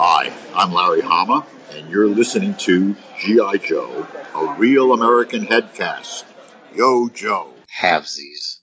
Hi, I'm Larry Hama, and you're listening to G.I. Joe, a real American headcast. Yo, Joe. Halvesies.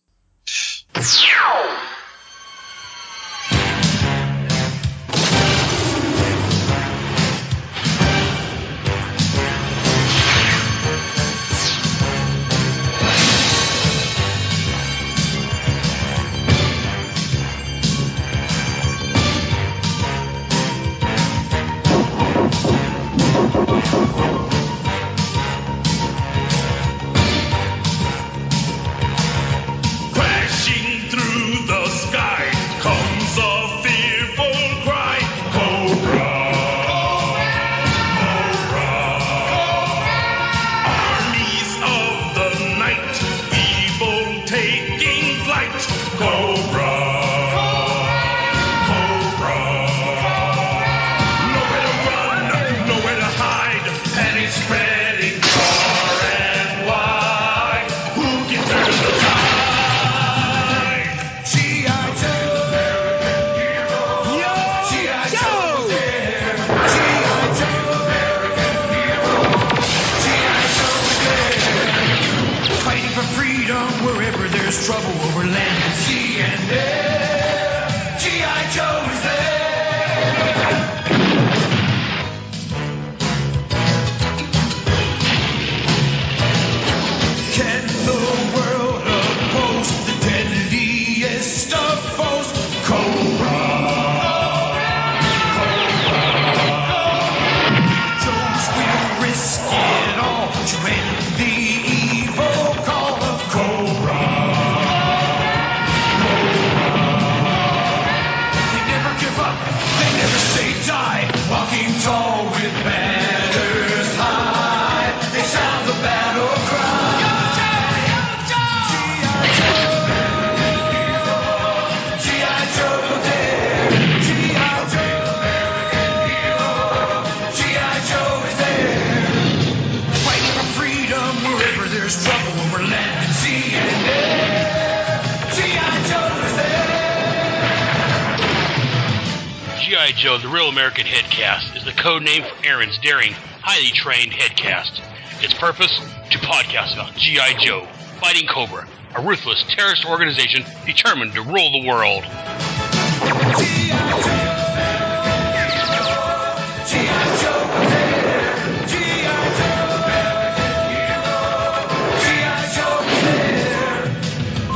G.I. Joe, the Real American Headcast, is the code name for Aaron's daring, highly trained headcast. Its purpose? To podcast about G.I. Joe, Fighting Cobra, a ruthless terrorist organization determined to rule the world.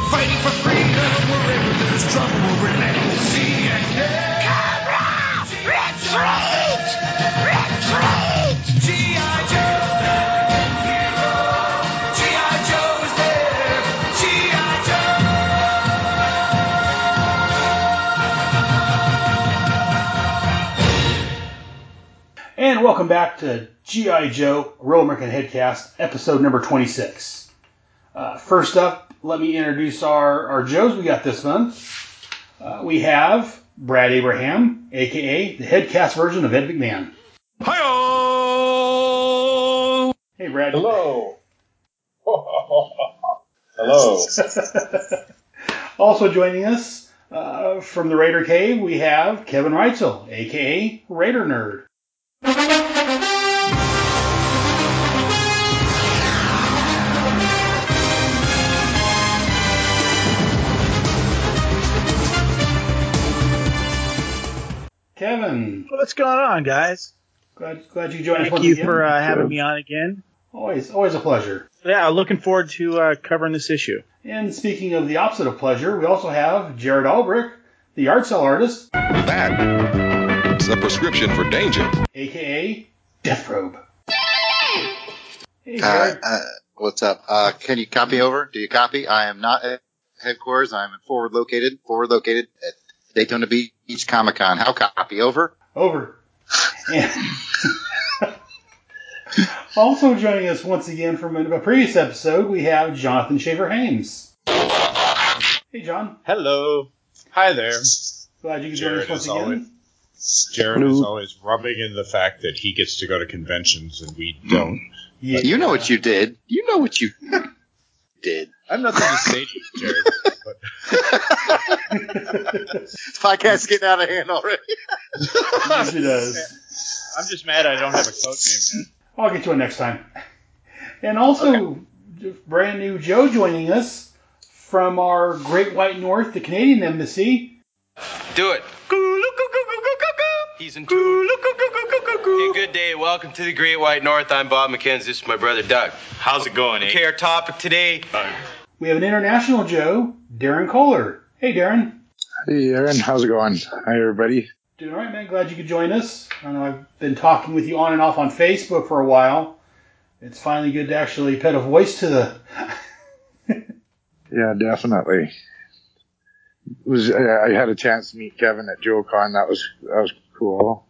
Fighting for freedom wherever there's trouble over land and sea and And welcome back to G.I. Joe, Real American Headcast, episode number 26. Uh, first up, let me introduce our, our Joes we got this month. Uh, we have Brad Abraham, aka the Headcast version of Ed McMahon. Hi-oh! Hey, Brad. Hello. Hello. also joining us uh, from the Raider Cave, we have Kevin Reitzel, aka Raider Nerd. Kevin, What's going on, guys? glad glad you joined us Thank you again. for uh, having me on again. Always always a pleasure. Yeah, looking forward to uh, covering this issue. And speaking of the opposite of pleasure, we also have Jared Albrecht, the art cell artist, That is a prescription for danger. aka Death Robe. Hey, Uh, Jared. uh, what's up? Uh, can you copy over? Do you copy? I am not at headquarters. I'm forward located, forward located at Daytona Beach Comic Con. How copy over? Over. And also joining us once again from a a previous episode, we have Jonathan Shaver Hames. Hey, John. Hello. Hi there. Glad you could join us Jared, once again. always. Jared is always rubbing in the fact that he gets to go to conventions and we don't. Yeah. You know what you did. You know what you. Did. I have nothing to say to you, Jared. This podcast is getting out of hand already. Yes, it does. I'm just mad I don't have a coach name. I'll get to it next time. And also, brand new Joe joining us from our Great White North, the Canadian Embassy. Do it. He's in tune. Okay, good day. Welcome to the Great White North. I'm Bob McKenzie. This is my brother Doug. How's it going, Okay, eh? our topic today. We have an international Joe, Darren Kohler. Hey, Darren. Hey, Aaron, how's it going? Hi, everybody. Doing all right, man. Glad you could join us. I know I've been talking with you on and off on Facebook for a while. It's finally good to actually put a voice to the. Yeah, definitely. It was I I had a chance to meet Kevin at JoeCon. That was that was cool.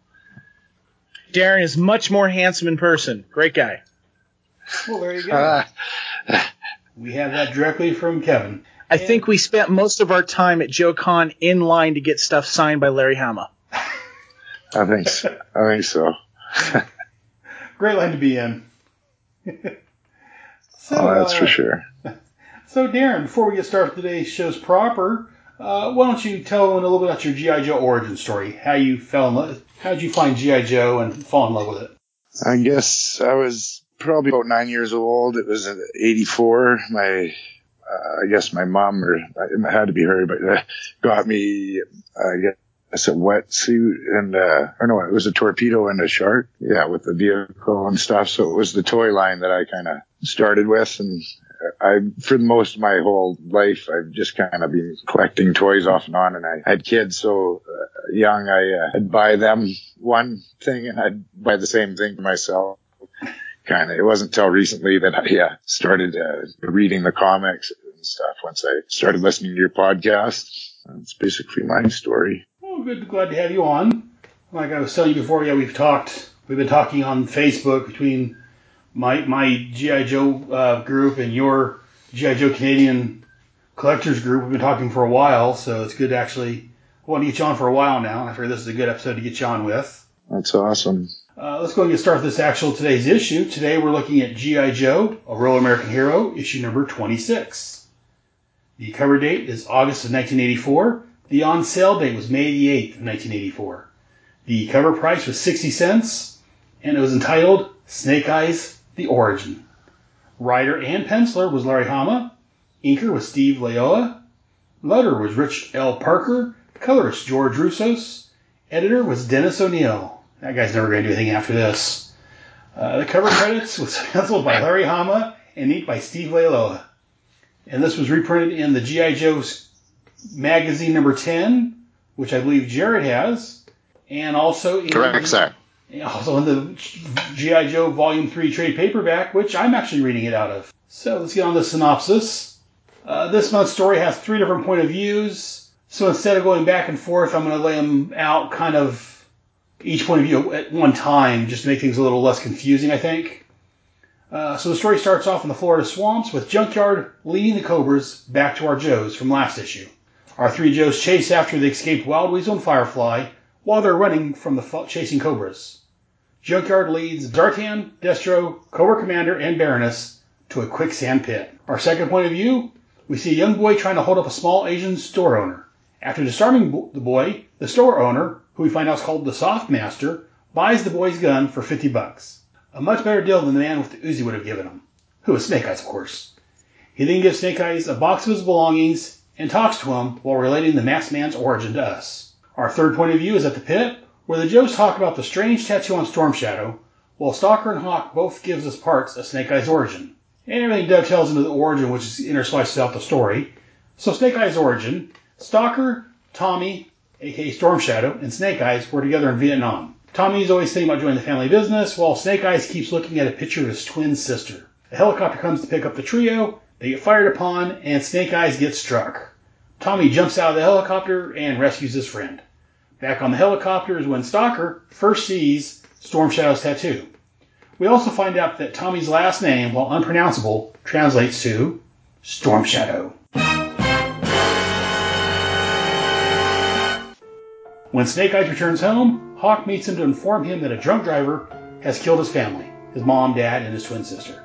Darren is much more handsome in person. Great guy. Well, there you go. Uh, we have that directly from Kevin. I think we spent most of our time at JoeCon in line to get stuff signed by Larry Hama. I think so. I think so. Great line to be in. so, oh, that's uh, for sure. So, Darren, before we get started with today's show's proper, uh, why don't you tell everyone a little bit about your GI Joe origin story? How you fell in love? How did you find GI Joe and fall in love with it? I guess I was probably about nine years old. It was '84. My, uh, I guess my mom or it had to be her, but uh, got me, I guess, a wetsuit and, uh, or no, it was a torpedo and a shark. Yeah, with the vehicle and stuff. So it was the toy line that I kind of started with, and I, for most of my whole life, I've just kind of been collecting toys off and on. And I had kids so uh, young, I uh, I'd buy them one thing and I'd buy the same thing for myself. Kind of. It wasn't until recently that I yeah, started uh, reading the comics and stuff. Once I started listening to your podcast, that's basically my story. Well, good. Glad to have you on. Like I was telling you before, yeah, we've talked. We've been talking on Facebook between my my GI Joe uh, group and your GI Joe Canadian collectors group. We've been talking for a while, so it's good to actually. I want to get you on for a while now. I figure this is a good episode to get you on with. That's awesome. Uh, let's go and get started with this actual today's issue. Today we're looking at G.I. Joe, A Real American Hero, issue number 26. The cover date is August of 1984. The on sale date was May the 8th of 1984. The cover price was 60 cents, and it was entitled Snake Eyes, The Origin. Writer and penciler was Larry Hama. Inker was Steve Leialoha. Letter was Rich L. Parker. Colorist George Roussos. Editor was Dennis O'Neill. That guy's never going to do anything after this. Uh, the cover credits was penciled by Larry Hama and inked by Steve Leialoha. And this was reprinted in the G.I. Joe's magazine number 10, which I believe Jared has, and also in Correct, sir. Also in the G.I. Joe Volume 3 trade paperback, which I'm actually reading it out of. So let's get on the synopsis. Uh, this month's story has three different point of views. So instead of going back and forth, I'm going to lay them out kind of each point of view at one time, just to make things a little less confusing, I think. Uh, so the story starts off in the Florida swamps with Junkyard leading the Cobras back to our Joes from last issue. Our three Joes chase after the escaped Wild Weasel and Firefly while they're running from the fa- chasing Cobras. Junkyard leads Zartan, Destro, Cobra Commander, and Baroness to a quicksand pit. Our second point of view, we see a young boy trying to hold up a small Asian store owner. After disarming bo- the boy, the store owner, who we find out is called the Soft Master, buys the boy's gun for 50 bucks. A much better deal than the man with the Uzi would have given him. Who was Snake Eyes, of course. He then gives Snake Eyes a box of his belongings and talks to him while relating the masked man's origin to us. Our third point of view is at the pit, where the Joes talk about the strange tattoo on Storm Shadow, while Stalker and Hawk both gives us parts of Snake Eyes' origin. And everything dovetails into the origin which is interspliced throughout the story. So Snake Eyes' origin, Stalker, Tommy, aka Storm Shadow, and Snake Eyes were together in Vietnam. Tommy's always thinking about joining the family business, while Snake Eyes keeps looking at a picture of his twin sister. A helicopter comes to pick up the trio, they get fired upon, and Snake Eyes gets struck. Tommy jumps out of the helicopter and rescues his friend. Back on the helicopter is when Stalker first sees Storm Shadow's tattoo. We also find out that Tommy's last name, while unpronounceable, translates to Storm Shadow. When Snake Eyes returns home, Hawk meets him to inform him that a drunk driver has killed his family, his mom, dad, and his twin sister.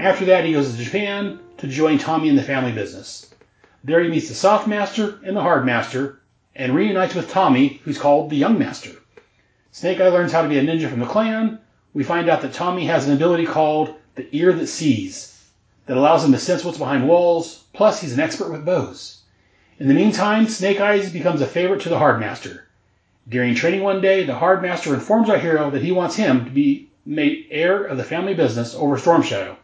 After that, he goes to Japan to join Tommy in the family business. There he meets the Soft Master and the Hard Master, and reunites with Tommy, who's called the Young Master. Snake Eye learns how to be a ninja from the clan. We find out that Tommy has an ability called the Ear That Sees, that allows him to sense what's behind walls, plus he's an expert with bows. In the meantime, Snake Eyes becomes a favorite to the Hard Master. During training one day, the Hard Master informs our hero that he wants him to be made heir of the family business over Storm Shadow,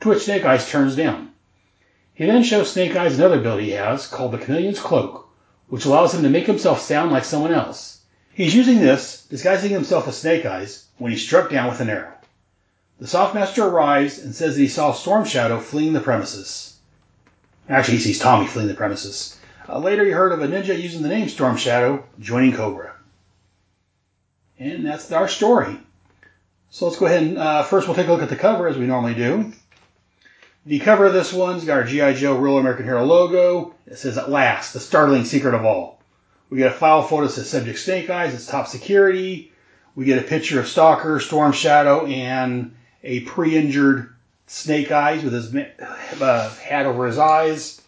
to which Snake Eyes turns down. He then shows Snake Eyes another ability he has, called the Chameleon's Cloak, which allows him to make himself sound like someone else. He's using this, disguising himself as Snake Eyes, when he's struck down with an arrow. The Softmaster arrives and says that he saw Storm Shadow fleeing the premises. Actually, he sees Tommy fleeing the premises. Uh, later, he heard of a ninja using the name Storm Shadow joining Cobra. And that's our story. So let's go ahead and uh, first we'll take a look at the cover as we normally do. The cover of this one's got our G.I. Joe Real American Hero logo. It says, At last, the startling secret of all. We get a file photo that says Subject Snake Eyes, it's top security. We get a picture of Stalker, Storm Shadow, and a pre-injured Snake Eyes with his uh, hat over his eyes.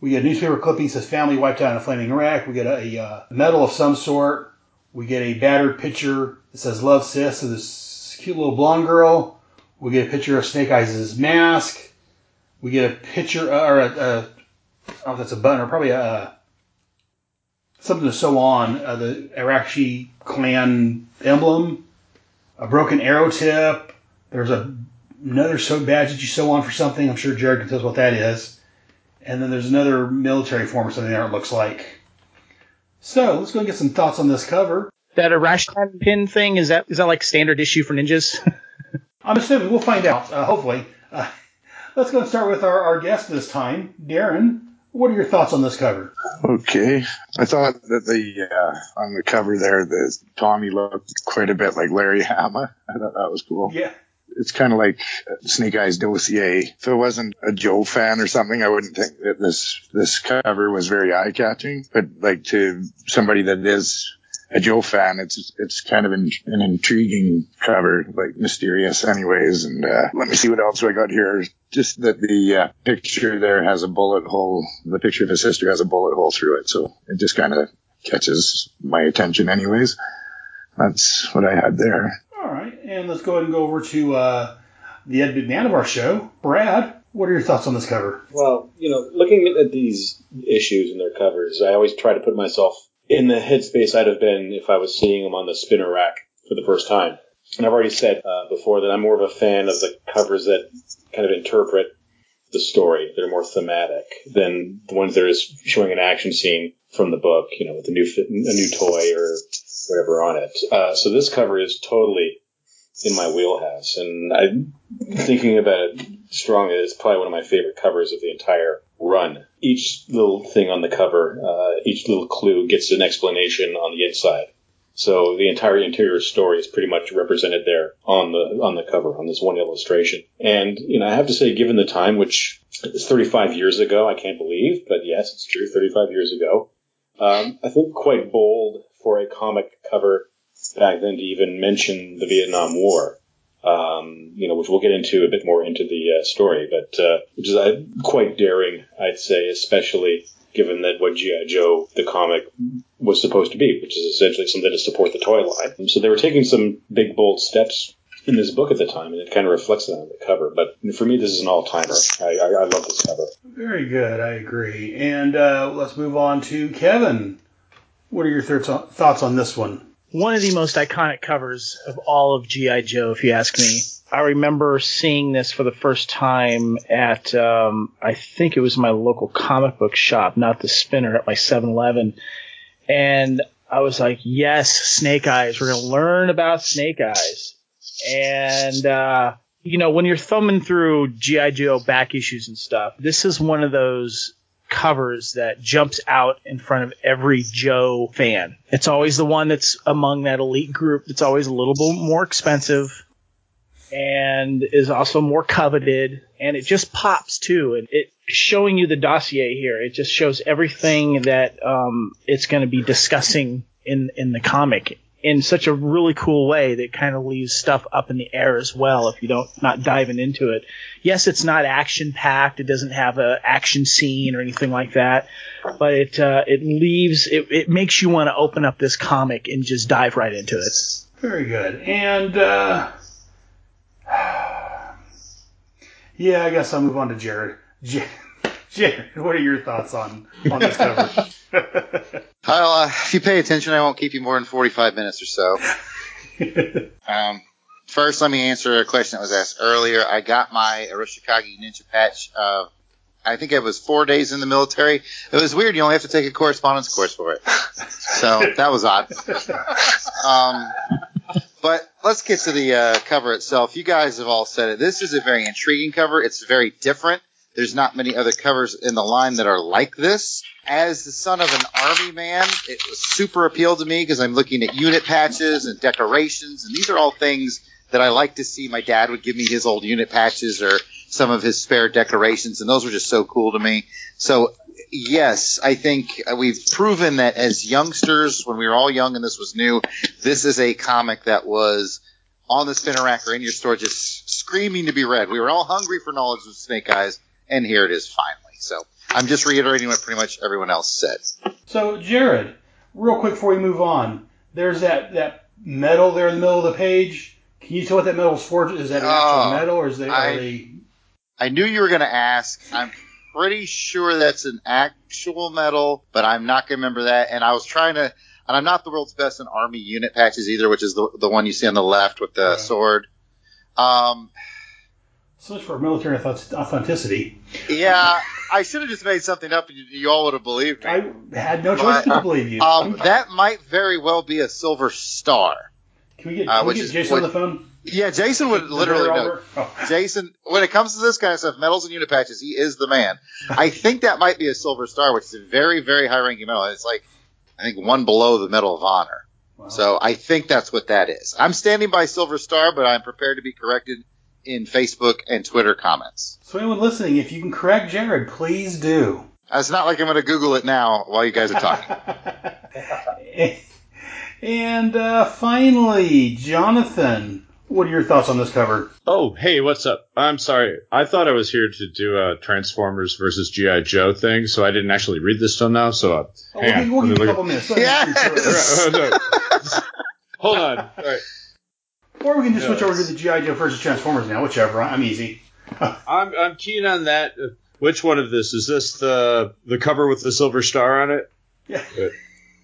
We get a newspaper clipping that says family wiped out in a flaming wreck. We get a, a uh, medal of some sort. We get a battered picture that says love sis of this cute little blonde girl. We get a picture of Snake Eyes' mask. We get a picture, uh, or a, a I don't know if that's a button or probably a something to sew on uh, the Arashi clan emblem, a broken arrow tip. There's a another sew badge that you sew on for something. I'm sure Jared can tell us what that is. And then there's another military form or something there. It looks like. So let's go and get some thoughts on this cover. That Arashi pin thing is that is that like standard issue for ninjas? I'm assuming we'll find out. Uh, hopefully. Uh, let's go and start with our, our guest this time, Darren. What are your thoughts on this cover? Okay, I thought that the uh, on the cover there, the Tommy looked quite a bit like Larry Hama. I thought that was cool. Yeah. It's kind of like Snake Eyes dossier. If it wasn't a Joe fan or something, I wouldn't think that this this cover was very eye catching. But like to somebody that is a Joe fan, it's it's kind of an, an intriguing cover, like mysterious, anyways. And uh, let me see what else I got here. Just that the uh, picture there has a bullet hole. The picture of his sister has a bullet hole through it, so it just kind of catches my attention, anyways. That's what I had there. All right, and let's go ahead and go over to uh, the Ed McMahon of our show, Brad. What are your thoughts on this cover? Well, you know, looking at these issues and their covers, I always try to put myself in the headspace I'd have been if I was seeing them on the spinner rack for the first time. And I've already said uh, before that I'm more of a fan of the covers that kind of interpret the story. They're more thematic than the ones that are showing an action scene from the book, you know, with a new a new toy or whatever on it. Uh, so this cover is totally in my wheelhouse, and I'm thinking about it strongly. It's probably one of my favorite covers of the entire run. Each little thing on the cover, uh, each little clue gets an explanation on the inside. So the entire interior story is pretty much represented there on the on the cover on this one illustration. And you know, I have to say, given the time, which is 35 years ago, I can't believe, but yes, it's true, 35 years ago. Um, I think quite bold for a comic cover back then to even mention the Vietnam War. Um, you know, which we'll get into a bit more into the uh, story, but uh, which is uh, quite daring, I'd say, especially given that what GI Joe the comic was supposed to be, which is essentially something to support the toy line. So they were taking some big bold steps in this book at the time, and it kind of reflects that on the cover. But for me, this is an all timer. I, I, I love this cover. Very good, I agree. And uh, let's move on to Kevin. What are your thoughts on this one? One of the most iconic covers of all of G.I. Joe, if you ask me. I remember seeing this for the first time at, um, I think it was my local comic book shop, not the spinner, at my 7 Eleven. And I was like, yes, Snake Eyes. We're going to learn about Snake Eyes. And, uh, you know, when you're thumbing through G.I. Joe back issues and stuff, this is one of those covers that jumps out in front of every Joe fan. It's always the one that's among that elite group that's always a little bit more expensive and is also more coveted. And it just pops too. And it showing you the dossier here it just shows everything that um, it's going to be discussing in in the comic in such a really cool way that kind of leaves stuff up in the air as well if you don't not diving into it. Yes, it's not action packed. It doesn't have a action scene or anything like that, but it uh, it leaves it, it makes you want to open up this comic and just dive right into it. Very good. And uh, yeah, I guess I'll move on to Jared. J- Jared, what are your thoughts on on this cover? Well, uh, if you pay attention, I won't keep you more than 45 minutes or so. um, first, let me answer a question that was asked earlier. I got my Arashikage Ninja patch. Uh, I think it was four days in the military. It was weird. You only have to take a correspondence course for it. So that was odd. Um, but let's get to the uh, cover itself. You guys have all said it. This is a very intriguing cover. It's very different. There's not many other covers in the line that are like this. As the son of an army man, it was super appealed to me because I'm looking at unit patches and decorations, and these are all things that I like to see. My dad would give me his old unit patches or some of his spare decorations, and those were just so cool to me. So, yes, I think uh, we've proven that as youngsters, when we were all young and this was new, this is a comic that was on the spinner rack or in your store just screaming to be read. We were all hungry for knowledge of Snake Eyes, and here it is finally. So, I'm just reiterating what pretty much everyone else said. So, Jared, real quick before we move on, there's that, that metal there in the middle of the page. Can you tell what that metal's for? Is that an actual Oh, metal, or is they, I- are they? I knew you were going to ask. I'm pretty sure that's an actual medal, but I'm not going to remember that. And I was trying to, and I'm not the world's best in army unit patches either, which is the the one you see on the left with the Right. sword. Um, So much for military authenticity. yeah, I should have just made something up, and you, you all would have believed me. I had no choice but to believe you. Um, that might very well be a silver star. can we get, uh, can we get is- Jason on the phone? Yeah, Jason would literally know. Oh. Jason, when it comes to this kind of stuff, medals and unit patches, he is the man. I think that might be a silver star, which is a very, very high ranking medal. It's like, I think one below the Medal of Honor. Wow. So I think that's what that is. I'm standing by silver star, but I'm prepared to be corrected in Facebook and Twitter comments. So anyone listening, if you can correct Jared, please do. It's not like I'm going to Google it now while you guys are talking. and uh, finally, Jonathan, what are your thoughts on this cover? Oh, hey, what's up? I'm sorry. I thought I was here to do a Transformers versus GI Joe thing, so I didn't actually read this till now. So, uh, Oh, hang we'll, on. give- we'll give you a couple minutes. Let me read through it. at- Oh, no. Hold on. All right. Or we can just switch over to the GI Joe versus Transformers now, whichever. I'm easy. I'm I'm keen on that. Uh, Which one of this is this the the cover with the silver star on it? Yeah.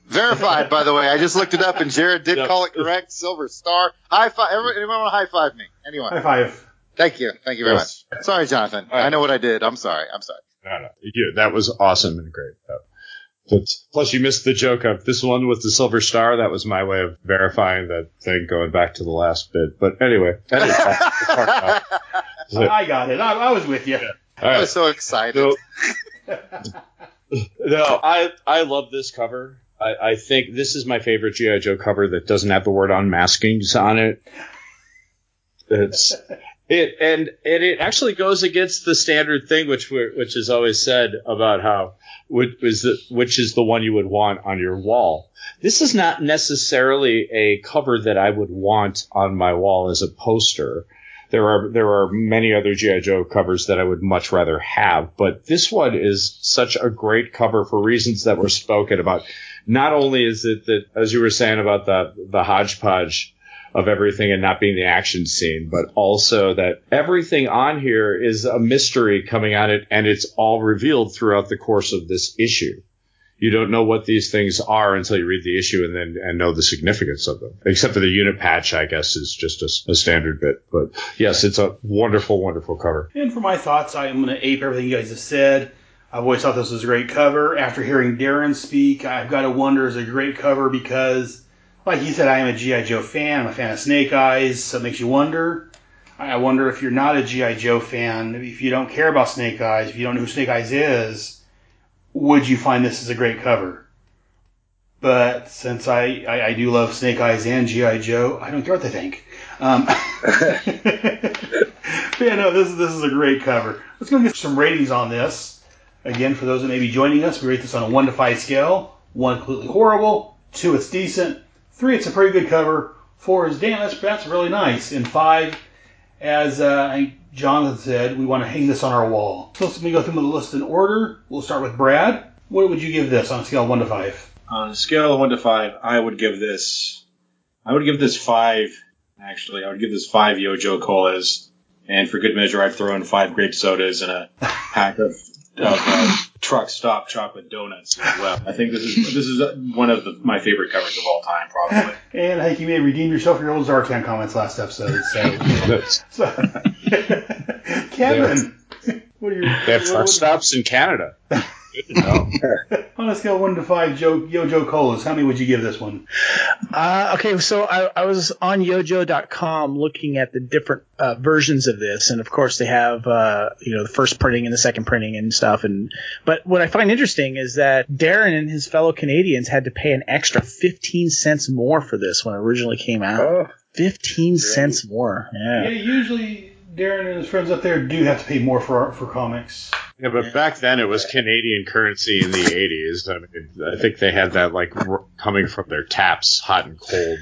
Verified, by the way. I just looked it up, and Jared did Yep. call it correct. Silver star. High five. Everyone, anyone want to high five me? Anyone? High five. Thank you. Thank you very Yes. much. Sorry, Jonathan. All right. I know what I did. I'm sorry. I'm sorry. No, no, you, that was awesome and great. But plus, you missed the joke of this one with the silver star. That was my way of verifying that thing, going back to the last bit. But anyway, that is all. So, I got it. I, I was with you. I right. was so excited. So, no, I I love this cover. I, I think this is my favorite GI Joe cover that doesn't have the word unmaskings on it. It's it and and it actually goes against the standard thing, which we which is always said about how which is the which is the one you would want on your wall. This is not necessarily a cover that I would want on my wall as a poster. There are there are many other GI Joe covers that I would much rather have, but this one is such a great cover for reasons that were spoken about. Not only is it that, as you were saying about the the hodgepodge of everything and not being the action scene, but also that everything on here is a mystery coming at it, and it's all revealed throughout the course of this issue. You don't know what these things are until you read the issue and then and know the significance of them. Except for the unit patch, I guess, is just a, a standard bit. But yes, it's a wonderful, wonderful cover. And for my thoughts, I'm going to ape everything you guys have said. I've always thought this was a great cover. After hearing Darren speak, I've got to wonder is a great cover because, like he said, I am a G.I. Joe fan. I'm a fan of Snake Eyes, so it makes you wonder. I wonder if you're not a G.I. Joe fan, if you don't care about Snake Eyes, if you don't know who Snake Eyes is, would you find this as a great cover? But since I, I, I do love Snake Eyes and G.I. Joe, I don't care what they think. Um, but yeah, no, this, is this is a great cover. Let's go get some ratings on this. Again, for those that may be joining us, we rate this on a 1 to 5 scale. 1 completely horrible, 2 it's decent, Three, it's a pretty good cover. Four is damn, that's that's really nice. And five, as uh, Jonathan said, we want to hang this on our wall. So let me go through the list in order. We'll start with Brad. What would you give this on a scale of one to five? On a scale of one to five, I would give this. I would give this five. Actually, I would give this five Yojo colas, and for good measure, I'd throw in five grape sodas and a pack of, of uh, truck stop chocolate donuts as well. I think this is this is uh, one of the, my favorite covers of all time, probably. And I think you may redeem yourself for your old Zartan comments last episode. So, so Kevin, what are your They have what- truck what- stops in Canada. Good to know. on a scale of one to five Joe, Yojo Colas? How many would you give this one? Uh, okay, so I, I was on YoJoe.com looking at the different uh, versions of this, and of course they have uh, you know the first printing and the second printing and stuff. And but what I find interesting is that Darren and his fellow Canadians had to pay an extra fifteen cents more for this when it originally came out. Oh, Fifteen cents more. Yeah, Yeah. usually Darren and his friends up there do have to pay more for for comics. Yeah, but back then it was Canadian currency in the 80s. I mean, I think they had that like r- coming from their taps, hot and cold.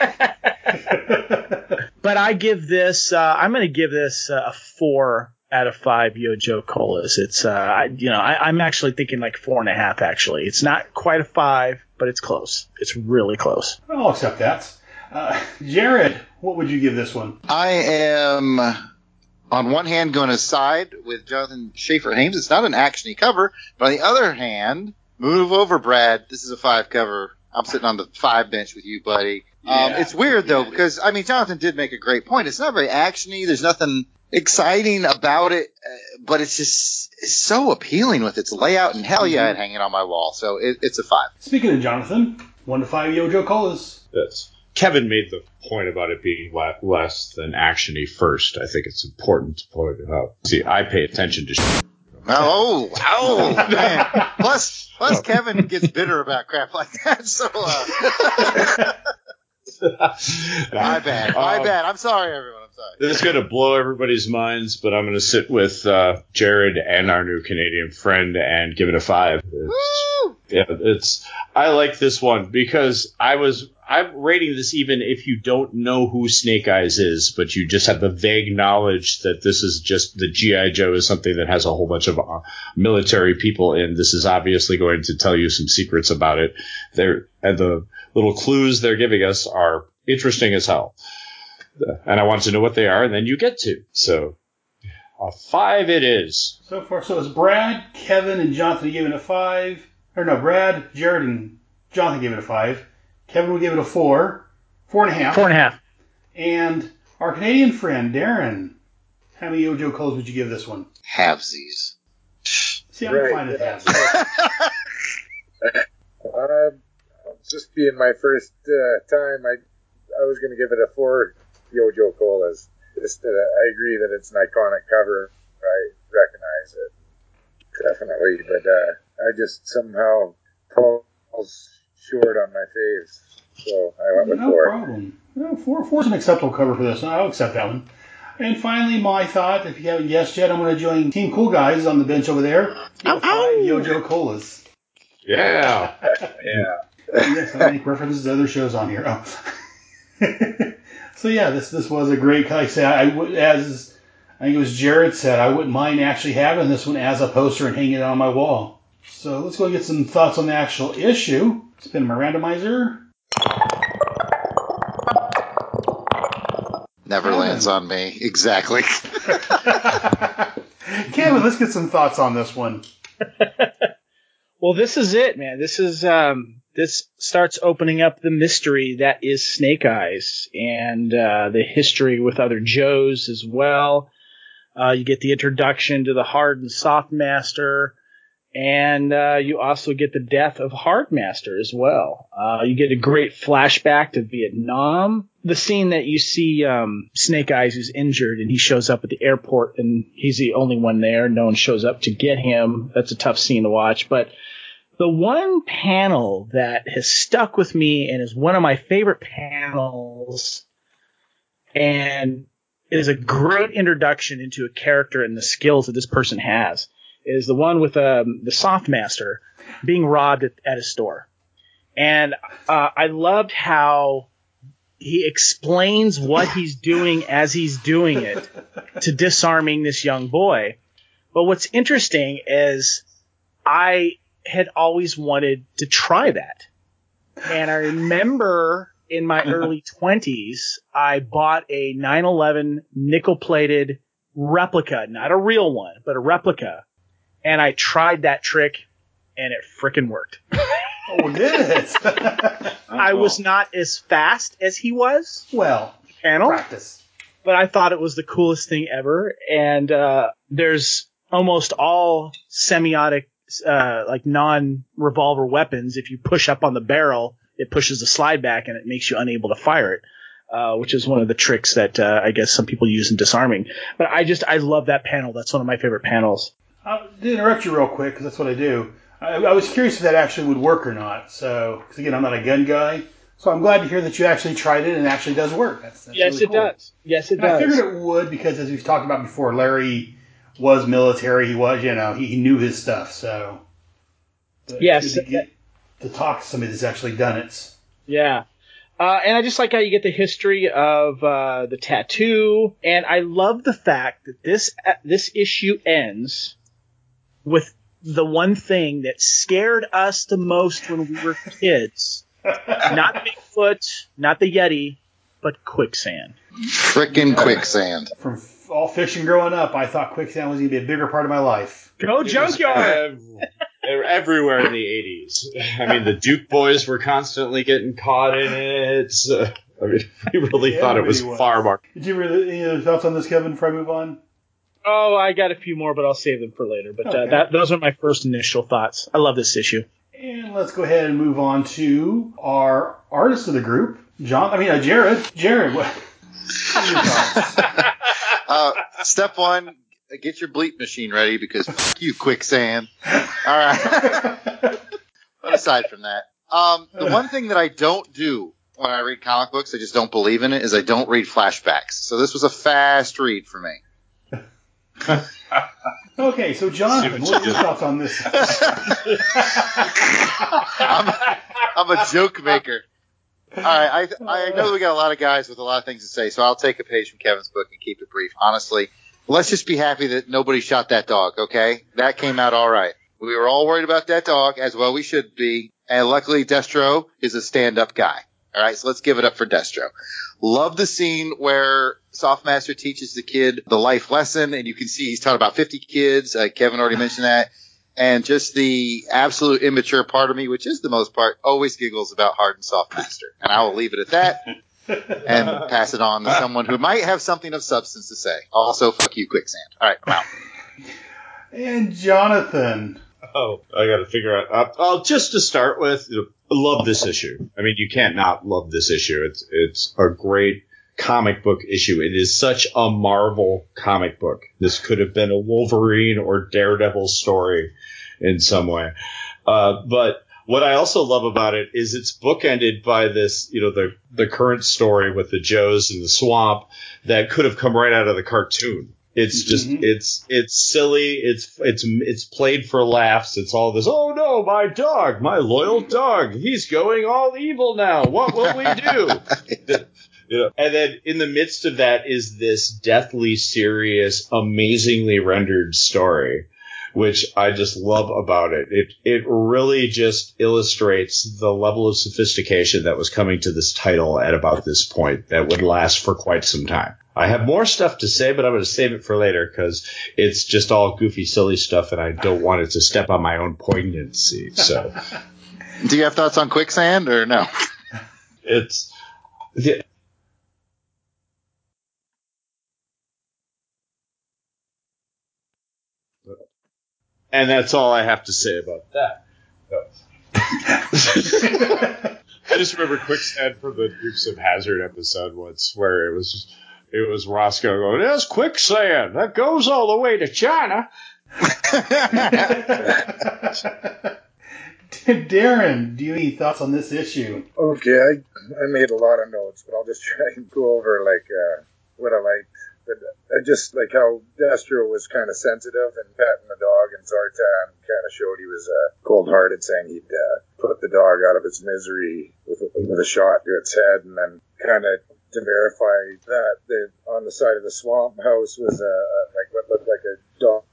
But I give this. Uh, I'm going to give this uh, a four out of five Yojo colas. It's uh, I, you know I, I'm actually thinking like four and a half. Actually, it's not quite a five, but it's close. It's really close. I'll accept that. Uh, Jared, what would you give this one? I am on one hand going to side with Jonathan Schaefer Hames. It's not an actiony cover, but on the other hand, move over, Brad. This is a five cover. I'm sitting on the five bench with you, buddy. Um, it's weird though because I mean Jonathan did make a great point. It's not very actiony. There's nothing exciting about it, uh, but it's just it's so appealing with its layout. And hell yeah, I'd hang it on my wall. So it, it's a five. Speaking of Jonathan, one to five Yojo Colas. That's Kevin made the point about it being le- less than actiony first. I think it's important to point it out. See, I pay attention to. Sh- Oh, oh, man. Plus, plus Kevin gets bitter about crap like that. So, uh, my bad. My Um, bad. I'm sorry, everyone. This is going to blow everybody's minds, but I'm going to sit with uh, Jared and our new Canadian friend and give it a five. It's, Woo! yeah, it's. I like this one because I was. I'm rating this even if you don't know who Snake Eyes is, but you just have the vague knowledge that this is just the GI Joe is something that has a whole bunch of uh, military people in. This is obviously going to tell you some secrets about it. There and the little clues they're giving us are interesting as hell and I want to know what they are, and then you get to. So, a five it is. So far, so it's Brad, Kevin, and Jonathan giving it a five. Or no, Brad, Jared, and Jonathan gave it a five. Kevin would give it a four, four and a half. Four and a half. And our Canadian friend Darren, how many Ojo Colas would you give this one? Halvesies. See, I'm Right, fine with yeah. that. Uh, just being my first uh, time, I I was going to give it a four Yojo Colas. Just uh, I agree that it's an iconic cover. I recognize it definitely, but uh, I just somehow falls short on my face, so I went with No four. problem. No, four, four's an acceptable cover for this. I'll accept that one. And finally, my thought, if you haven't guessed yet, I'm going to join Team Cool Guys on the bench over there. Give it five Yojo Colas. Yeah. Yeah. yes, I make references to other shows on here. Oh. so yeah, this this was a great. Like I say, I would as I think it was Jared said, I wouldn't mind actually having this one as a poster and hanging it on my wall. So let's go get some thoughts on the actual issue. Spin my randomizer. Never Kevin. lands on me. Exactly. Kevin, let's get some thoughts on this one. Well, this is it, man. This is um, this starts opening up the mystery that is Snake Eyes and uh, the history with other Joes as well. Uh, you get the introduction to the Hard and Soft Master, and uh, you also get the death of Hard Master as well. Uh, you get a great flashback to Vietnam. The scene that you see um, Snake Eyes who's injured and he shows up at the airport and he's the only one there. No one shows up to get him. That's a tough scene to watch, but the one panel that has stuck with me and is one of my favorite panels and is a great introduction into a character and the skills that this person has is the one with um, the soft master being robbed at, at a store And uh, I loved how he explains what he's doing as he's doing it to disarming this young boy. But what's interesting is I had always wanted to try that. And I remember in my early 20s, I bought a 911 nickel plated replica, not a real one, but a replica. And I tried that trick and it frickin' worked. Oh, did it? I was not as fast as he was. well, Panel. practice. but I thought it was the coolest thing ever. And uh, there's almost all semi-automatic, uh, like non-revolver weapons. If you push up on the barrel, it pushes the slide back and it makes you unable to fire it. Uh, which is one of the tricks that uh, I guess some people use in disarming. But I just I love that panel. That's one of my favorite panels. To interrupt you real quick, because that's what I do. I, I was curious if that actually would work or not. So, because again, I'm not a gun guy. So I'm glad to hear that you actually tried it and it actually does work. That's, that's yes, really it cool. does. Yes, it And I figured it would because, as we've talked about before, Larry was military. He was, you know, he, he knew his stuff. So, but Yes. to, get, to talk to somebody that's actually done it. Yeah. Uh, and I just like how you get the history of uh, the tattoo, and I love the fact that this uh, this issue ends with the one thing that scared us the most when we were kids. not Bigfoot, not the Yeti, but quicksand. Frickin' quicksand. From f- all fishing growing up, I thought quicksand was going to be a bigger part of my life. Go junkyard! Ev- everywhere in the 80s. I mean, the Duke boys were constantly getting caught in it. Uh, I mean, we really Yeah, thought it was everybody was. far more. Did you have any other thoughts on this, Kevin, before I move on? Oh, I got a few more, but I'll save them for later. But uh, that those are my first initial thoughts. I love this issue. And let's go ahead and move on to our artist of the group, John. I mean, uh, Jared. Jared, what? Uh, step one, get your bleep machine ready because fuck you, quicksand. All right. but aside from that, um, the one thing that I don't do when I read comic books, I just don't believe in it, is I don't read flashbacks. So this was a fast read for me. okay, so Jonathan, what are your thoughts on this? I'm, I'm a joke maker. All right, I I know we got a lot of guys with a lot of things to say, so I'll take a page from Kevin's book and keep it brief. Honestly, let's just be happy that nobody shot that dog. Okay, that came out all right. We were all worried about that dog, as well we should be, and luckily Destro is a stand-up guy. All right, so let's give it up for Destro. Love the scene where Softmaster teaches the kid the life lesson, and you can see he's taught about 50 kids. Uh, Kevin already mentioned that and just the absolute immature part of me, which is the most part, always giggles about hard and soft master. And I will leave it at that and pass it on to someone who might have something of substance to say. Also, fuck you, quicksand. All right, I'm out. and Jonathan. Oh, I got to figure out. Uh, oh, just to start with, you know, I love this issue. I mean, you can't not love this issue. It's it's a great comic book issue. It is such a Marvel comic book. This could have been a Wolverine or Daredevil story in some way. Uh, but what I also love about it is it's bookended by this, you know, the the current story with the Joes and the swamp that could have come right out of the cartoon. It's just Mhm. it's it's silly. It's it's it's played for laughs. It's all this. Oh no, my dog, my loyal dog. He's going all evil now. What will we do? You know, and then in the midst of that is this deathly serious, amazingly rendered story, which I just love about it. It it really just illustrates the level of sophistication that was coming to this title at about this point that would last for quite some time. I have more stuff to say, but I'm going to save it for later because it's just all goofy, silly stuff, and I don't want it to step on my own poignancy. So Do you have thoughts on quicksand or no? it's the, and that's all I have to say about that. I just remember quicksand from the Dukes of Hazzard episode once, where it was it was Roscoe going, "There's quicksand that goes all the way to China." Darren, do you have any thoughts on this issue? Okay, I, I made a lot of notes, but I'll just try and go over like uh, what I liked, But I just like how Destro was kind of sensitive and petting the dog, and Zartan kind of showed he was uh, cold-hearted, saying he'd uh, put the dog out of its misery with, with a shot to its head, and then kind of to verify that the, on the side of the swamp house was a, a like what looked like a dog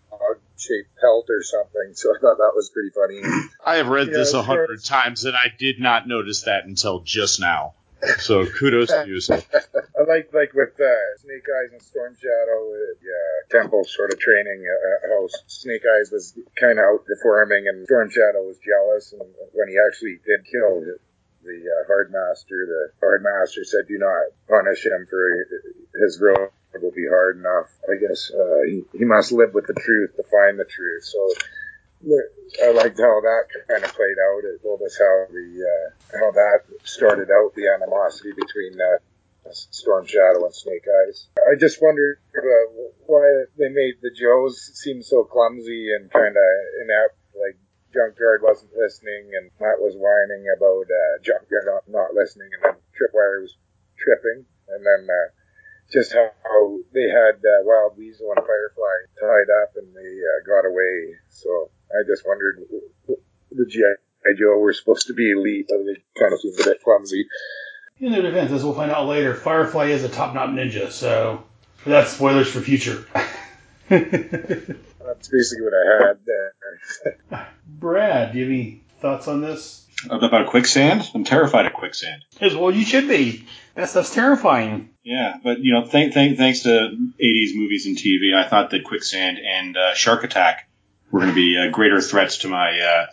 shaped pelt or something. So I thought that was pretty funny. I have read this a hundred times and I did not notice that until just now. So kudos to you. I like like with uh, Snake Eyes and Storm Shadow, uh, yeah, Temple sort of training uh, how Snake Eyes was kind of outperforming, and Storm Shadow was jealous. And when he actually did kill the, uh, Hard Master, the Hard Master said, "Do not punish him for his road will be hard enough." I guess uh, he, he must live with the truth to find the truth. So. I liked how that kind of played out. It told us how the uh, how that started out the animosity between uh, Storm Shadow and Snake Eyes. I just wondered uh, why they made the Joes seem so clumsy and kind of inept. Like Junkyard wasn't listening, and Mutt was whining about uh, Junkyard not, not listening, and then Tripwire was tripping, and then uh, just how, they had uh, Wild Weasel and Firefly tied up, and they uh, got away. So I just wondered the GI Joe were supposed to be elite, but they kind of seemed a bit clumsy. In their defense, as we'll find out later, Firefly is a top-knot ninja, so that's spoilers for future. That's basically what I had there. Brad, do you have any thoughts on this? About quicksand? I'm terrified of quicksand. As well, you should be. That stuff's terrifying. Yeah, but you know, thank, thank, thanks to 80s movies and TV, I thought that quicksand and uh, shark attack were going to be uh, greater threats to my uh,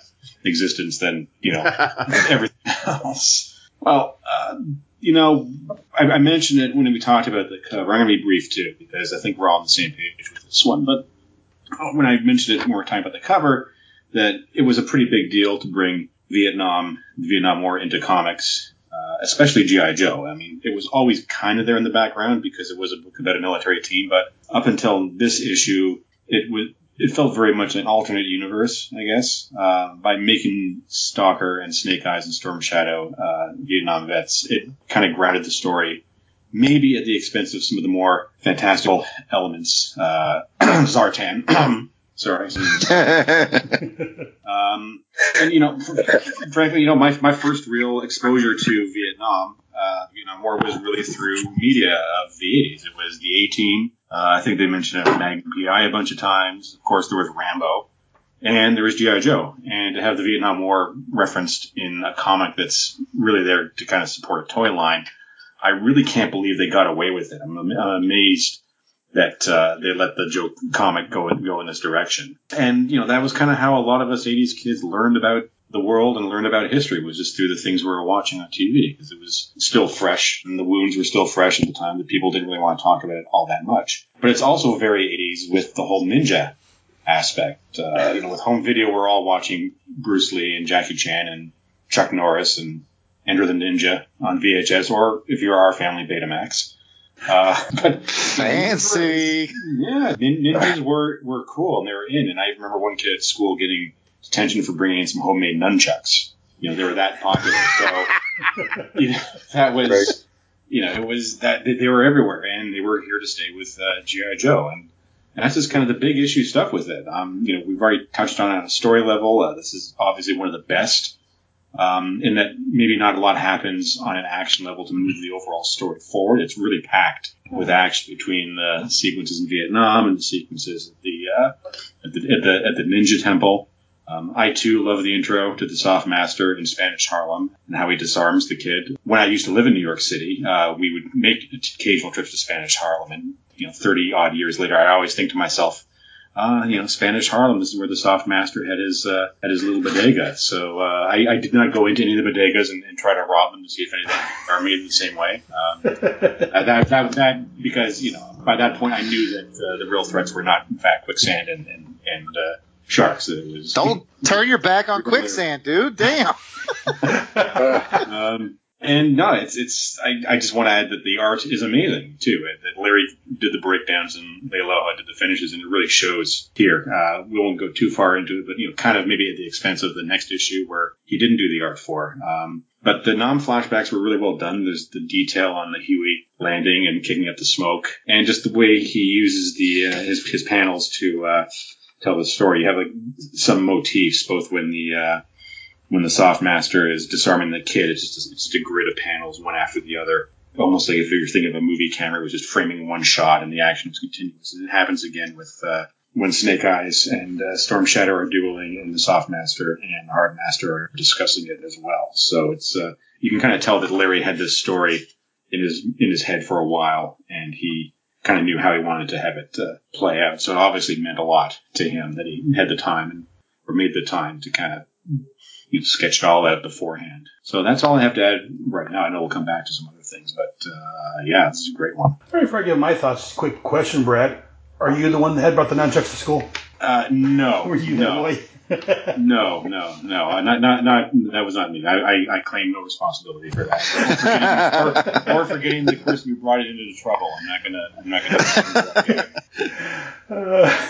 existence than you know everything else. Well, uh, you know, I, I mentioned it when we talked about the cover. I'm going to be brief too because I think we're all on the same page with this one. But when I mentioned it when we were talking about the cover, that it was a pretty big deal to bring Vietnam, the Vietnam War into comics, uh, especially GI Joe. I mean, it was always kind of there in the background because it was a book about a military team. But up until this issue, it was it felt very much an alternate universe, I guess, uh, by making Stalker and Snake Eyes and Storm Shadow uh, Vietnam vets. It kind of grounded the story, maybe at the expense of some of the more fantastical elements. Uh, Zartan. Sorry. Um, and you know, frankly, you know, my, my first real exposure to Vietnam, uh, know, more was really through media of the 80s. It was the A Team. Uh, I think they mentioned it Magnum PI a bunch of times. Of course, there was Rambo, and there was GI Joe. And to have the Vietnam War referenced in a comic that's really there to kind of support a toy line, I really can't believe they got away with it. I'm amazed that uh, they let the joke comic go go in this direction. And you know that was kind of how a lot of us '80s kids learned about the world and learned about history was just through the things we were watching on TV because it was still fresh and the wounds were still fresh at the time that people didn't really want to talk about it all that much. But it's also very '80s with the whole ninja aspect. Uh, you know, with home video, we're all watching Bruce Lee and Jackie Chan and Chuck Norris and Enter the Ninja on VHS, or if you're our family, Betamax. Uh, but Fancy. yeah, nin- ninjas were, were cool and they were in. And I remember one kid at school getting detention for bringing in some homemade nunchucks. You know, they were that popular. So you know, that was, you know, it was that they they were everywhere and they were here to stay with uh, GI Joe. And, and that's just kind of the big issue stuff with it. Um, you know, we've already touched on it on a story level. Uh, this is obviously one of the best. Um, in that maybe not a lot happens on an action level to move the overall story forward. It's really packed with action between the sequences in Vietnam and the sequences at the uh, at the at the, at the Ninja Temple. Um, I too love the intro to the Soft Master in Spanish Harlem and how he disarms the kid. When I used to live in New York City, uh, we would make occasional trips to Spanish Harlem, and you know, 30 odd years later, I always think to myself, uh, you know, Spanish Harlem is where the soft master had his uh, had his little bodega. So uh, I, I did not go into any of the bodegas and, and try to rob them to see if anything are made the same way. Um, that, that that because you know by that point I knew that uh, the real threats were not in fact quicksand and and, and uh, sharks. That it was Don't turn your back on quicksand, dude. Damn. um, And no, it's it's. I, I just want to add that the art is amazing too. That Larry did the breakdowns and Leialoha did the finishes, and it really shows here. Uh, we won't go too far into it, but you know, kind of maybe at the expense of the next issue where he didn't do the art for. Um, but the non-flashbacks were really well done. There's the detail on the Huey landing and kicking up the smoke, and just the way he uses the uh, his his panels to uh, tell the story. You have like some motifs, both when the uh, when the soft master is disarming the kid, it's just, it's just a grid of panels, one after the other. Almost like if you're thinking of a movie camera, it was just framing one shot and the action is continuous. And it happens again with uh, when Snake Eyes and uh, Storm Shadow are dueling, and the Soft Master and Hard Master are discussing it as well. So it's uh, you can kind of tell that Larry had this story in his in his head for a while, and he kind of knew how he wanted to have it uh, play out. So it obviously meant a lot to him that he had the time and or made the time to kind of you know, sketch it all out beforehand. So that's all I have to add right now. I know we'll come back to some other things, but uh, yeah, it's a great one. Right, before I give my thoughts, quick question, Brad. Are you the one that had brought the nunchucks to school? Uh, no, Were you no, that way? No, no, no. Uh, Not, not, not. That was not me. I, I, I claim no responsibility for that. Or for, getting, or, or for getting the person who brought it into trouble. I'm not gonna. I'm not gonna. Uh,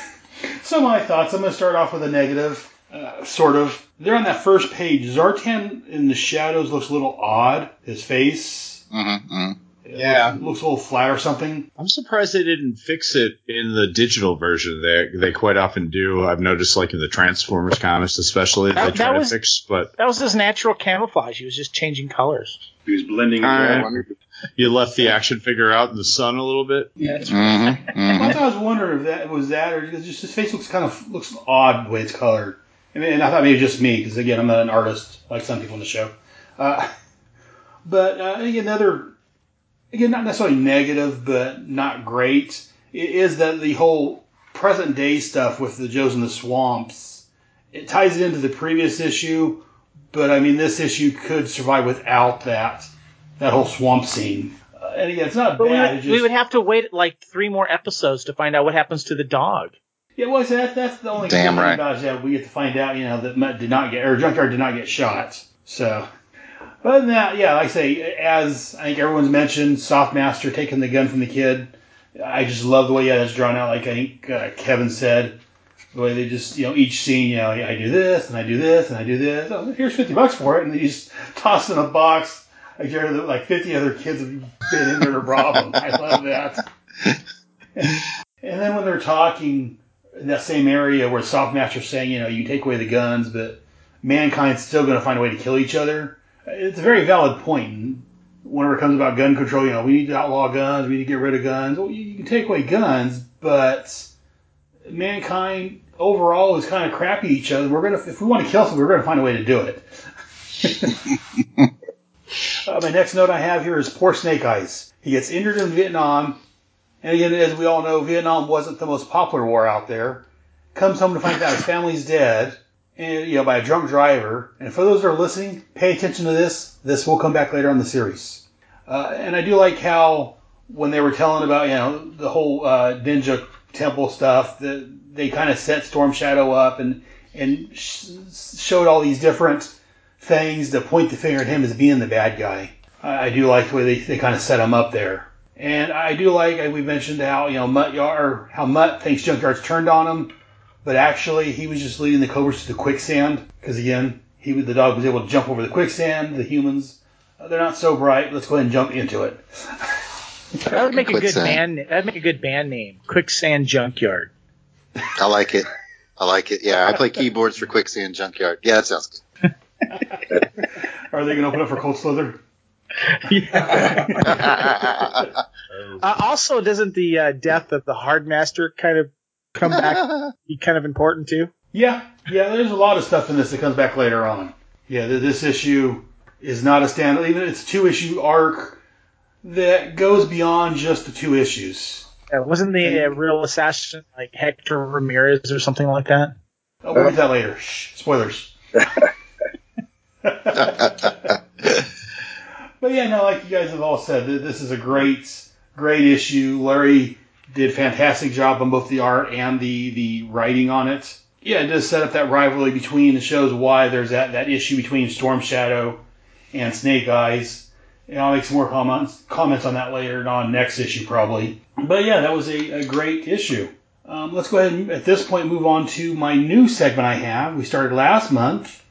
so my thoughts. I'm going to start off with a negative, uh, sort of. There on that first page, Zartan in the shadows looks a little odd. His face. Mm-hmm, Yeah. Looks, looks a little flat or something. I'm surprised they didn't fix it in the digital version. They they quite often do. I've noticed, like in the Transformers comics, especially, That- they try that to fix. But That was his natural camouflage. He was just changing colors. He was blending. I in. you left the action figure out in the sun a little bit. Yeah, it's Mhm, I mhm. thought I was wondering if that was that, or just his face looks kind of looks odd the way it's colored. I mean, and I thought maybe just me, because again, I'm not an artist like some people in the show. Uh, but uh, again, another, again, not necessarily negative, but not great, i- is that the whole present day stuff with the Joes in the swamps. It ties it into the previous issue, but I mean, this issue could survive without that that whole swamp scene. Uh, and again, it's not But we bad. would, it's we would have to wait like three more episodes to find out what happens to the dog. Yeah, well, see, that's that's the only Damn thing right. about it is that we get to find out, you know, that Mutt did not get or Junkyard did not get shot. So, but than that, yeah, like I say, as I think everyone's mentioned, Softmaster taking the gun from the kid. I just love the way that's drawn out. Like I think uh, Kevin said, the way they just you know each scene, you know, I do this and I do this and I do this. Oh, here's fifty bucks for it, and they just toss in a box. Like you're like fifty other kids have been in there to rob them. I love that. And then when they're talking in that same area where Softmaster's saying, you know, you take away the guns, but mankind's still going to find a way to kill each other. It's a very valid point. Whenever it comes about gun control, you know, we need to outlaw guns, we need to get rid of guns. Well, you, you can take away guns, but mankind overall is kind of crappy to each other. We're gonna, if we want to kill somebody, we're gonna find a way to do it. uh, my next note I have here is poor Snake Eyes. He gets injured in Vietnam, and again, as we all know, Vietnam wasn't the most popular war out there. Comes home to find out his family's dead, and you know by a drunk driver. And for those that are listening, pay attention to this. This will come back later on the series. Uh, and I do like how when they were telling about you know the whole uh, ninja temple stuff, that they kind of set Storm Shadow up and and sh- showed all these different things to point the finger at him as being the bad guy. I, I do like the way they, they kind of set him up there. And I do like we mentioned how you know Mutt or how Mutt thinks Junkyard's turned on him, but actually he was just leading the Cobras to the quicksand because again he the dog was able to jump over the quicksand. The humans uh, they're not so bright. Let's go ahead and jump into it. That would make a good band. That'd make a good band name. Quicksand Junkyard. I like it. I like it. Yeah, I play keyboards for Quicksand Junkyard. Yeah, that sounds good. Are they going to open up for Cold Slither? Uh, also, doesn't the uh, death of the Hardmaster kind of come back be kind of important too? Yeah, yeah. There's a lot of stuff in this that comes back later on. Yeah, th- this issue is not a stand. Even it's a two issue arc that goes beyond just the two issues. Uh, wasn't the uh, real assassin like Hector Ramirez or something like that? Oh, we'll get that later. Shh, spoilers. But yeah, no, like you guys have all said, th- this is a great, great issue. Larry did fantastic job on both the art and the the writing on it. Yeah, it does set up that rivalry between. the shows why there's that that issue between Storm Shadow and Snake Eyes. And I'll make some more comments comments on that later on next issue probably. But yeah, that was a, a great issue. Um, let's go ahead and at this point move on to my new segment I have. We started last month.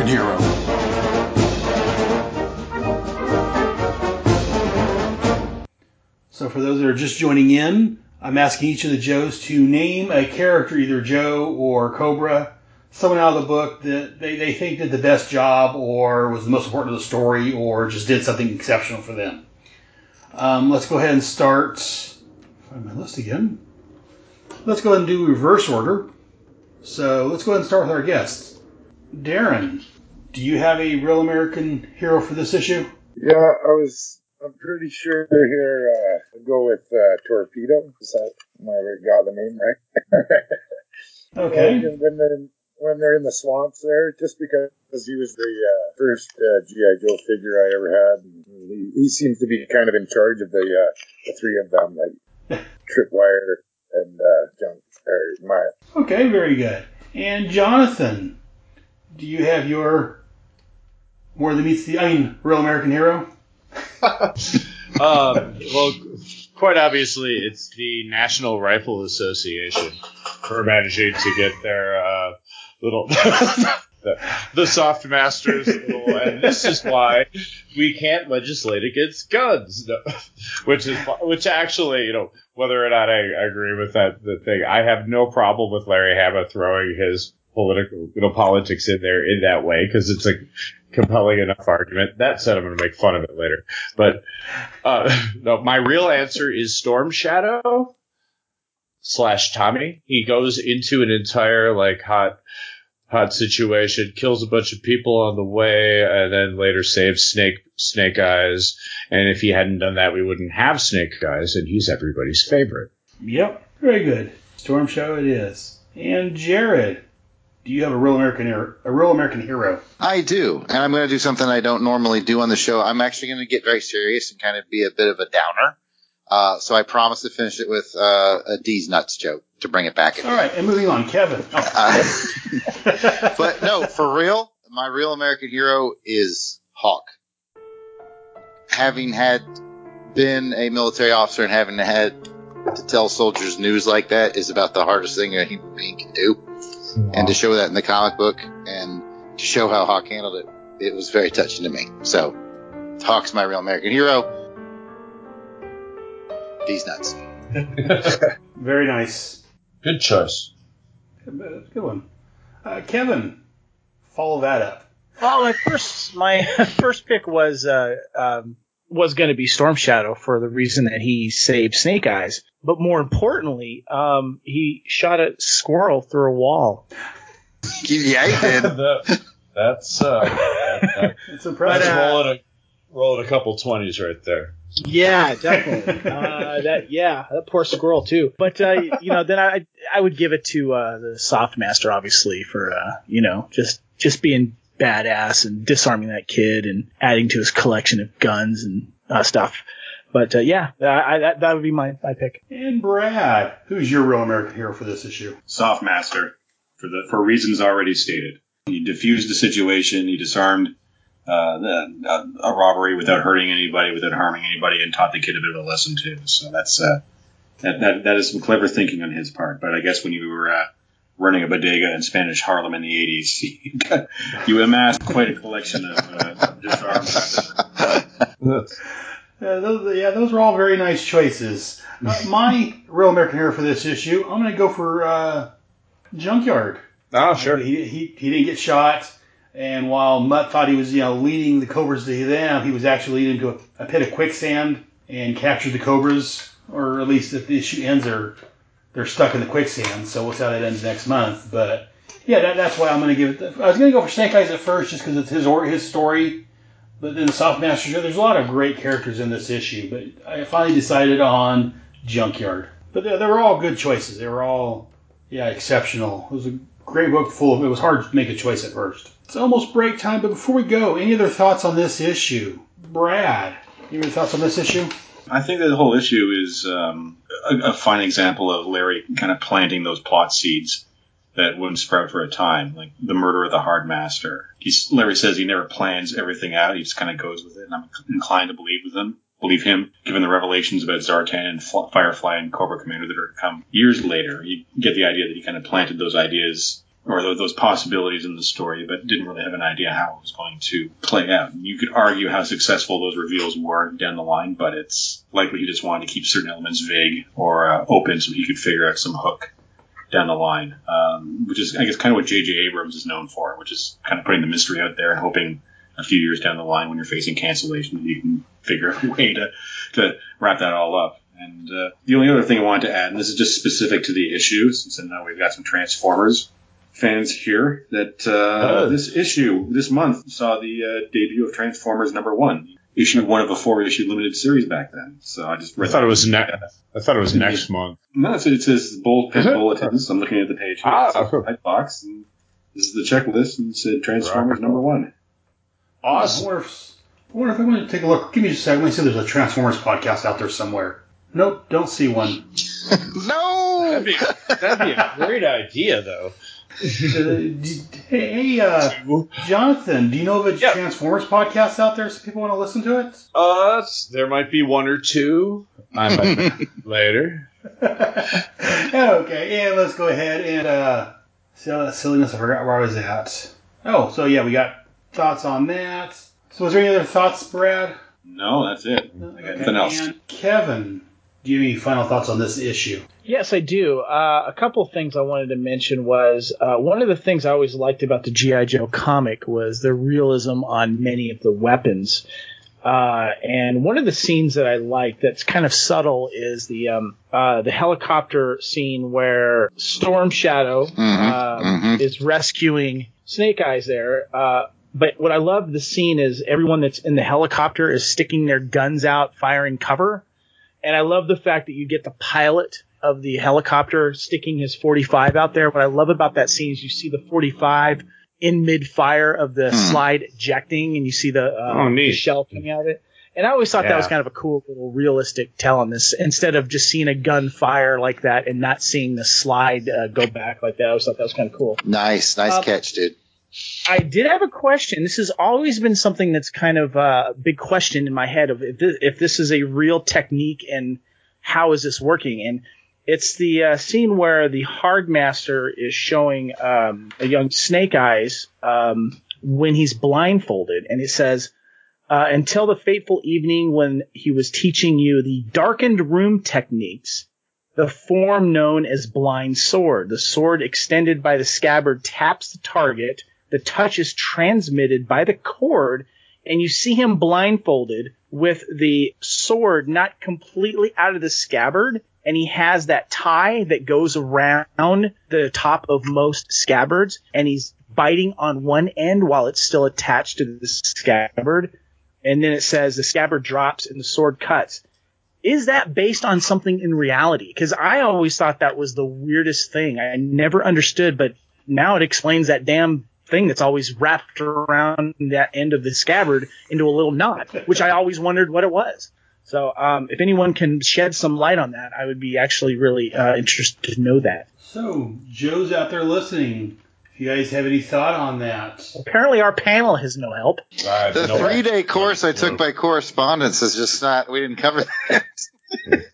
American hero. So for those that are just joining in, I'm asking each of the Joes to name a character, either Joe or Cobra, someone out of the book that they, they think did the best job or was the most important to the story or just did something exceptional for them. Um, let's go ahead and start. Find my list again. Let's go ahead and do reverse order. So let's go ahead and start with our guests. Darren, do you have a real American hero for this issue? Yeah, I was. I'm pretty sure here. Uh, I'll go with uh, Torpedo. Is that got the name right? Okay. And when they're when they're in the swamps there, just because he was the uh, first uh, GI Joe figure I ever had, and he, he seems to be kind of in charge of the uh, the three of them, like Tripwire and uh, Junk or Maya. Okay, very good. And Jonathan, do you have your more than meets the I mean, real American hero? um, well, quite obviously, it's the National Rifle Association for managing to get their uh, little. The, the soft masters, little, and this is why we can't legislate against guns. No, which is which actually, you know, whether or not I, I agree with that the thing, I have no problem with Larry Hama throwing his political, you know, politics in there in that way because it's a compelling enough argument. That said, I'm going to make fun of it later. But uh, no, my real answer is Storm Shadow slash Tommy. He goes into an entire like hot hot situation, kills a bunch of people on the way, and then later saves Snake Snake Eyes. And if he hadn't done that, we wouldn't have Snake Eyes, and he's everybody's favorite. Yep, very good. Storm Shadow it is. And Jared, do you have a real American hero? A real American hero? I do, and I'm going to do something I don't normally do on the show. I'm actually going to get very serious and kind of be a bit of a downer. Uh, so I promise to finish it with uh, a D's nuts joke to bring it back. All right, and moving on, Kevin. Oh. Uh, but no, for real, my real American hero is Hawk. Having had been a military officer and having had to tell soldiers news like that is about the hardest thing a human being can do. And to show that in the comic book and to show how Hawk handled it, it was very touching to me. So, Hawk's my real American hero. These nuts. Very nice. Good choice. Good, good one. Uh, Kevin, follow that up. Well, my first my first pick was uh, um, was going to be Storm Shadow for the reason that he saved Snake Eyes, but more importantly, um, he shot a squirrel through a wall. yeah, he did. That- that's uh, that, that, It's impressive. that's rolling a rolling a couple twenties right there. Yeah, definitely. uh, that yeah, that poor squirrel too. But uh, you know, then I I would give it to uh, the soft master, obviously, for uh, you know just just being badass and disarming that kid and adding to his collection of guns and uh, stuff. But uh, yeah, I, I, that that would be my my pick. And Brad, who's your real American hero for this issue? Soft Master for the for reasons already stated. He diffused the situation. He disarmed uh, the, uh, a robbery without hurting anybody, without harming anybody, and taught the kid a bit of a lesson too. So that's uh, that, that that is some clever thinking on his part. But I guess when you were uh, running a bodega in Spanish Harlem in the '80s, you, amassed quite a collection of uh, disarmed weapons. Uh, those, yeah, those were all very nice choices. Uh, my real American hero for this issue, I'm going to go for uh, Junkyard. Oh, sure. He, he, he didn't get shot, and while Mutt thought he was you know leading the Cobras to them, he was actually leading to a, a pit of quicksand and captured the Cobras, or at least if the issue ends, they're they're stuck in the quicksand. So we'll see how that ends next month. But yeah, that, that's why I'm going to give it. The, I was going to go for Snake Eyes at first, just because it's his or his story. But then the Soft Master, there's a lot of great characters in this issue. But I finally decided on Junkyard. But they, they were all good choices. They were all yeah exceptional. It was a great book full of. It was hard to make a choice at first. It's almost break time, but before we go, any other thoughts on this issue? Brad, any thoughts on this issue? I think that the whole issue is um, a, a fine example of Larry kind of planting those plot seeds that wouldn't sprout for a time, like the murder of the Hard Master. He's, Larry says he never plans everything out; he just kind of goes with it, and I'm inclined to believe with him. Believe him, given the revelations about Zartan and Fl- Firefly and Cobra Commander that are to come years later. You get the idea that he kind of planted those ideas or those possibilities in the story, but didn't really have an idea how it was going to play out. You could argue how successful those reveals were down the line, but it's likely he just wanted to keep certain elements vague or uh, open so he could figure out some hook down the line, um, which is, I guess, kind of what J.J. Abrams is known for, which is kind of putting the mystery out there and hoping a few years down the line when you're facing cancellation, you can figure out a way to, to wrap that all up. And uh, the only other thing I wanted to add, and this is just specific to the issue, since I know we've got some Transformers fans here, that uh, this issue, this month, saw the uh, debut of Transformers number one. Issue one of a four issue limited series back then. So I just I thought it was ne- I thought it was next month. No, it's, it says bull, Is it? bulletins. I'm looking at the page here. Ah, It's cool. white box, and this is the checklist, and it said Transformers Rock. number one. Awesome. I wonder if, I wonder if I'm going to take a look. Give me just a second. Let me see if there's a Transformers podcast out there somewhere. Nope, don't see one. no! That'd be, that'd be a great idea, though. Uh, d- hey, uh, Jonathan, do you know of a Transformers podcast out there so people want to listen to it? Uh, there might be one or two. I might later. okay, and let's go ahead and uh, see all that silliness. I forgot where I was at. Oh, so yeah, we got thoughts on that. So, was there any other thoughts, Brad? No, that's it. I got nothing else. And Kevin, do you have any final thoughts on this issue? Yes, I do. Uh, a couple of things I wanted to mention was uh, one of the things I always liked about the GI Joe comic was the realism on many of the weapons. Uh, and one of the scenes that I like that's kind of subtle is the um, uh, the helicopter scene where Storm Shadow uh, is rescuing Snake Eyes there. Uh, but what I love the scene is everyone that's in the helicopter is sticking their guns out, firing cover. And I love the fact that you get the pilot of the helicopter sticking his 45 out there. What I love about that scene is you see the 45 in mid fire of the slide ejecting, and you see the, uh, Oh, the shell coming out of it. And I always thought that was kind of a cool little realistic tell on this, instead of just seeing a gun fire like that and not seeing the slide uh, go back like that. I always thought that was kind of cool. Nice, nice Um, catch, dude. I did have a question. This has always been something that's kind of a big question in my head of if this, if this is a real technique and how is this working? And it's the uh, scene where the Hard Master is showing um, a young Snake Eyes um, when he's blindfolded, and it says. Uh, until the fateful evening when he was teaching you the darkened room techniques, the form known as blind sword. The sword extended by the scabbard taps the target. The touch is transmitted by the cord, and you see him blindfolded with the sword not completely out of the scabbard. And he has that tie that goes around the top of most scabbards, and he's biting on one end while it's still attached to the scabbard. And then it says the scabbard drops and the sword cuts is that based on something in reality? Because I always thought that was the weirdest thing. I never understood, but now it explains that damn thing that's always wrapped around that end of the scabbard into a little knot, which I always wondered what it was. So, um, if anyone can shed some light on that, I would be actually really uh, interested to know that. So, Joe's out there listening. If you guys have any thought on that, Apparently, our panel has no help. The three day course I took by correspondence is just not, we didn't cover that.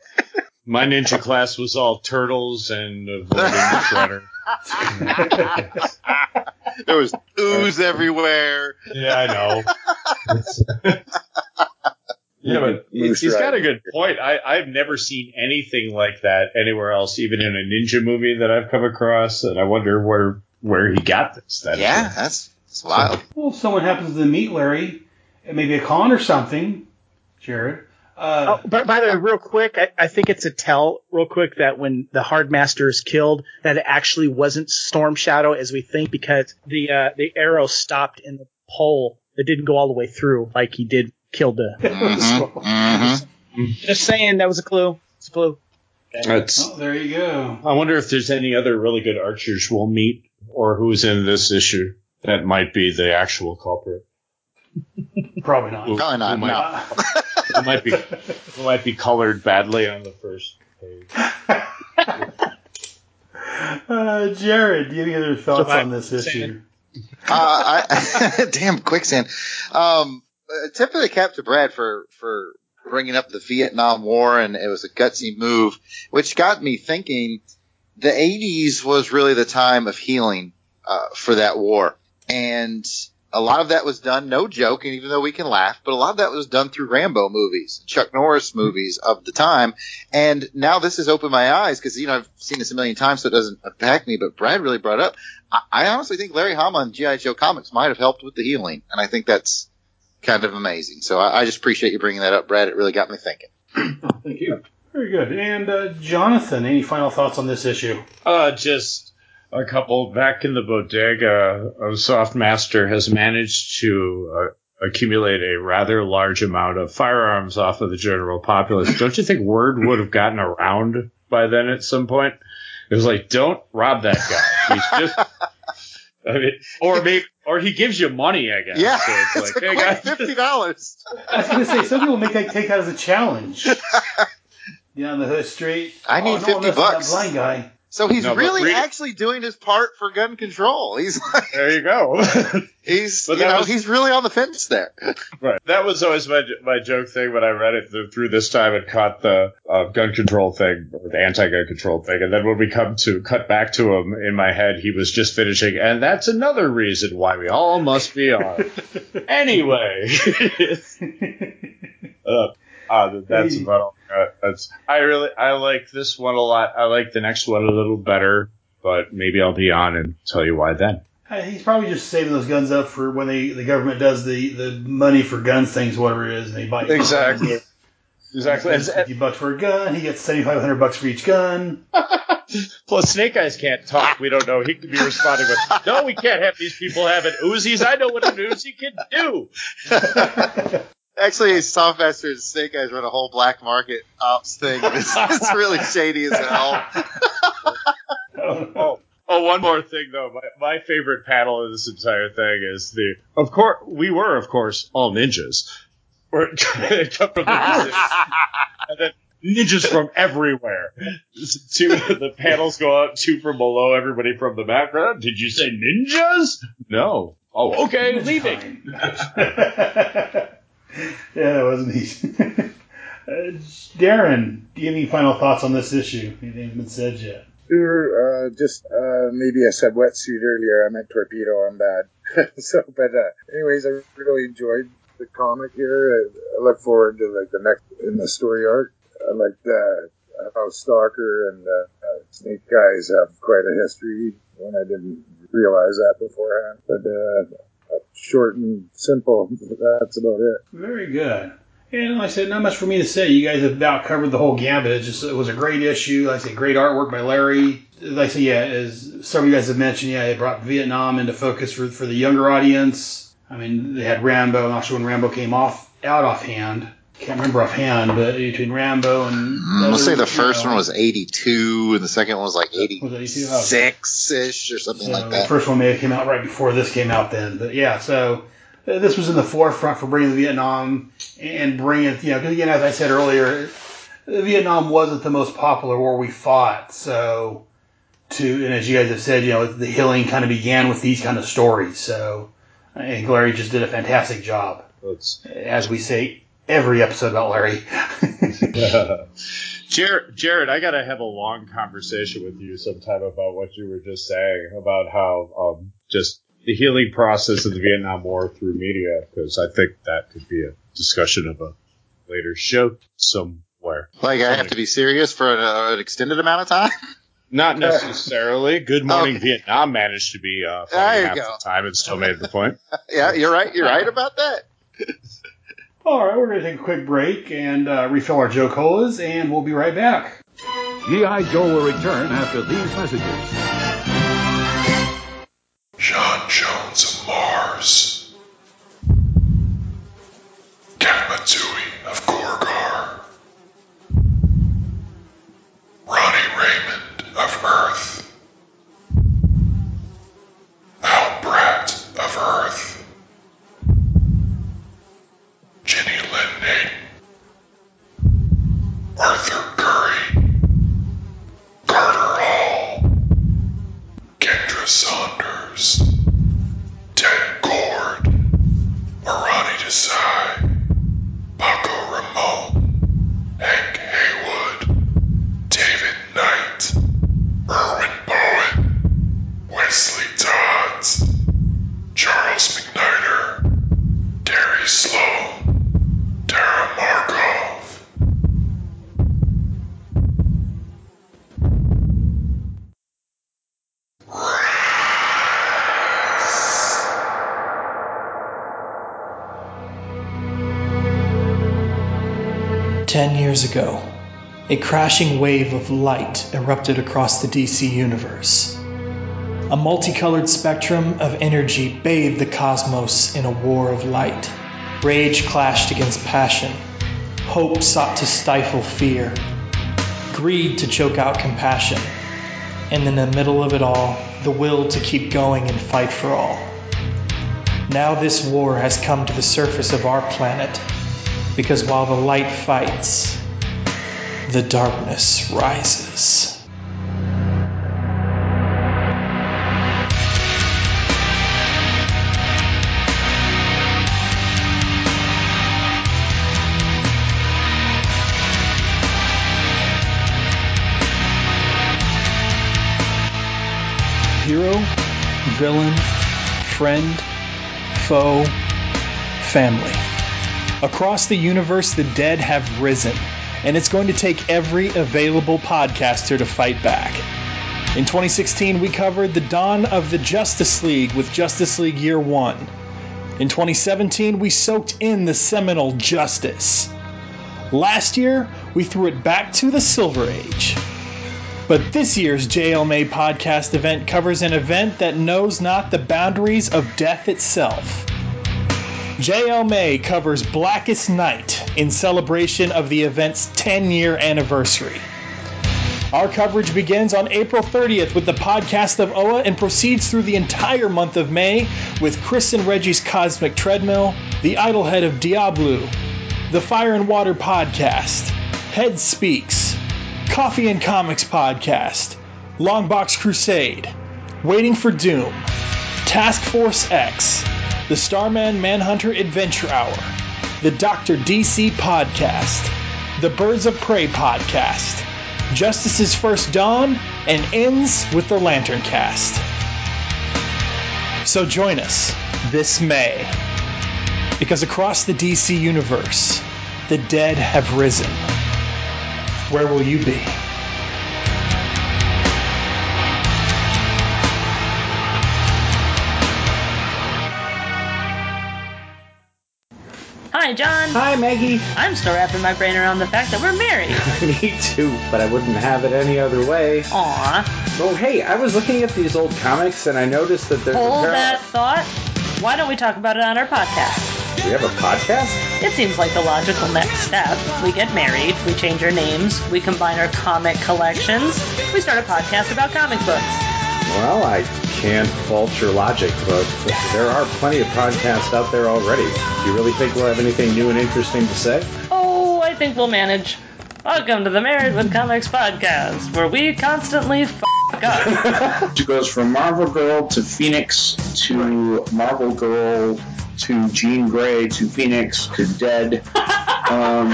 My ninja class was all turtles and avoiding the shredder. there was ooze everywhere. Yeah, I know. Yeah, but he's, he's got a good point. I, I've never seen anything like that anywhere else, even in a ninja movie that I've come across, and I wonder where where he got this. That Yeah, that's, that's wild. well, if someone happens to meet Larry, at maybe a con or something, Jared. Uh, Oh, but by the way, real quick, I, I think it's a tell, real quick, that when the Hard Master is killed, that it actually wasn't Storm Shadow as we think, because the uh, the arrow stopped in the pole. It didn't go all the way through like he did kill the. Mm-hmm. Just saying, that was a clue. It's a clue. That's, oh, there you go. I wonder if there's any other really good archers we'll meet, or who's in this issue that might be the actual culprit. Probably not. Probably not. Who might, No. who might be who might be colored badly on the first page. Uh, Jared, do you have any other thoughts Survive on this issue? Uh, I, damn quicksand. Um, tip of the cap to Brad for for bringing up the Vietnam War, and it was a gutsy move, which got me thinking. The '80s was really the time of healing uh, for that war, and a lot of that was done. No joke, and even though we can laugh, but a lot of that was done through Rambo movies, Chuck Norris movies of the time. And now this has opened my eyes because you know I've seen this a million times, so it doesn't affect me. But Brad really brought it up. I, I honestly think Larry Hama and GI Joe comics might have helped with the healing, and I think that's kind of amazing. So I, I just appreciate you bringing that up, Brad. It really got me thinking. Thank you. Very good. And uh, Jonathan, any final thoughts on this issue? Uh, just a couple back in the bodega. Uh, Softmaster has managed to uh, accumulate a rather large amount of firearms off of the general populace. Don't you think word would have gotten around by then at some point? It was like, don't rob that guy. He's just. I mean, or maybe, or he gives you money, I guess. Yeah, So it's it's like, a hey quick guys, fifty dollars. I was going to say, some people make that, take that as a challenge. Down the hood street. I need oh, no, 50 listen, bucks. That blind guy. So he's No, really read actually doing his part for gun control. He's like, there you go. he's you know was- he's really on the fence there. Right. That was always my my joke thing when I read it th- through this time and caught the uh, gun control thing or the anti-gun control thing, and then when we come to cut back to him in my head, he was just finishing, and that's another reason why we all must be armed. anyway, uh, uh, that's about all. Uh, that's I really I like this one a lot. I like the next one a little better, but maybe I'll be on and tell you why then. He's probably just saving those guns up for when they the government does the, the money for guns things, whatever it is, and they buy Exactly. Exactly. He gets Fifty bucks for a gun. He gets seventy five hundred bucks for each gun. Plus, Snake Eyes can't talk. We don't know. He could be responding with, "No, we can't have these people having Uzis. I know what an Uzi can do." Actually, Softmaster and Snake Eyes run a whole black market ops thing. It's, it's really shady as hell. oh, oh, one more thing though. My, my favorite panel of this entire thing is the. Of course, we were, of course, all ninjas. We're come from the and then ninjas from everywhere. Two the panels go up, two from below, everybody from the background. Did you say ninjas? No. Oh, okay, leaving. yeah, that was neat. uh, Darren, do you have any final thoughts on this issue? Anything been said yet? Sure, uh, just uh, maybe I said wetsuit earlier. I meant torpedo. I'm bad. so, but uh, anyways, I really enjoyed the comic here. I, look forward to like the next in the story arc. I like uh, how Stalker and uh, Snake Eyes have quite a history. When I didn't realize that beforehand, but uh, short and simple. That's about it. Very good. And like I said, not much for me to say. You guys have about covered the whole gambit. It just it was a great issue. Like I said, great artwork by Larry. Like I said, yeah, as some of you guys have mentioned, yeah, it brought Vietnam into focus for for the younger audience. I mean, they had Rambo. Not sure when Rambo came off out offhand. Can't remember offhand, but between Rambo and Mm, Let's say the first know, one was 82 and the second one was like was 82. Oh, 86 ish or something So like the first one may have came out right before this came out then, but yeah. So uh, this was in the forefront for bringing the Vietnam and bringing it, you know because again as I said earlier, Vietnam wasn't the most popular war we fought. So to and as you guys have said, you know the healing kind of began with these kind of stories. So I think Larry just did a fantastic job. As we say every episode about Larry. Jared, Jared, I gotta have a long conversation with you sometime about what you were just saying about how um, just the healing process of the Vietnam War through media, because I think that could be a discussion of a later show somewhere. Like I have to be serious for an, uh, an extended amount of time. Not necessarily. Good Morning Vietnam managed to be uh, There half go. the time and still made the point. yeah, you're right. You're right about that. All right, we're going to take a quick break and uh, refill our Joe Colas, and we'll be right back. G.I. Joe will return after these messages. J'onn J'onzz of Mars. Katma Tui of Korugar. Ronnie Raymond of Earth. Al Pratt of Earth. Go away. Kendra Saunders. Years ago, a crashing wave of light erupted across the DC universe. A multicolored spectrum of energy bathed the cosmos in a war of light. Rage clashed against passion. Hope sought to stifle fear. Greed to choke out compassion. And in the middle of it all, the will to keep going and fight for all. Now this war has come to the surface of our planet because while the light fights, the darkness rises. Hero, villain, friend, foe, family. Across the universe, the dead have risen, and it's going to take every available podcaster to fight back. In 2016, we covered the dawn of the Justice League with Justice League Year 1. In 2017, we soaked in the seminal Justice. Last year, we threw it back to the Silver Age. But this year's JL May podcast event covers an event that knows not the boundaries of death itself. JL May covers Blackest Night in celebration of the event's 10 year anniversary. Our coverage begins on April 30th with the podcast of Oa and proceeds through the entire month of May with Chris and Reggie's Cosmic Treadmill, the Idol-Head of Diabolu, the Fire and Water Podcast, Head Speaks, Coffee and Comics Podcast, Longbox Crusade, Waiting for Doom, Task Force X, the Starman Manhunter Adventure Hour, the Dr. DC Podcast, the Birds of Prey Podcast, Justice's First Dawn, and ends with the Lantern Cast. So join us this May, because across the DC universe, the dead have risen. Where will you be? Hi, John. Hi, Maggie. I'm still wrapping my brain around the fact that we're married. Me too, but I wouldn't have it any other way. Aw. Oh, hey, I was looking at these old comics and I noticed that there's Hold a that thought. Why don't we talk about it on our podcast? We have a podcast? It seems like the logical next step. We get married, we change our names, we combine our comic collections, we start a podcast about comic books. Well, I can't fault your logic, but there are plenty of podcasts out there already. Do you really think we'll have anything new and interesting to say? Oh, I think we'll manage. Welcome to the Married with Comics podcast, where we constantly f up. It goes from Marvel Girl to Phoenix to Marvel Girl to Jean Grey to Phoenix to Dead. Um,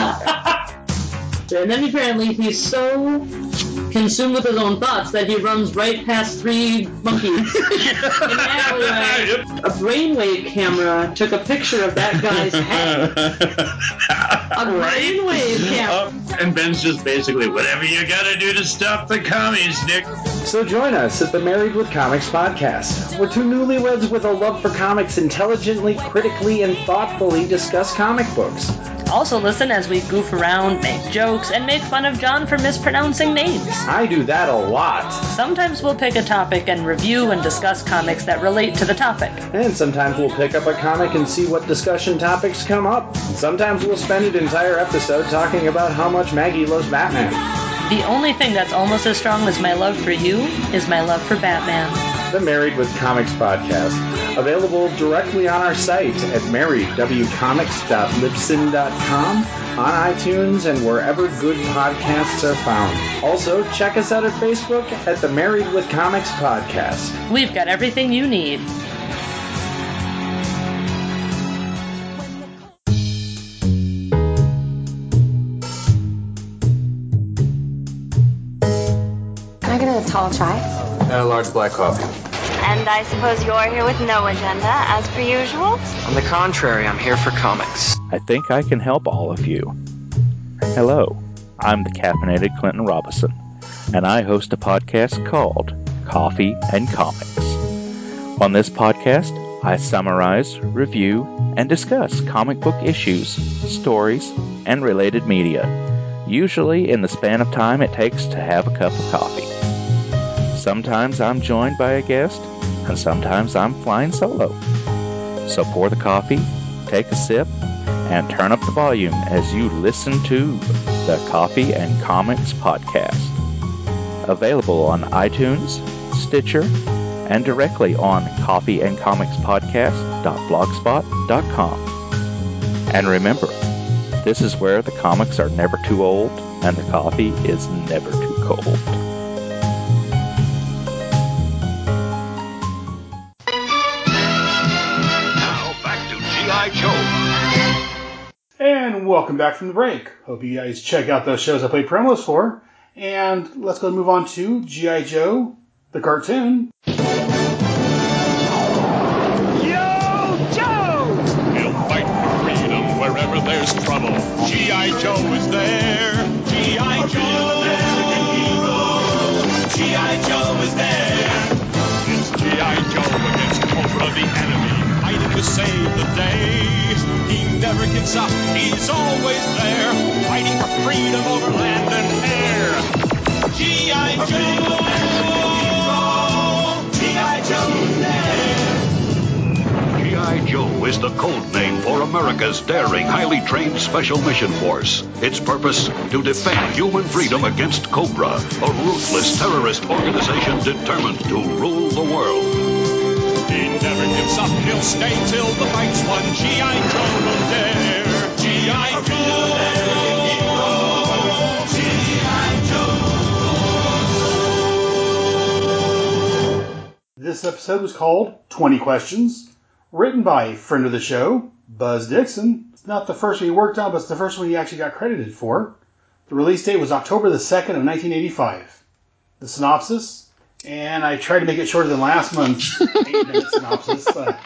And then apparently he's so consumed with his own thoughts that he runs right past three monkeys in an alleyway. A brainwave camera took a picture of that guy's head. A brainwave camera. and Ben's just basically, whatever you gotta do to stop the commies, Nick. So join us at the Married with Comics podcast, where two newlyweds with a love for comics intelligently, critically, and thoughtfully discuss comic books. Also listen as we goof around, make jokes, and make fun of John for mispronouncing names. I do that a lot. Sometimes we'll pick a topic and review and discuss comics that relate to the topic. And sometimes we'll pick up a comic and see what discussion topics come up. Sometimes we'll spend an entire episode talking about how much Maggie loves Batman. The only thing that's almost as strong as my love for you is my love for Batman. The Married with Comics podcast, available directly on our site at marriedwcomics.libsyn.com, on iTunes, and wherever good podcasts are found. Also, check us out at Facebook at the Married with Comics podcast. We've got everything you need. A tall chai? And a large black coffee. And I suppose you're here with no agenda, as per usual? On the contrary, I'm here for comics. I think I can help all of you. Hello, I'm the caffeinated Clinton Robinson, and I host a podcast called Coffee and Comics. On this podcast, I summarize, review, and discuss comic book issues, stories, and related media, usually in the span of time it takes to have a cup of coffee. Sometimes I'm joined by a guest, and sometimes I'm flying solo. So pour the coffee, take a sip, and turn up the volume as you listen to the Coffee and Comics Podcast. Available on iTunes, Stitcher, and directly on coffeeandcomicspodcast.blogspot.com. And remember, this is where the comics are never too old and the coffee is never too cold. Welcome back from the break. Hope you guys check out those shows I played promos for. And let's go move on to G.I. Joe, the cartoon. Yo, Joe! He'll fight for freedom wherever there's trouble. G.I. Joe is there. G.I. Joe, American hero. G.I. Joe is there. It's G.I. Joe against Cobra the enemy, to save the day. He never gives up, he's always there, fighting for freedom over land and air. G.I. Joe! G.I. Joe. G.I. Joe is the code name for America's daring, highly trained Special Mission Force. Its purpose? To defend human freedom against Cobra, a ruthless terrorist organization determined to rule the world. Never gives up, he'll stay till the fight's won. G.I. Joe will dare. G.I. Joe! This episode was called 20 Questions, written by a friend of the show, Buzz Dixon. It's not the first one he worked on, but it's the first one he actually got credited for. The release date was October the 2nd of 1985. The synopsis, and I tried to make it shorter than last month's 8-minute synopsis. Uh,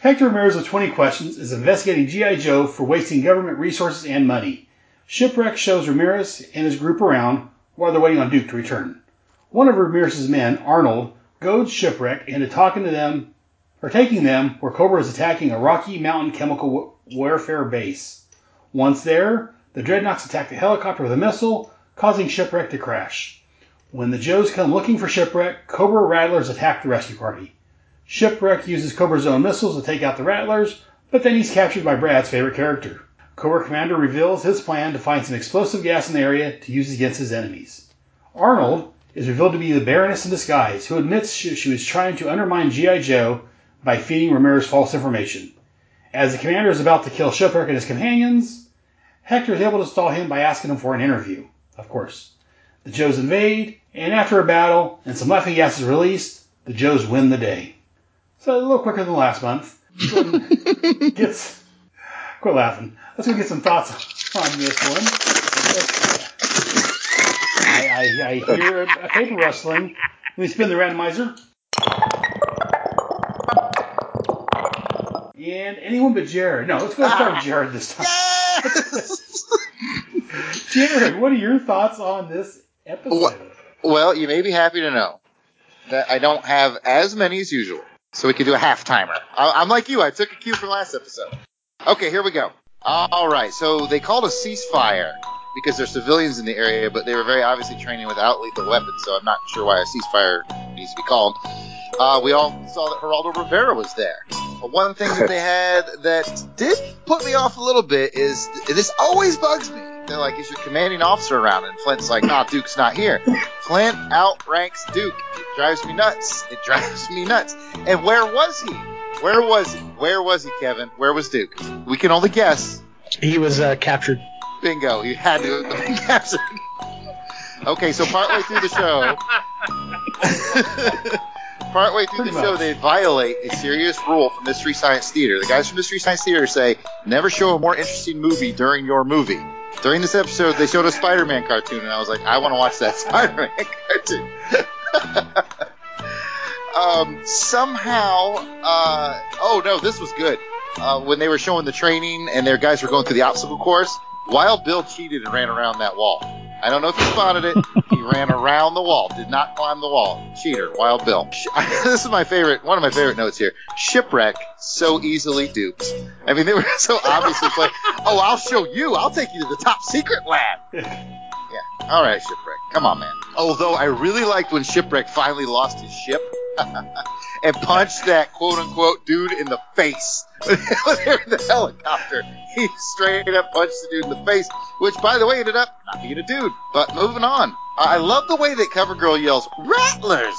Hector Ramirez with 20 Questions is investigating G.I. Joe for wasting government resources and money. Shipwreck shows Ramirez and his group around while they're waiting on Duke to return. One of Ramirez's men, Arnold, goads Shipwreck into talking to them, or taking them where Cobra is attacking a Rocky Mountain chemical wa- warfare base. Once there, the Dreadnoks attack the helicopter with a missile, causing Shipwreck to crash. When the Joes come looking for Shipwreck, Cobra Rattlers attack the rescue party. Shipwreck uses Cobra's own missiles to take out the Rattlers, but then he's captured by Brad's favorite character. Cobra Commander reveals his plan to find some explosive gas in the area to use against his enemies. Arnold is revealed to be the Baroness in disguise, who admits she, she was trying to undermine G.I. Joe by feeding Ramirez false information. As the commander is about to kill Shipwreck and his companions, Hector is able to stall him by asking him for an interview, of course. The Joes invade, and after a battle and some laughing gas is released, the Joes win the day. So a little quicker than last month. Gets quit laughing. Let's go get some thoughts on this one. I, I, I hear a paper rustling. Let me spin the randomizer. And anyone but Jared. No, let's go start with Jared this time. Jared, what are your thoughts on this episode? Well, you may be happy to know that I don't have as many as usual, so we can do a half timer. I- I'm like you. I took a cue from last episode. Okay, here we go. All right, so they called a ceasefire because there's civilians in the area, but they were very obviously training without lethal weapons, so I'm not sure why a ceasefire needs to be called. Uh, we all saw that Geraldo Rivera was there. But one thing that they had that did put me off a little bit is this always bugs me. They're like, "Is your commanding officer around?" And Flint's like, "Nah, Duke's not here." Flint outranks Duke. It drives me nuts. It drives me nuts. And where was he? Where was he? Where was he, Kevin? Where was Duke? We can only guess. He was uh, captured. Bingo. He had to have been captured. Okay, so partway through the show, partway through the show, they violate a serious rule from Mystery Science Theater. The guys from Mystery Science Theater say, never show a more interesting movie during your movie. During this episode, they showed a Spider-Man cartoon, and I was like, I want to watch that Spider-Man cartoon. um, somehow, uh, oh no, this was good. Uh, when they were showing the training and their guys were going through the obstacle course, Wild Bill cheated and ran around that wall. I don't know if you spotted it. He ran around the wall, did not climb the wall. Cheater, Wild Bill. This is my favorite, one of my favorite notes here. Shipwreck, so easily duped. I mean, they were so obviously playing. Oh, I'll show you. I'll take you to the top secret lab. Yeah. All right, Shipwreck. Come on, man. Although I really liked when Shipwreck finally lost his ship and punched that quote unquote dude in the face when in the helicopter. He straight up punched the dude in the face, which, by the way, ended up not being a dude. But moving on. I love the way that CoverGirl yells, Rattlers!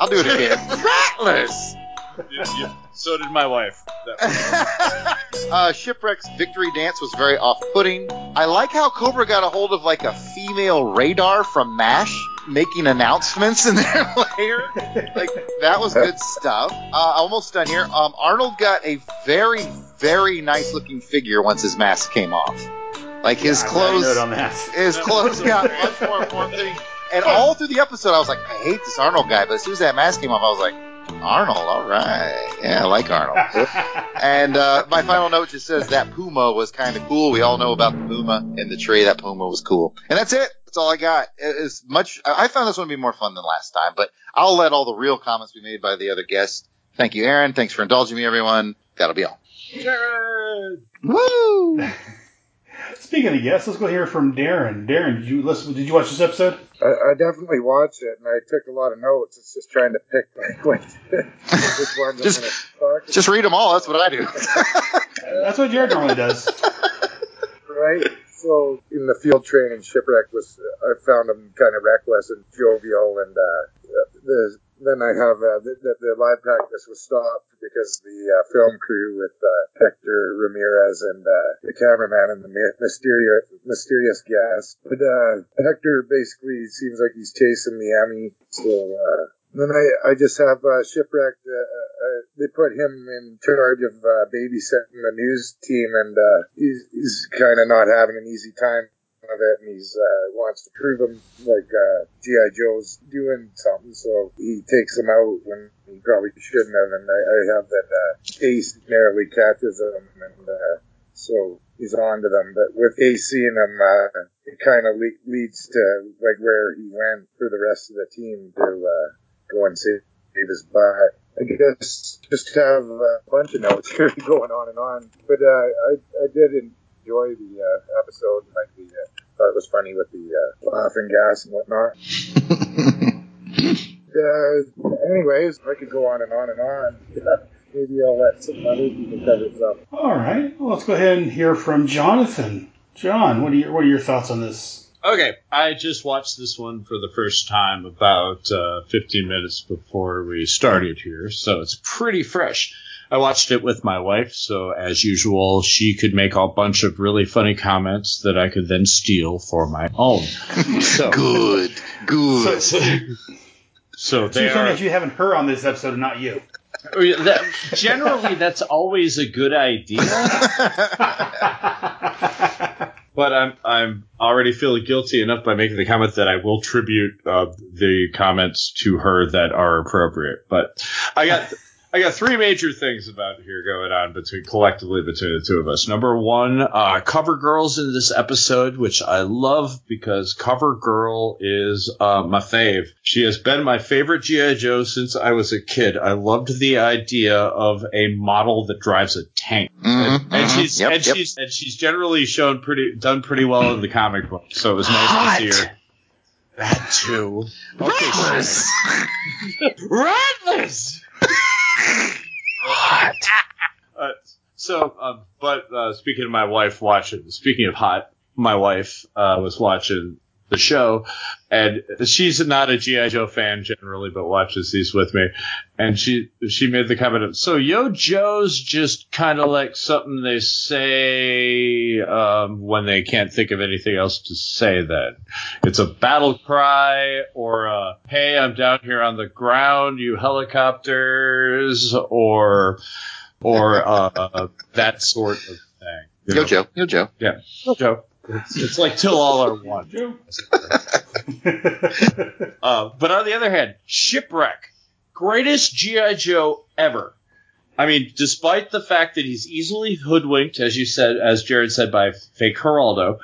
I'll do it again. Rattlers! Yeah. So did my wife. uh, Shipwreck's victory dance was very off-putting. I like how Cobra got a hold of like a female radar from MASH, making announcements in their lair. Like that was good stuff. Uh, almost done here. Um, Arnold got a very, very nice-looking figure once his mask came off. Like his I clothes, on that. his clothes got much more form-fitting. And all through the episode, I was like, I hate this Arnold guy. But as soon as that mask came off, I was like, Arnold, all right. Yeah, I like Arnold. and uh, my final note just says that Puma was kind of cool. We all know about the Puma and the tree. That Puma was cool. And that's it. That's all I got. As much, I I found this one to be more fun than last time, but I'll let all the real comments be made by the other guests. Thank you, Aaron. Thanks for indulging me, everyone. That'll be all. Jared! Woo! Speaking of guests, let's go hear from Darren. Darren, did you listen? Did you watch this episode? I, I definitely watched it, and I took a lot of notes. It's just trying to pick like what, which ones Just- I'm going to talk Just read them all. That's what I do. That's what Jared normally does. right? So in the field training, shipwreck was I found him kind of reckless and jovial, and uh, the, then I have uh, the, the, live practice was stopped because the uh, film crew with uh, Hector Ramirez and uh, the cameraman and the mysterious mysterious guest. But uh, Hector basically seems like he's chasing the Emmy, so. Then I, I just have uh, shipwrecked. Uh, uh, they put him in charge of uh, babysitting the news team, and uh, he's, he's kind of not having an easy time of it, and he's uh, wants to prove him like GI Joe's doing something, so he takes him out when he probably shouldn't have. And I, I have that Ace narrowly catches him, and so he's on to them. But with Ace seeing him, it kind of le- leads to like where he went for the rest of the team to go and save his butt. I guess just have a bunch of notes here going on and on. But uh, I, I did enjoy the uh, episode. and Like the, uh, thought it was funny with the uh, laughing gas and whatnot. uh, anyways, I could go on and on and on. Maybe I'll let some other people cover some. All right. Well, let's go ahead and hear from Jonathan. John, what are your what are your thoughts on this? Okay, I just watched this one for the first time about uh, 15 minutes before we started here, so it's pretty fresh. I watched it with my wife, so as usual, she could make a bunch of really funny comments that I could then steal for my own. So, good, good. So, so So they you're saying are. that you having her on this episode and not you? Oh, that- generally, that's always a good idea. but I'm I'm already feeling guilty enough by making the comment that I will tribute uh, the comments to her that are appropriate. But I got I got three major things about here going on between collectively between the two of us. Number one, uh, cover girls in this episode, which I love because cover girl is uh, my fave. She has been my favorite GI Joe since I was a kid. I loved the idea of a model that drives a tank, and, and mhm. she's Yep, and yep. she's and she's generally shown pretty done pretty well in the comic book. So it was nice to see her. That too. Okay, Rattlers. Rattlers. Uh, so, um, but uh, speaking of my wife watching, speaking of hot, my wife uh, was watching the show, and she's not a GI Joe fan generally, but watches these with me, and she she made the comment of, "So Yo Joe's just kind of like something they say um, when they can't think of anything else to say. Then it's a battle cry, or a, Hey, I'm down here on the ground, you helicopters, or or uh, that sort of thing." Yo know? Joe, Yo Joe. Yeah, Yo Joe. It's, it's like till all are one. uh, but on the other hand, Shipwreck, greatest GI Joe ever. I mean, despite the fact that he's easily hoodwinked, as you said, as Jared said, by fake Geraldo,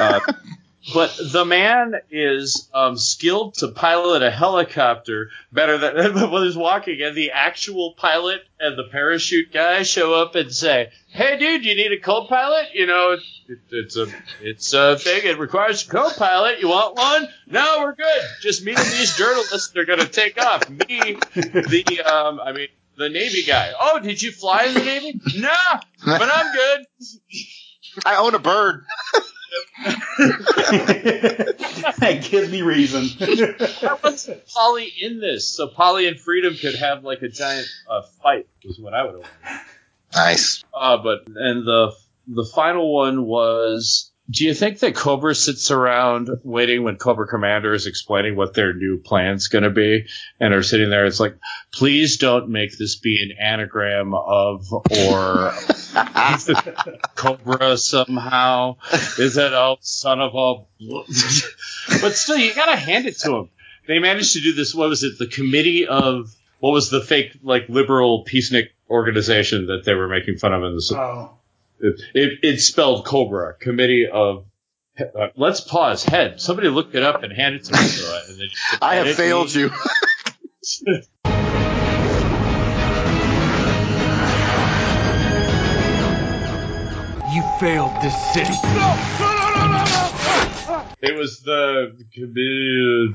uh, but the man is um, skilled to pilot a helicopter better than when he's walking, and the actual pilot and the parachute guy show up and say, "Hey, dude, you need a co-pilot? You know, it, it's a it's a thing. It requires a co-pilot. You want one? No, we're good. Just me and these journalists. They're gonna take off. Me, the um, I mean." The Navy guy. Oh, did you fly in the Navy? No, but I'm good. I own a bird. that gives me reason. That was Polly in this, so Polly and Freedom could have like a giant uh, fight. Was what I would have. Nice. Uh, but and the the final one was. Do you think that Cobra sits around waiting when Cobra Commander is explaining what their new plan's going to be, and are sitting there? It's like, please don't make this be an anagram of or Cobra somehow. Is that all son of a? but still, you gotta hand it to them. They managed to do this. What was it? The committee of what was the fake like liberal peacenik organization that they were making fun of in the. Oh. It, it, it's spelled Cobra, Committee of. Uh, let's pause. Head. Somebody look it up and hand it to me. So I, and then I have failed me. you. You failed this city. It was the committee.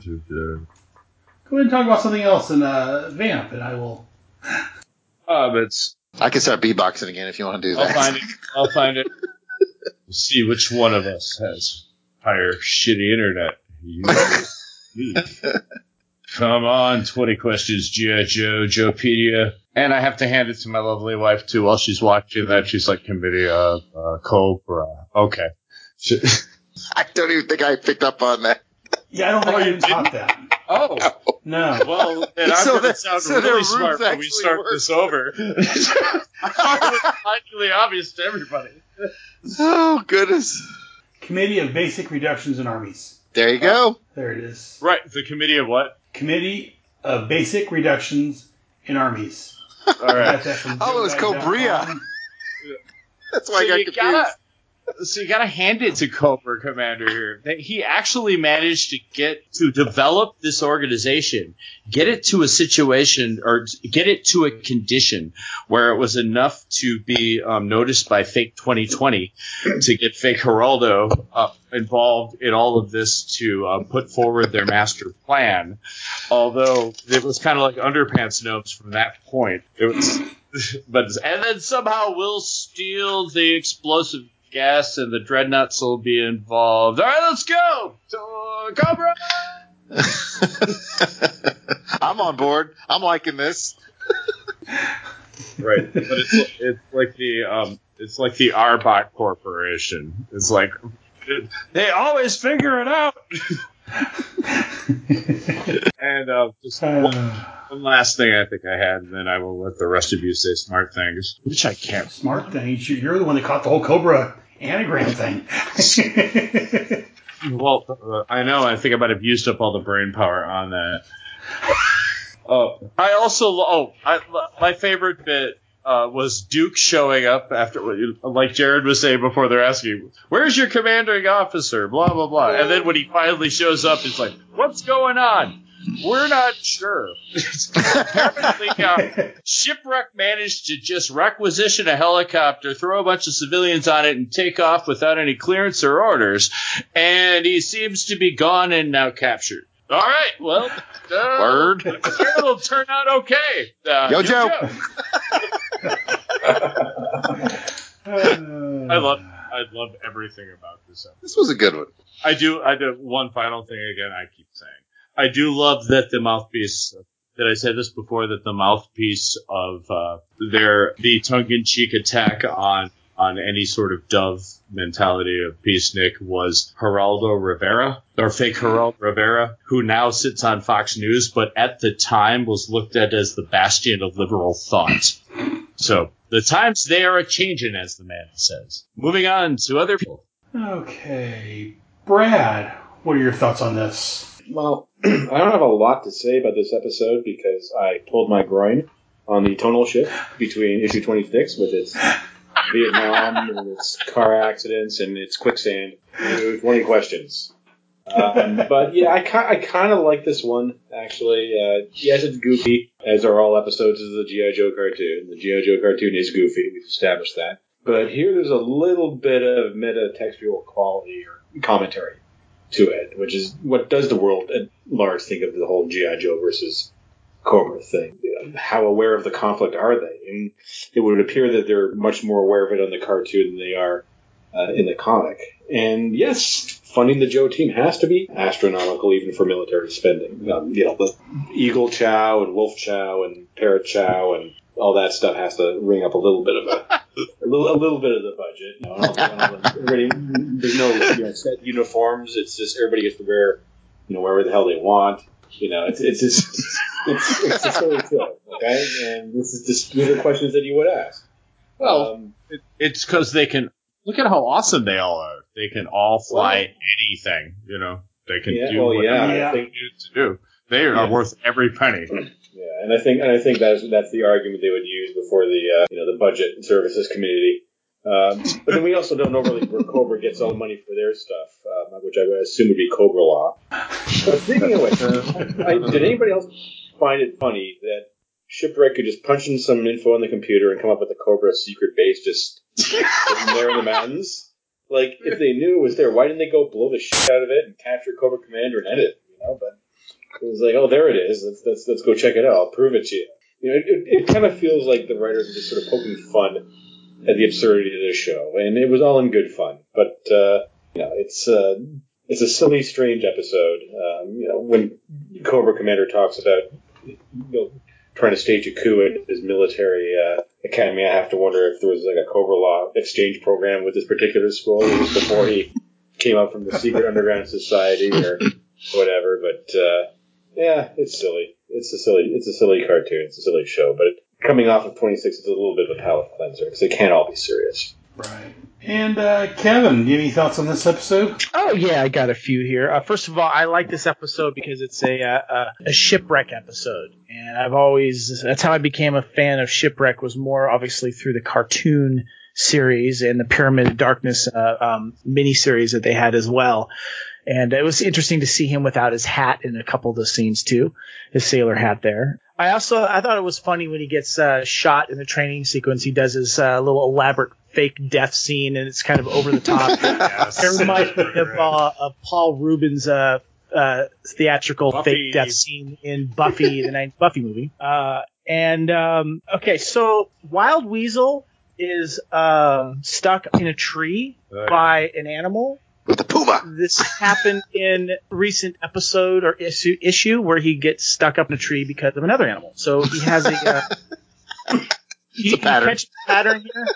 Go ahead and talk about something else in uh, Vamp, and I will. Um, it's. I can start beatboxing again if you want to do that. I'll find it. I'll find it. We'll see which one of us has higher shitty internet. You. Come on, 20 questions, G.I. Joe, Joepedia. And I have to hand it to my lovely wife, too, while she's watching that. She's like, committee of uh, Cobra. Okay. I don't even think I picked up on that. Yeah, I don't think Oh, I you even caught that. oh, No. well, then I'm So going to sound so really smart when we start work. this over. I thought it was blindingly obvious to everybody. Oh goodness. Committee of Basic Reductions in Armies. There you go. Uh, there it is. Right, the committee of what? Committee of Basic Reductions in Armies. All right. Got that from Oh, it was joeguide.com. Cobria. That's why So I got you confused. gotta- so you gotta hand it to Cobra Commander here. That he actually managed to get to develop this organization, get it to a situation or get it to a condition where it was enough to be um, noticed by Fake 2020 to get Fake Geraldo uh, involved in all of this to uh, put forward their master plan. Although it was kind of like underpants gnomes from that point. It was. But and then somehow we'll steal the explosive gas and the Dreadnoks will be involved. All right, let's go. To Cobra. I'm on board. I'm liking this. Right, but it's it's like the um it's like the Arbot Corporation. It's like they always figure it out. and uh, just one, one last thing I think I had, and then I will let the rest of you say smart things, which I can't. Smart thing. You- You're the one that caught the whole Cobra anagram thing. Well, uh, I know. I think I might have used up all the brain power on that. Oh, I also oh, I, my favorite bit uh, was Duke showing up after, like Jared was saying before. They're asking, "Where's your commanding officer?" Blah blah blah. And then when he finally shows up, it's like, "What's going on?" We're not sure. Apparently, uh, Shipwreck managed to just requisition a helicopter, throw a bunch of civilians on it, and take off without any clearance or orders. And he seems to be gone and now captured. All right, well, uh, Word. It'll turn out okay. Uh, Yo, Joe. I love. I love everything about this episode. This was a good one. I do. I do one final thing again. I keep saying I do love that the mouthpiece. That I said this before. That the mouthpiece of uh, their the tongue-in-cheek attack on on any sort of dove mentality of Peacenik was Geraldo Rivera or fake Geraldo Rivera, who now sits on Fox News, but at the time was looked at as the bastion of liberal thought. So the times they are a changing, as the man says. Moving on to other people. Okay, Brad, what are your thoughts on this? Well, I don't have a lot to say about this episode because I pulled my groin on the tonal shift between issue 26 with its Vietnam and its car accidents and its quicksand. Was 20 questions. Um, but yeah, I, I kind of like this one actually. Uh, yes, it's goofy, as are all episodes of the GI Joe cartoon. The GI Joe cartoon is goofy. We've established that. But here, there's a little bit of meta textual quality or commentary to it, which is what does the world at large think of the whole GI Joe versus Cobra thing. How aware of the conflict are they? And it would appear that they're much more aware of it on the cartoon than they are uh, in the comic. And yes, funding the Joe team has to be astronomical, even for military spending. Um, you know, the Eagle Chow and Wolf Chow and Parrot Chow and all that stuff has to ring up a little bit of a, a little, a little bit of the budget. You know, everybody, there's no you know, set uniforms. It's just everybody gets to wear, you know, wherever the hell they want. You know, it's it's just it's, it's a silly show, okay? And this is just these are questions that you would ask. Well, Um, it, it's because they can look at how awesome they all are. They can all fly anything. You know, they can Yeah, do well, whatever yeah, they need to do. They are Yeah. worth every penny. Yeah, and I think and I think that's that's the argument they would use before the uh, you know the budget and services community. Um, but then we also don't know really where Cobra gets all the money for their stuff, um, which I would assume would be Cobra-La. Speaking of which, did anybody else find it funny that Shipwreck could just punch in some info on the computer and come up with a Cobra secret base just there in the mountains? Like, if they knew it was there, why didn't they go blow the shit out of it and capture Cobra Commander and end it? You know, but it was like, oh, there it is. Let's let's let's go check it out. I'll prove it to you. You know, it, it, it kind of feels like the writers are just sort of poking fun at the absurdity of this show, and it was all in good fun. But uh, you know, it's uh, it's a silly, strange episode. Um, you know, when Cobra Commander talks about you know trying to stage a coup at his military uh, academy, I have to wonder if there was like a Cobra-La exchange program with this particular school before he came up from the secret underground society or whatever. But uh, yeah, it's silly. It's a silly. It's a silly cartoon. It's a silly show. But coming off of 26, it's a little bit of a palate cleanser because they can't all be serious. Right. And uh, Kevin, do you have any thoughts on this episode? Oh yeah, I got a few here. Uh, first of all, I like this episode because it's a, uh, a a shipwreck episode, and I've always that's how I became a fan of shipwreck. Was more obviously through the cartoon series and the Pyramid of Darkness uh, um, miniseries that they had as well. And it was interesting to see him without his hat in a couple of the scenes too, his sailor hat there. I also I thought it was funny when he gets uh, shot in the training sequence. He does his uh, little elaborate fake death scene, and it's kind of over the top. It reminds me of, uh, of Paul Reubens' uh, uh, theatrical Buffy. fake death scene in Buffy, the ninth Buffy movie. Uh, and um, okay, so Wild Weasel is um stuck in a tree by an animal. With a puma. This happened in a recent episode or issue, issue where he gets stuck up in a tree because of another animal. So he has a. Uh, you, you pattern. catch the pattern here?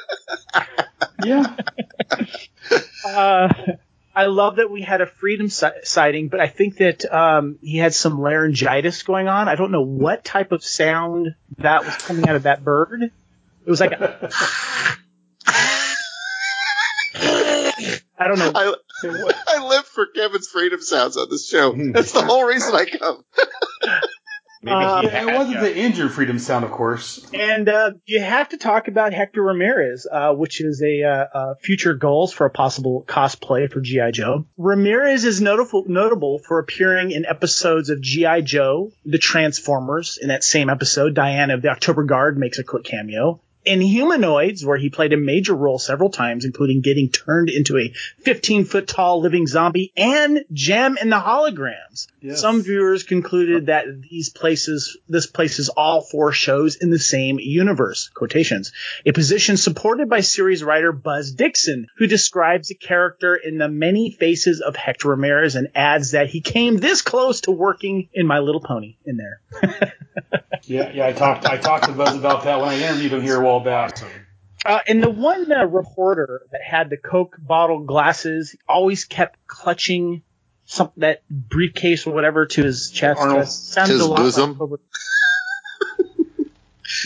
Yeah. Uh, I love that we had a freedom si- sighting, but I think that um, he had some laryngitis going on. I don't know what type of sound that was coming out of that bird. It was like a, I don't know. I, I live for Kevin's freedom sounds on this show. That's the whole reason I come. Uh, Yeah, it wasn't the injured freedom sound, of course. And uh, you have to talk about Hector Ramirez, uh, which is a uh, uh, future goals for a possible cosplay for GI Joe. Ramirez is notable notable for appearing in episodes of GI Joe, The Transformers. In that same episode, Diana of the Oktober Guard makes a quick cameo. Inhumanoids, where he played a major role several times, including getting turned into a 15 foot tall living zombie, and Jem in the Holograms. Yes. Some viewers concluded that these places, this places all four shows in the same universe. Quotations. A position supported by series writer Buzz Dixon, who describes the character in the many faces of Hector Ramirez and adds that he came this close to working in My Little Pony in there. Yeah, yeah. I talked I talked to Buzz about that when I interviewed him here a while back. Uh, and the one uh, reporter that had the Coke bottle glasses always kept clutching some that briefcase or whatever to his chest. Arnold. Sounds To his a lot bosom?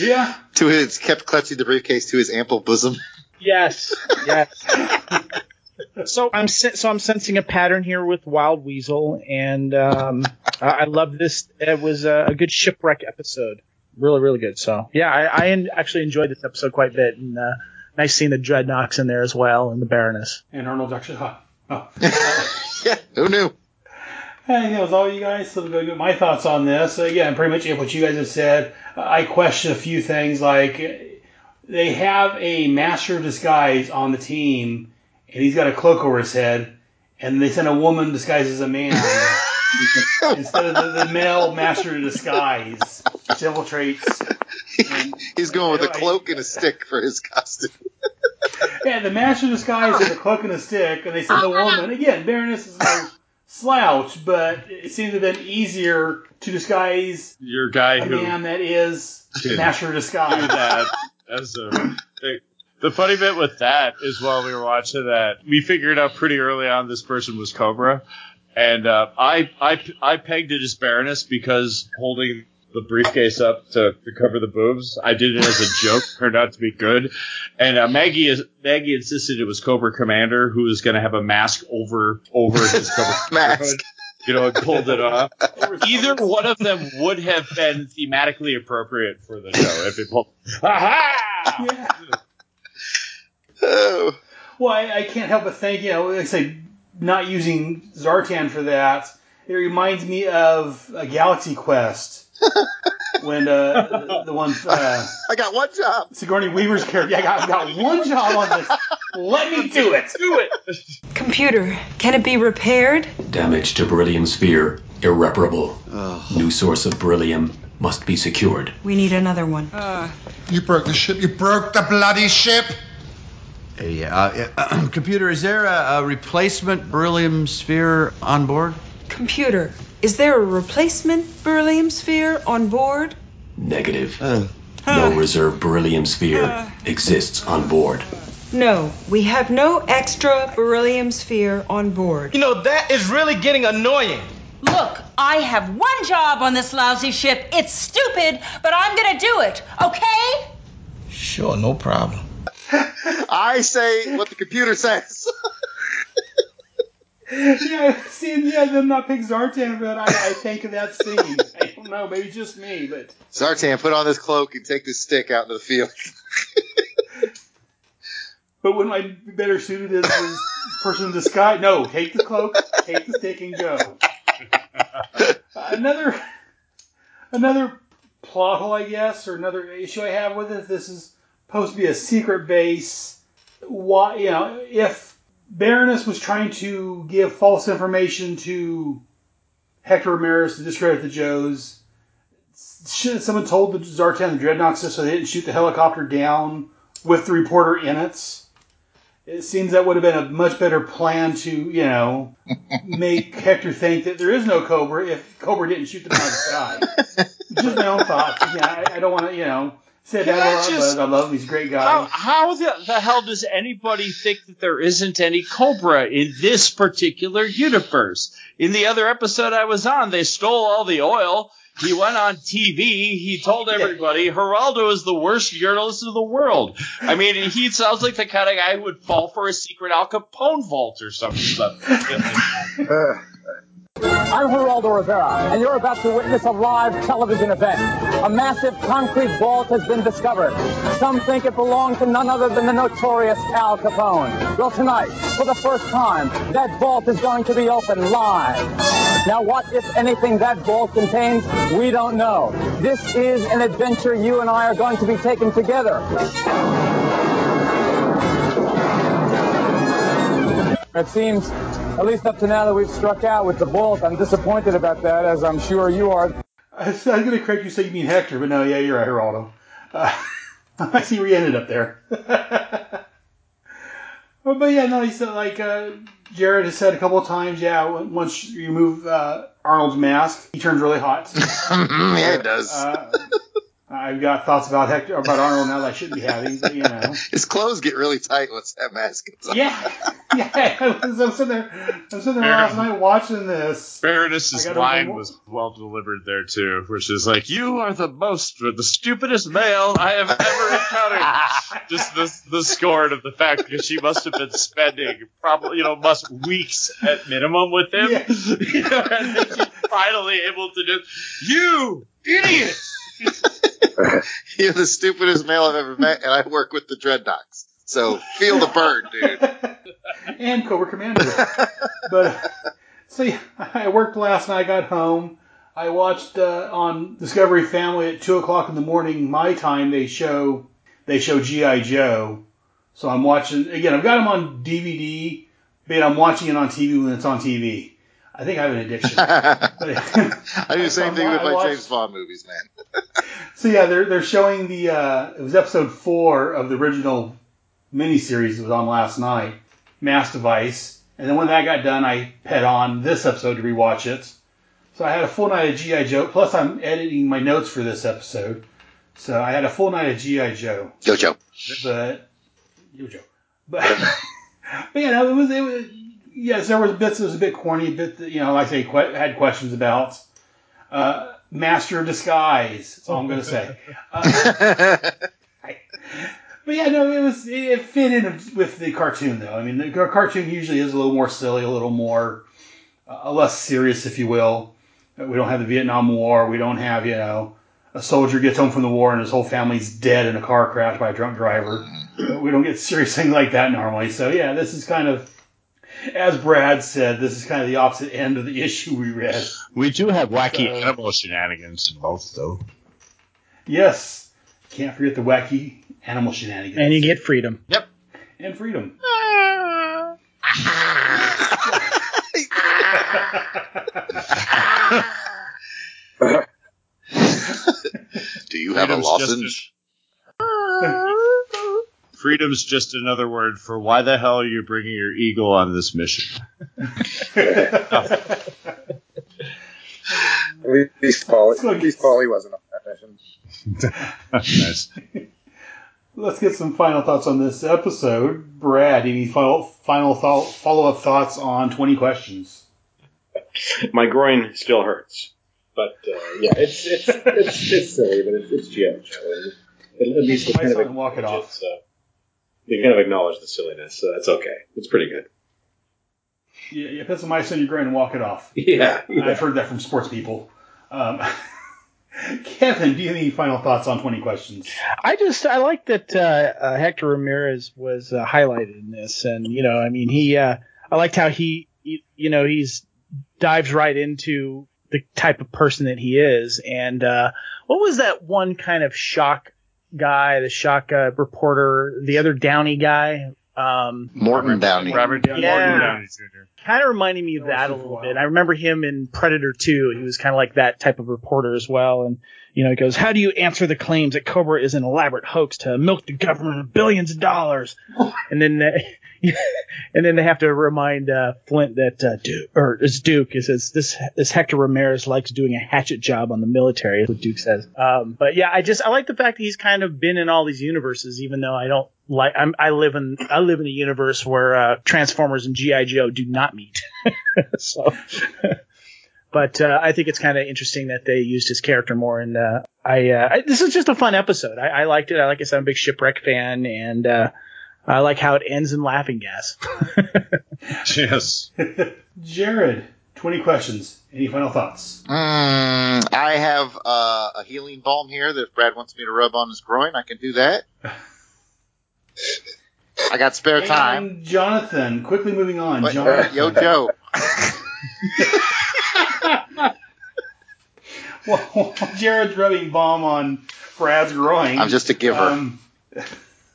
Yeah. To his kept clutching the briefcase to his ample bosom. Yes, yes. so I'm sen- so I'm sensing a pattern here with Wild Weasel, and um, I I love this. It was a, a good shipwreck episode, really, really good. So yeah, I, I en- actually enjoyed this episode quite a bit, and uh, nice seeing the Dreadnoks in there as well, and the Baroness. And Arnold's actually hot. Oh. yeah, who knew? Hey, that was all you guys. So go- my thoughts on this. Again, pretty much what you guys have said. I question a few things like they have a master of disguise on the team, and he's got a cloak over his head, and they send a woman disguised as a man instead of the, the male master of disguise, infiltrates. He's going with a cloak and a stick for his costume. Yeah, the master of disguise is a cloak and a stick, and they send the woman. Again, Baroness is no slouch, but it seems to have been easier to disguise Your guy a who man that is master of disguise. do that as a thing. The funny bit with that is while we were watching that, we figured out pretty early on this person was Cobra, and uh, I I I pegged it as Baroness because holding the briefcase up to, to cover the boobs, I did it as a joke. Turned out to be good, and uh, Maggie is Maggie insisted it was Cobra Commander who was going to have a mask over over his Cobra Mask. hood, You know, and pulled it off. Either one of them would have been thematically appropriate for the show if it pulled. Yeah. Oh. Well, I, I can't help but think, you know, like I say, not using Zartan for that, it reminds me of a Galaxy Quest. When uh, the one uh, I got one job. Sigourney Weaver's character, yeah, I got, I got one job on this. Let me do it. Do it. Computer, can it be repaired? Damage to beryllium sphere irreparable. New source of beryllium must be secured. We need another one. You broke the ship. You broke the bloody ship. Hey, uh, uh, computer, is there a, a replacement beryllium sphere on board? Computer, is there a replacement beryllium sphere on board? Negative. No reserve beryllium sphere exists on board. No, we have no extra beryllium sphere on board. You know, that is really getting annoying. Look, I have one job on this lousy ship. It's stupid, but I'm gonna do it, okay? Sure, no problem. I say what the computer says. yeah, seeing yeah, them not pick Zartan, but I, I think of that scene. I don't know, maybe just me, but Zartan, put on this cloak and take this stick out into the field. but wouldn't I be better suited as this person in disguise? No, take the cloak, take the stick, and go. another another plot hole, I guess, or another issue I have with it. This is supposed to be a secret base. Why, you know, if Baroness was trying to give false information to Hector Ramirez to discredit the Joes, someone told the Zartan the Dreadnoks this so they didn't shoot the helicopter down with the reporter in it? It seems that would have been a much better plan to, you know, make Hector think that there is no Cobra if Cobra didn't shoot them out of the sky. Just my own thoughts. Yeah, I, I don't want to, you know, say Can that I a lot, just- I love him. He's a great guy. How, how the, the hell does anybody think that there isn't any Cobra in this particular universe? In the other episode I was on, they stole all the oil. He went on TV. He told everybody Geraldo is the worst journalist in the world. I mean, he sounds like the kind of guy who would fall for a secret Al Capone vault or something. I'm Geraldo Rivera, and you're about to witness a live television event. A massive concrete vault has been discovered. Some think it belonged to none other than the notorious Al Capone. Well, tonight, for the first time, that vault is going to be open live. Now, what, if anything, that vault contains, we don't know. This is an adventure you and I are going to be taking together. It seems, at least up to now that we've struck out with the vault, I'm disappointed about that, as I'm sure you are. I was going to correct you, say you mean Hector, but no, yeah, you're right, Geraldo. Uh, I see where you ended up there. Well, but yeah, no, he said like uh, Jared has said a couple of times. Yeah, once you remove uh, Arnold's mask, he turns really hot. yeah, it does. I've got thoughts about Hector about Arnold now that I shouldn't be having, but you know. His clothes get really tight once that mask gets on. Yeah, yeah. I was, I'm sitting there, I'm sitting there last night watching this. Gotta line was well delivered there too, which is like, "You are the most, the stupidest male I have ever encountered." Just the the scorn of the fact because she must have been spending probably you know must weeks at minimum with him, you know, and then she's finally able to just, "You idiot!" You're the stupidest male I've ever met, and I work with the Dreadnoks. So feel the burn, dude. and Cobra Commander. but see, I worked last night. I got home. I watched uh, on Discovery Family at two o'clock in the morning my time. They show they show GI Joe. So I'm watching again. I've got them on DVD, but I'm watching it on TV when it's on TV. I think I have an addiction. I do the same thing with my watched- James Bond movies, man. So yeah, they're they're showing the uh, it was episode four of the original miniseries that was on last night, Mass Device, and then when that got done, I had on this episode to rewatch it. So I had a full night of GI Joe. Plus, I'm editing my notes for this episode, so I had a full night of GI Joe. Yo, Joe. But Yo Joe. But, but you know, it was it was yes, there was bits that was a bit corny, bit that, you know, like I say, que- had questions about. Uh, Master of Disguise. That's all I'm going to say. Uh, but yeah, no, it was it fit in with the cartoon though. I mean, the cartoon usually is a little more silly, a little more uh, less serious, if you will. We don't have the Vietnam War. We don't have you know a soldier gets home from the war and his whole family's dead in a car crash by a drunk driver. Uh, We don't get serious things like that normally. So yeah, this is kind of. As Brad said, this is kind of the opposite end of the issue we read. We do have wacky So- animal shenanigans in both, though. Yes. Can't forget the wacky animal shenanigans. And you get freedom. Yep. And freedom. Do you have a Freedom's just lozenge? Freedom's just another word for why the hell are you bringing your eagle on this mission? At least Paul, at least Polly wasn't on that mission. nice. Let's get some final thoughts on this episode. Brad, any final final thought, follow up thoughts on twenty questions? My groin still hurts, but uh, yeah, it's it's it's, it's silly, but it's, it's GI Joe. At, at least they My kind of son, walk it acknowledge off. So they kind of acknowledge the silliness, so that's okay. It's pretty good. Yeah, yeah, put some ice on your groin and walk it off. Yeah, yeah. I've heard that from sports people. Um, Kevin, do you have any final thoughts on twenty questions? I just I like that uh, uh, Hector Ramirez was uh, highlighted in this, and you know, I mean, he uh, I liked how he, he you know he's dives right into the type of person that he is, and uh, what was that one kind of shock guy, the shock uh, reporter, the other Downey guy, um, Morton Downey. Robert Downey, Yeah. Morgan Downey Jr. kind of reminding me of that a little bit. I remember him in Predator 2. He was kind of like that type of reporter as well. And, you know, he goes, How do you answer the claims that Cobra is an elaborate hoax to milk the government of billions of dollars? and then, uh, and then they have to remind uh, Flint that uh, Duke, or it's Duke. It says this this Hector Ramirez likes doing a hatchet job on the military. Is what Duke says. Um, but yeah, I just I like the fact that he's kind of been in all these universes, even though I don't like. I'm, I live in I live in a universe where uh, Transformers and GI Joe do not meet. so. But uh, I think it's kind of interesting that they used his character more, and uh, I, uh, I this is just a fun episode. I, I liked it. I like I said, I'm a big shipwreck fan, and uh, I like how it ends in laughing gas. yes. Jared, twenty questions. Any final thoughts? Mm, I have uh, a healing balm here that if Brad wants me to rub on his groin, I can do that. I got spare time. And Jonathan, quickly moving on. What- Jonathan. Yo, Joe. While Jared's rubbing balm on Brad's groin. I'm just a giver. Um,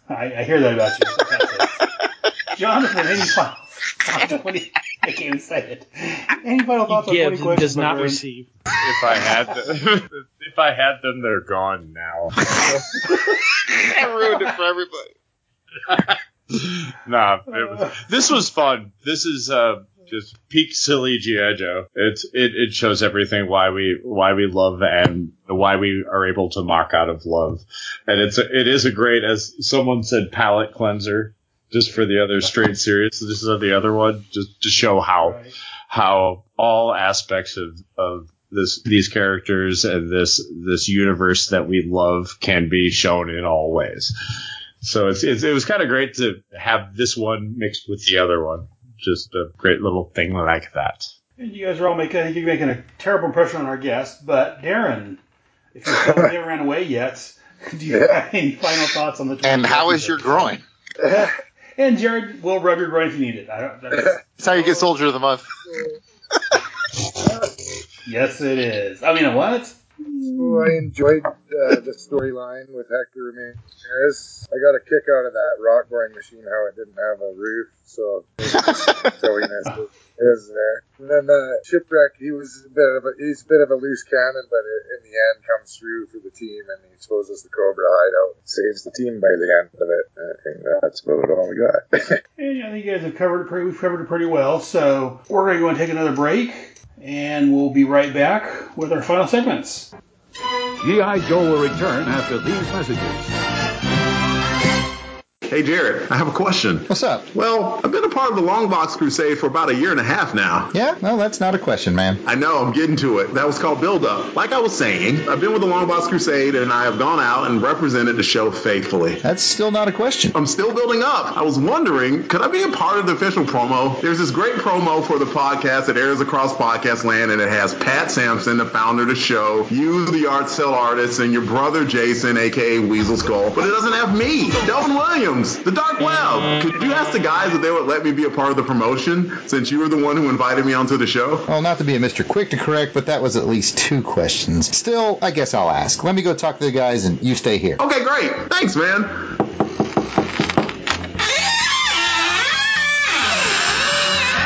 I, I hear that about you. Jonathan, any final thoughts I can't even say it. Any final thoughts on 20 gives and questions? does not friend? receive. If I had them, if I had them, they're gone now. I ruined it for everybody. nah, it was, this was fun. This is uh, just peak silly GI Joe. It's it, it shows everything why we why we love and why we are able to mock out of love, and it's a, it is a great as someone said palate cleanser just for the other straight series. This is the other one just to show how how all aspects of of this these characters and this this universe that we love can be shown in all ways. So it's, it's it was kind of great to have this one mixed with the other one. Just a great little thing like that. And you guys are all making, I think you're making a terrible impression on our guest, but Darren, if you still haven't ran away yet, do you have any final thoughts on the And how is your groin? And Jared will rub your groin if you need it. I don't, that's, That's how you get Soldier of the Month. yes, it is. I mean, what? So I enjoyed uh, the storyline with Hector Ramirez. I got a kick out of that rock boring machine, how it didn't have a roof, so silliness was- is there. And then the shipwreck, he was a bit of a he's a bit of a loose cannon, but it, in the end comes through for the team and he exposes the Cobra hideout, saves the team by the end of it. I think that's about all we got. And I think you guys have covered it pretty. We've covered it pretty well. So we're going to go and take another break, and we'll be right back with our final segments. G.I. Joe will return after these messages. Hey Jared, I have a question. What's up? Well, I've been a part of the Long Box Crusade for about a year and a half now. Yeah, no, that's not a question, man. I know, I'm getting to it. That was called Build Up. Like I was saying, I've been with the Long Box Crusade and I have gone out and represented the show faithfully. That's still not a question. I'm still building up. I was wondering, could I be a part of the official promo? There's this great promo for the podcast that airs across podcast land and it has Pat Sampson, the founder of the show, you, the yard sale artist, and your brother Jason, aka Weasel Skull. But it doesn't have me, Delvin Williams, the Dark Web. Could you ask the guys if they would let me be a part of the promotion since you were the one who invited me onto the show? Well, not to be a Mr. Quick to correct, but that was at least two questions. Still, I guess I'll ask. Let me go talk to the guys and you stay here. Okay, great. Thanks, man.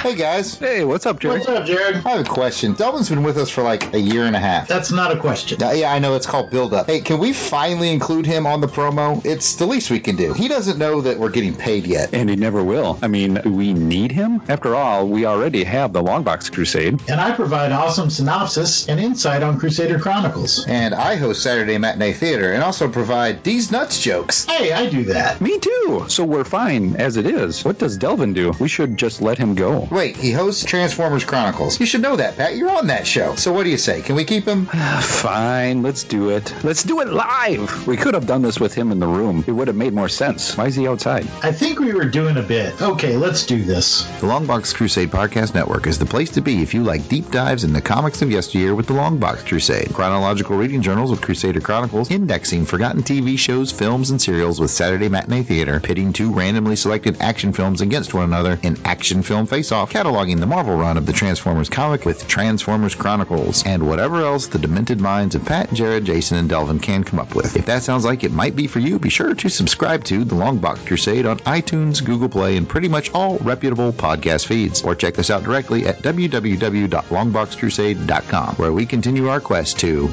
Hey guys. Hey, what's up, Jared? What's up, Jared? I have a question. Delvin's been with us for like a year and a half. That's not a question. Yeah, yeah, I know. It's called Build Up. Hey, can we finally include him on the promo? It's the least we can do. He doesn't know that we're getting paid yet. And he never will. I mean, we need him? After all, we already have the Longbox Crusade. And I provide awesome synopsis and insight on Crusader Chronicles. And I host Saturday Matinee Theater and also provide These Nuts jokes. Hey, I do that. Me too. So we're fine as it is. What does Delvin do? We should just let him go. Wait, he hosts Transformers Chronicles. You should know that, Pat. You're on that show. So what do you say? Can we keep him? Ah, fine, let's do it. Let's do it live. We could have done this with him in the room. It would have made more sense. Why is he outside? I think we were doing a bit. Okay, let's do this. The Longbox Crusade Podcast Network is the place to be if you like deep dives into comics of yesteryear with the Longbox Crusade, chronological reading journals with Crusader Chronicles, indexing forgotten TV shows, films, and serials with Saturday Matinee Theater, pitting two randomly selected action films against one another in Action Film Face Off, cataloging the Marvel run of the Transformers comic with Transformers Chronicles, and whatever else the demented minds of Pat, Jared, Jason, and Delvin can come up with. If that sounds like it might be for you, be sure to subscribe to the Longbox Crusade on iTunes, Google Play, and pretty much all reputable podcast feeds. Or check us out directly at www.longboxcrusade.com, where we continue our quest to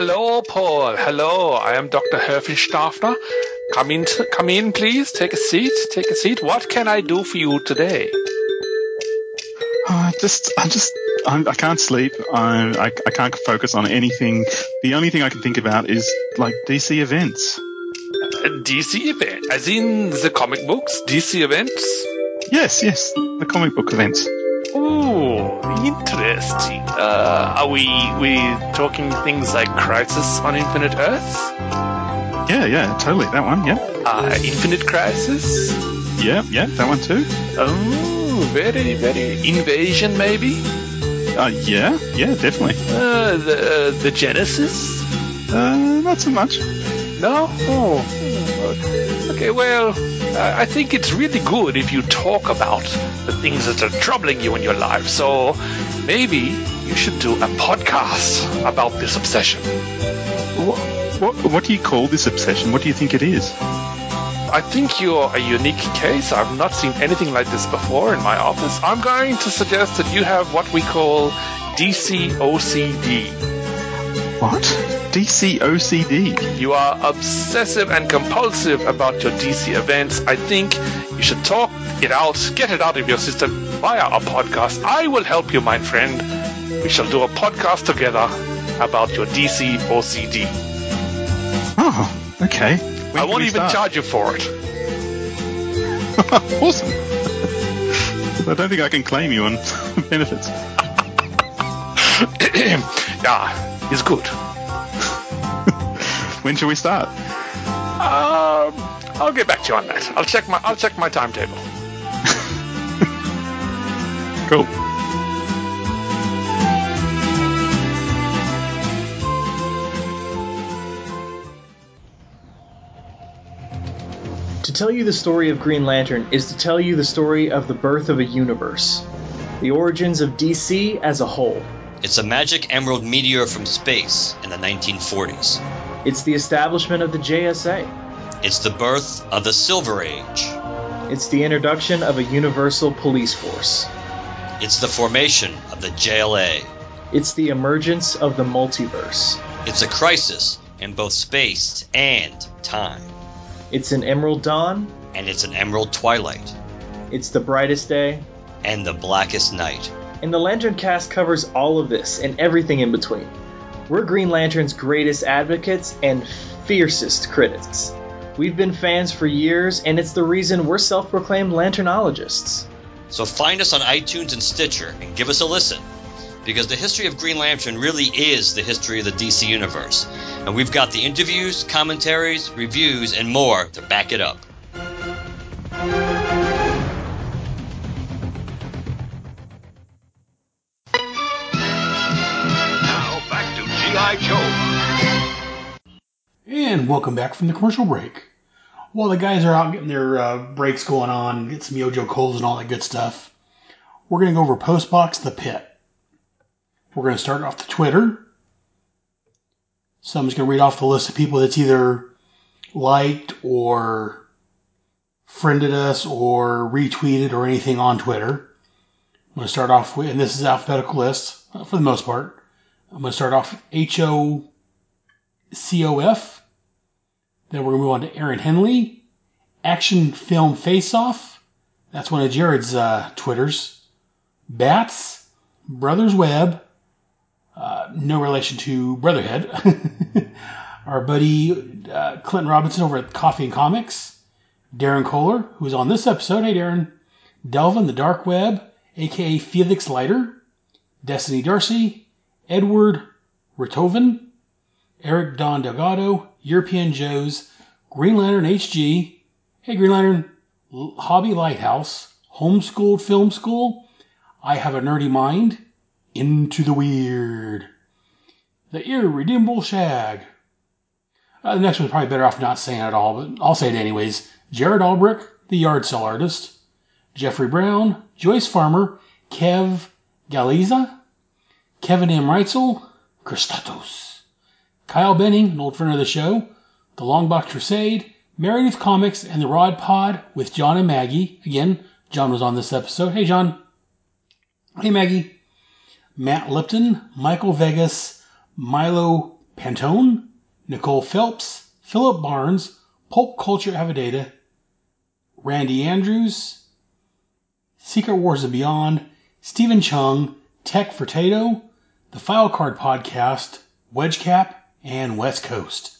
Hello, Paul. Hello, I am Dr. Herfenstaffner. Come in, come in, please. Take a seat. Take a seat. What can I do for you today? Uh, I just, I just, I'm, I can't sleep. I, I, I can't focus on anything. The only thing I can think about is like DC events. A DC event, as in the comic books. DC events. Yes, yes, the comic book events. Ooh, interesting. Uh, are we we talking things like Crisis on Infinite Earth? Yeah, yeah, totally. That one. Yeah. Uh, Infinite Crisis? Yeah, yeah, that one too. Oh, very, very. Invasion, maybe? Uh, yeah, yeah, definitely. Uh, the, uh, the Genesis? Uh, not so much. No? Oh. Okay, well, I think it's really good if you talk about the things that are troubling you in your life. So maybe you should do a podcast about this obsession. What, what, what do you call this obsession? What do you think it is? I think you're a unique case. I've not seen anything like this before in my office. I'm going to suggest that you have what we call DC OCD. What? DC OCD? You are obsessive and compulsive about your DC events. I think you should talk it out, get it out of your system via a podcast. I will help you, my friend. We shall do a podcast together about your DC OCD. Oh, okay. When I won't even start? charge you for it. awesome. I don't think I can claim you on benefits. yeah, it's good. when shall we start? Um, I'll get back to you on that. I'll check my I'll check my timetable. Cool. To tell you the story of Green Lantern is to tell you the story of the birth of a universe, the origins of DC as a whole. It's a magic emerald meteor from space in the 1940s. It's the establishment of the JSA. It's the birth of the Silver Age. It's the introduction of a universal police force. It's the formation of the JLA. It's the emergence of the multiverse. It's a crisis in both space and time. It's an emerald dawn. And it's an emerald twilight. It's the brightest day. And the blackest night. And the Lantern cast covers all of this and everything in between. We're Green Lantern's greatest advocates and fiercest critics. We've been fans for years, and it's the reason we're self proclaimed Lanternologists. So find us on iTunes and Stitcher and give us a listen. Because the history of Green Lantern really is the history of the DC Universe. And we've got the interviews, commentaries, reviews, and more to back it up. Joe. And welcome back from the commercial break. While the guys are out getting their uh, breaks going on, get some Yojo Coals and all that good stuff, we're going to go over Postbox the Pit. We're going to start off the Twitter. So I'm just going to read off the list of people that's either liked or friended us or retweeted or anything on Twitter. I'm going to start off with, and this is alphabetical list uh, for the most part. I'm going to start off H O C O F. Then we're going to move on to Aaron Henley. Action Film Face Off. That's one of Jared's uh, Twitters. Bats. Brothers Web. Uh, no relation to Brotherhead. Our buddy uh, Clinton Robinson over at Coffee and Comics. Darren Kohler, who's on this episode. Hey, Darren. Delvin, the Dark Web, aka Felix Leiter. Destiny Darcy. Edward Ritoven. Eric Don Delgado, European Joes, Green Lantern HG, Hey Green Lantern, Hobby Lighthouse, Homeschooled Film School, I Have a Nerdy Mind, Into the Weird, The Irredeemable Shag. Uh, the next one's probably better off not saying it all, but I'll say it anyways. Jared Albrecht, the yard sale artist, Jeffrey Brown, Joyce Farmer, Kev Galiza, Kevin M. Reitzel, Christatos. Kyle Benning, an old friend of the show, The Longbox Crusade, Meredith Comics, and The Rod Pod with John and Maggie. Again, John was on this episode. Hey, John. Hey, Maggie. Matt Lipton, Michael Vegas, Milo Pantone, Nicole Phelps, Philip Barnes, Pulp Culture Avadata, Randy Andrews, Secret Wars and Beyond, Stephen Chung, Tech for Tato, the File Card Podcast, Wedgecap, and West Coast.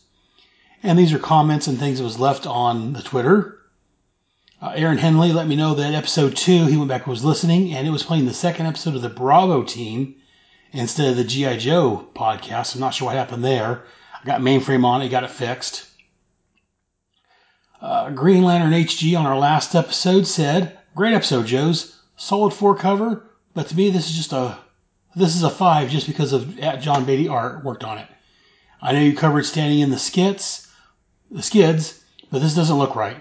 And these are comments and things that was left on the Twitter. Uh, Aaron Henley let me know that episode two, he went back and was listening, and it was playing the second episode of the Bravo team instead of the G.I. Joe podcast. I'm not sure what happened there. I got mainframe on it, got it fixed. Uh, Green Lantern HG on our last episode said, Great episode, Joes. Solid four cover, but to me, this is just a This is a five just because of John Beatty art worked on it. I know you covered standing in the skits, the skids, but this doesn't look right.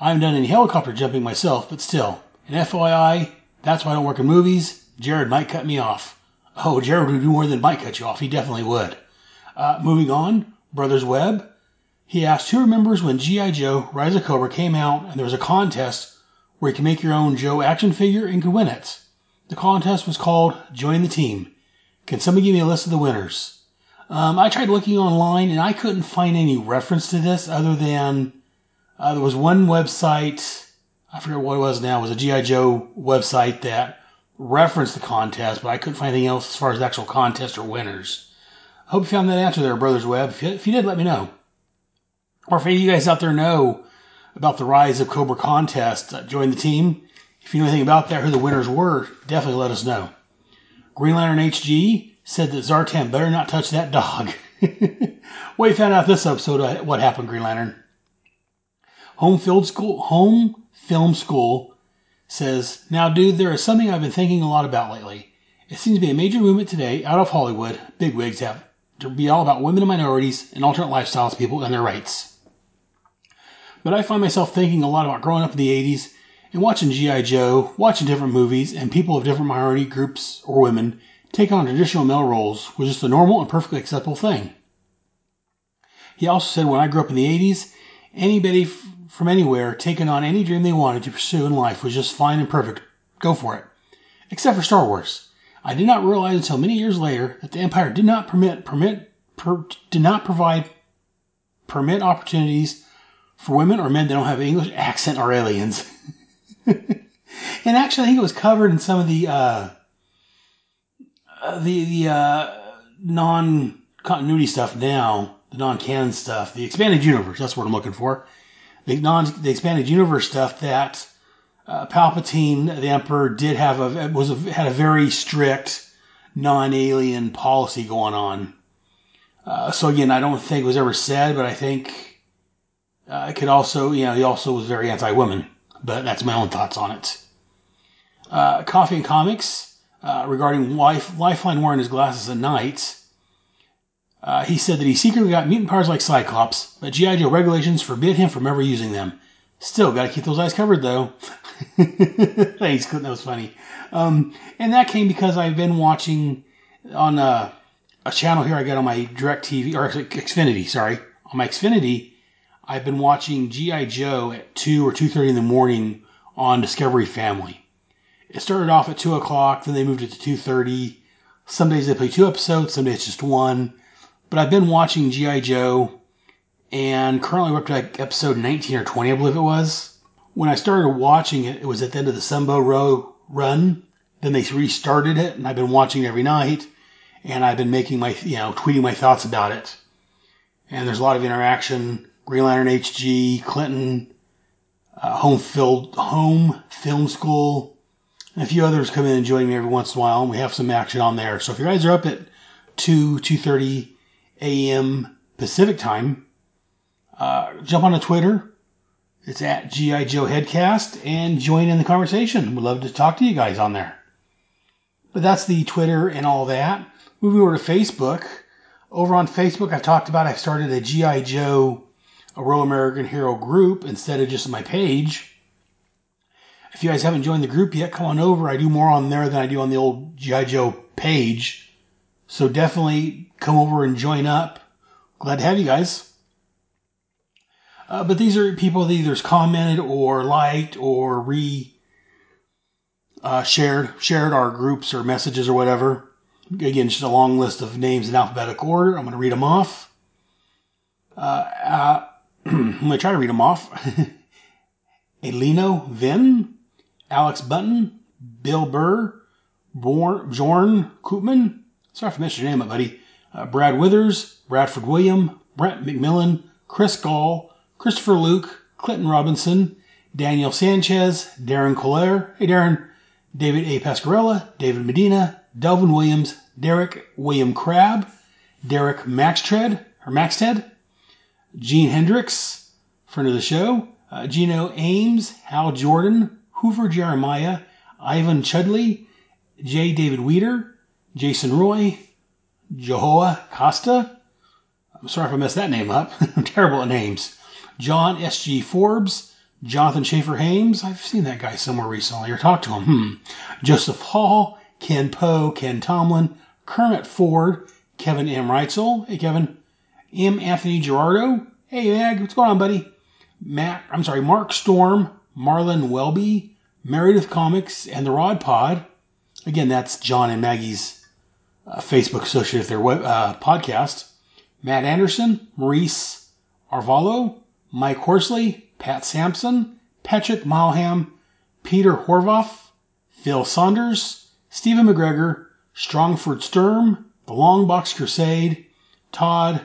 I haven't done any helicopter jumping myself, but still. And FYI, that's why I don't work in movies. Jared might cut me off. Oh, Jared would do more than might cut you off. He definitely would. Uh, moving on, Brothers Webb. He asked who remembers when G.I. Joe Rise of Cobra came out and there was a contest where you could make your own Joe action figure and could win it. The contest was called Join the Team. Can somebody give me a list of the winners? Um, I tried looking online and I couldn't find any reference to this other than uh, there was one website, I forget what it was now, it was a G.I. Joe website that referenced the contest, but I couldn't find anything else as far as actual contest or winners. I hope you found that answer there, Brothers Web. If you, if you did, let me know. Or if any of you guys out there know about the Rise of Cobra contest, uh, join the team. If you know anything about that, who the winners were, definitely let us know. Green Lantern HG said that Zartan better not touch that dog. we found out this episode uh, what happened, Green Lantern. Home Field School, Home Film School says, Now, dude, there is something I've been thinking a lot about lately. It seems to be a major movement today out of Hollywood. Bigwigs have to be all about women and minorities and alternate lifestyles people and their rights. But I find myself thinking a lot about growing up in the 80s and watching G.I. Joe, watching different movies, and people of different minority groups or women take on traditional male roles was just a normal and perfectly acceptable thing. He also said when I grew up in the 80s, anybody f- from anywhere taking on any dream they wanted to pursue in life was just fine and perfect. Go for it. Except for Star Wars. I did not realize until many years later that the Empire did not permit permit per, did not provide permit opportunities for women or men that don't have English accent or aliens. and actually, I think it was covered in some of the uh, uh, the the uh, non continuity stuff now, the non canon stuff, the expanded universe. That's what I'm looking for. The non the expanded universe stuff that uh, Palpatine, the Emperor, did have a was a, had a very strict non-alien policy going on. Uh, so again, I don't think it was ever said, but I think uh, it could also, you know, he also was very anti-women. But that's my own thoughts on it. Uh, Coffee and Comics uh, regarding Life, Lifeline wearing his glasses at night. Uh, he said that he secretly got mutant powers like Cyclops, but GI Joe regulations forbid him from ever using them. Still, got to keep those eyes covered though. Thanks, Clint. That was funny. Um, and that came because I've been watching on uh, a channel here I got on my Direct TV or Xfinity. Sorry, on my Xfinity, I've been watching GI Joe at two or two thirty in the morning on Discovery Family. It started off at two o'clock, then they moved it to two thirty. Some days they play two episodes, some days just one. But I've been watching GI Joe, and currently we're up to like episode nineteen or twenty, I believe it was. When I started watching it, it was at the end of the Sunbow Row run. Then they restarted it, and I've been watching it every night, and I've been making my, you know, tweeting my thoughts about it. And there's a lot of interaction. Green Lantern HG, Clinton, uh, Home Field, Home Film School, and a few others come in and join me every once in a while, and we have some action on there. So if you guys are up at two, two thirty a.m. Pacific time, uh, jump on a Twitter. It's at GI Joe Headcast and join in the conversation. We'd love to talk to you guys on there. But that's the Twitter and all that. Moving over to Facebook. Over on Facebook, I've talked about I started a GI Joe, a Real American Hero group instead of just my page. If you guys haven't joined the group yet, come on over. I do more on there than I do on the old GI Joe page. So definitely come over and join up. Glad to have you guys. Uh, but these are people that either commented or liked or re uh, shared shared our groups or messages or whatever. Again, just a long list of names in alphabetical order. I'm going to read them off. Uh, uh, I'm going to try to read them off. Elino Vin, Alex Button, Bill Burr, Bjorn Koopman. Sorry if I messed your name buddy. Uh, Brad Withers, Bradford William, Brent McMillan, Chris Gall, Christopher Luke, Clinton Robinson, Daniel Sanchez, Darren Collier, hey Darren, David A. Pascarella, David Medina, Delvin Williams, Derek William Crabb, Derek Maxtred, or Maxted, Gene Hendricks, friend of the show, uh, Gino Ames, Hal Jordan, Hoover Jeremiah, Ivan Chudley, J. David Weeder, Jason Roy, Jehoa Costa. I'm sorry if I messed that name up. I'm terrible at names. John S.G. Forbes, Jonathan Schaefer Hames. I've seen that guy somewhere recently or talked to him. Hmm. Joseph Hall, Ken Poe, Ken Tomlin, Kermit Ford, Kevin M. Reitzel. Hey, Kevin. M. Anthony Gerardo. Hey, Mag. What's going on, buddy? Matt, I'm sorry, Mark Storm, Marlon Welby, Meredith Comics, and the Rod Pod. Again, that's John and Maggie's uh, Facebook associate with their web, uh, podcast. Matt Anderson, Maurice Arvalo, Mike Horsley, Pat Sampson, Patrick Mileham, Peter Horvath, Phil Saunders, Stephen McGregor, Strongford Sturm, The Long Box Crusade, Todd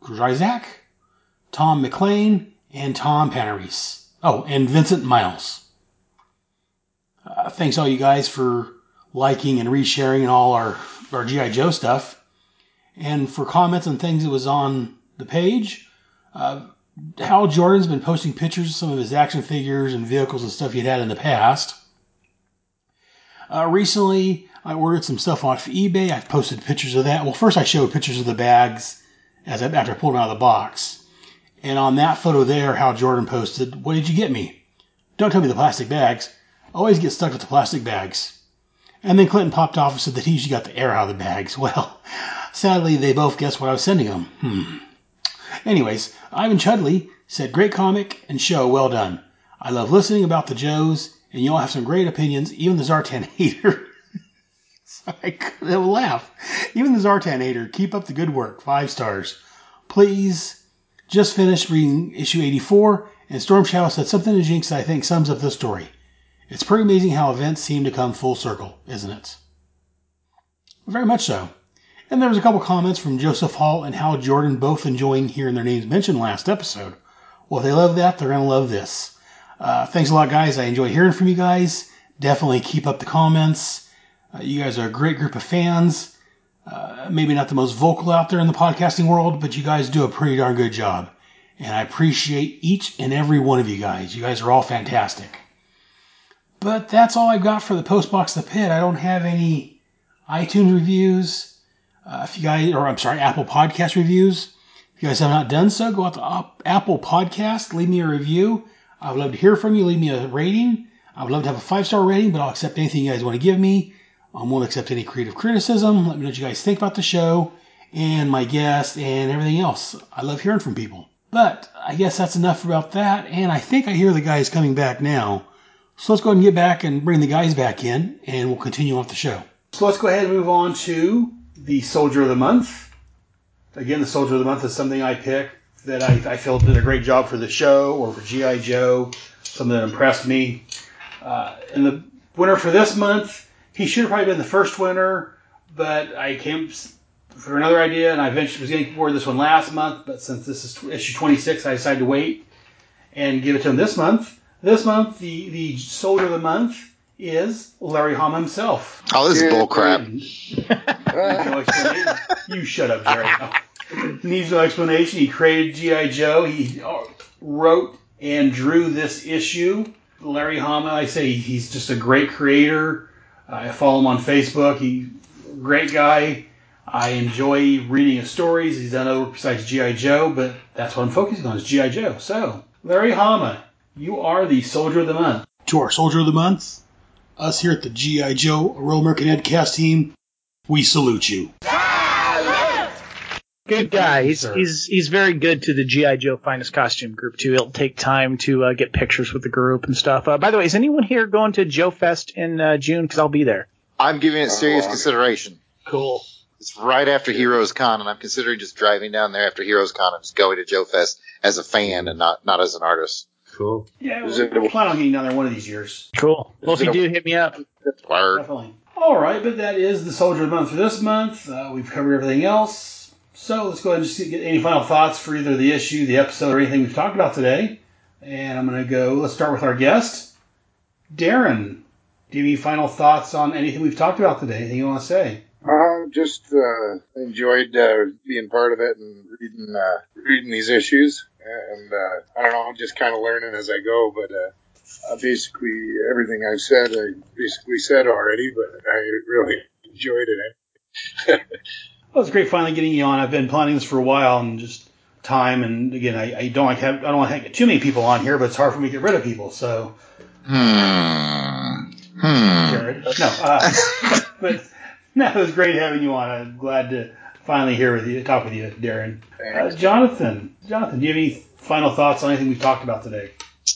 Grizak, Tom McLean, and Tom Panarese. Oh, and Vincent Miles. Uh, thanks all you guys for liking and resharing and all our, our G.I. Joe stuff. And for comments and things that was on the page, uh, Hal Jordan's been posting pictures of some of his action figures and vehicles and stuff he'd had in the past. Uh, recently, I ordered some stuff off eBay. I've posted pictures of that. Well, first I showed pictures of the bags as I, after I pulled them out of the box. And on that photo there, Hal Jordan posted, What did you get me? Don't tell me the plastic bags. Always get stuck with the plastic bags. And then Clinton popped off and said that he usually got the air out of the bags. Well, sadly, they both guessed what I was sending them. Hmm. Anyways, Ivan Chudley said, Great comic and show, well done. I love listening about the Joes, and you all have some great opinions, even the Zartan hater. I couldn't laugh. Even the Zartan hater, keep up the good work. Five stars. Please, just finished reading issue 84, and Storm Shadow said something to Jinx that I think sums up the story. It's pretty amazing how events seem to come full circle, isn't it? Very much so. And there was a couple comments from Joseph Hall and Hal Jordan, both enjoying hearing their names mentioned last episode. Well, if they love that, they're going to love this. Uh, thanks a lot, guys. I enjoy hearing from you guys. Definitely keep up the comments. Uh, you guys are a great group of fans. Uh, maybe not the most vocal out there in the podcasting world, but you guys do a pretty darn good job. And I appreciate each and every one of you guys. You guys are all fantastic. But that's all I've got for the Postbox the Pit. I don't have any iTunes reviews. Uh, if you guys, or I'm sorry, Apple Podcast reviews. If you guys have not done so, go out to Apple Podcast, leave me a review. I would love to hear from you. Leave me a rating. I would love to have a five star rating, but I'll accept anything you guys want to give me. I won't accept any creative criticism. Let me know what you guys think about the show and my guest and everything else. I love hearing from people. But I guess that's enough about that. And I think I hear the guys coming back now. So let's go ahead and get back and bring the guys back in, and we'll continue off the show. So let's go ahead and move on to the Soldier of the Month. Again, the Soldier of the Month is something I pick that I, I feel did a great job for the show or for G.I. Joe, something that impressed me. Uh, and the winner for this month, he should have probably been the first winner, but I came for another idea, and I eventually was getting bored this one last month, but since this is issue 26, I decided to wait and give it to him this month. This month, the, the Soldier of the Month is Larry Hama himself. Oh, this is bullcrap. you shut up, Jerry. Needs no explanation. He created G.I. Joe. He uh, wrote and drew this issue. Larry Hama, I say he's just a great creator. I follow him on Facebook. He great guy. I enjoy reading his stories. He's done other besides G.I. Joe, but that's what I'm focusing on is G.I. Joe. So, Larry Hama, you are the Soldier of the Month. To our Soldier of the Month, us here at the G.I. Joe Real American Headcast team, we salute you. Good guy. He's he's he's very good to the GI Joe Finest Costume group too. He'll take time to uh, get pictures with the group and stuff. Uh, by the way, is anyone here going to Joe Fest in uh, June? Because I'll be there. I'm giving it serious consideration. Cool. It's right after Heroes Con, and I'm considering just driving down there after Heroes Con and just going to Joe Fest as a fan and not not as an artist. Cool. Yeah, we'll plan on getting down there one of these years. Cool. Well, if you do, hit me up. Word. Definitely. All right, but that is the Soldier of the Month for this month. Uh, we've covered everything else. So let's go ahead and just get any final thoughts for either the issue, the episode, or anything we've talked about today. And I'm going to go, let's start with our guest, Darren. Do you have any final thoughts on anything we've talked about today? Anything you want to say? Uh, just uh, enjoyed uh, being part of it and reading uh, reading these issues, and uh, I don't know, I'm just kind of learning as I go. But uh, uh, basically, everything I've said, I basically said already. But I really enjoyed it. Well, it's great finally getting you on. I've been planning this for a while and just time and again, I, I don't like have I don't want to get too many people on here, but it's hard for me to get rid of people. So, Hmm. Hmm. Jared, no, uh, but no, it was great having you on. I'm glad to finally hear with you, talk with you, Darren. Uh, Jonathan, Jonathan, do you have any final thoughts on anything we've talked about today?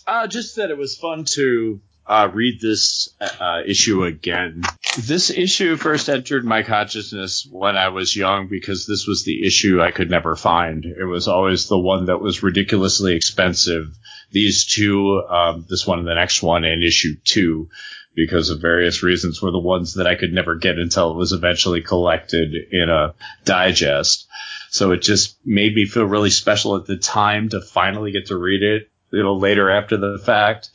Uh, just that it was fun to uh, read this uh, issue again. This issue first entered my consciousness when I was young because this was the issue I could never find. It was always the one that was ridiculously expensive. These two, um, this one and the next one, and issue two, because of various reasons, were the ones that I could never get until it was eventually collected in a digest. So it just made me feel really special at the time to finally get to read it, you know, later after the fact.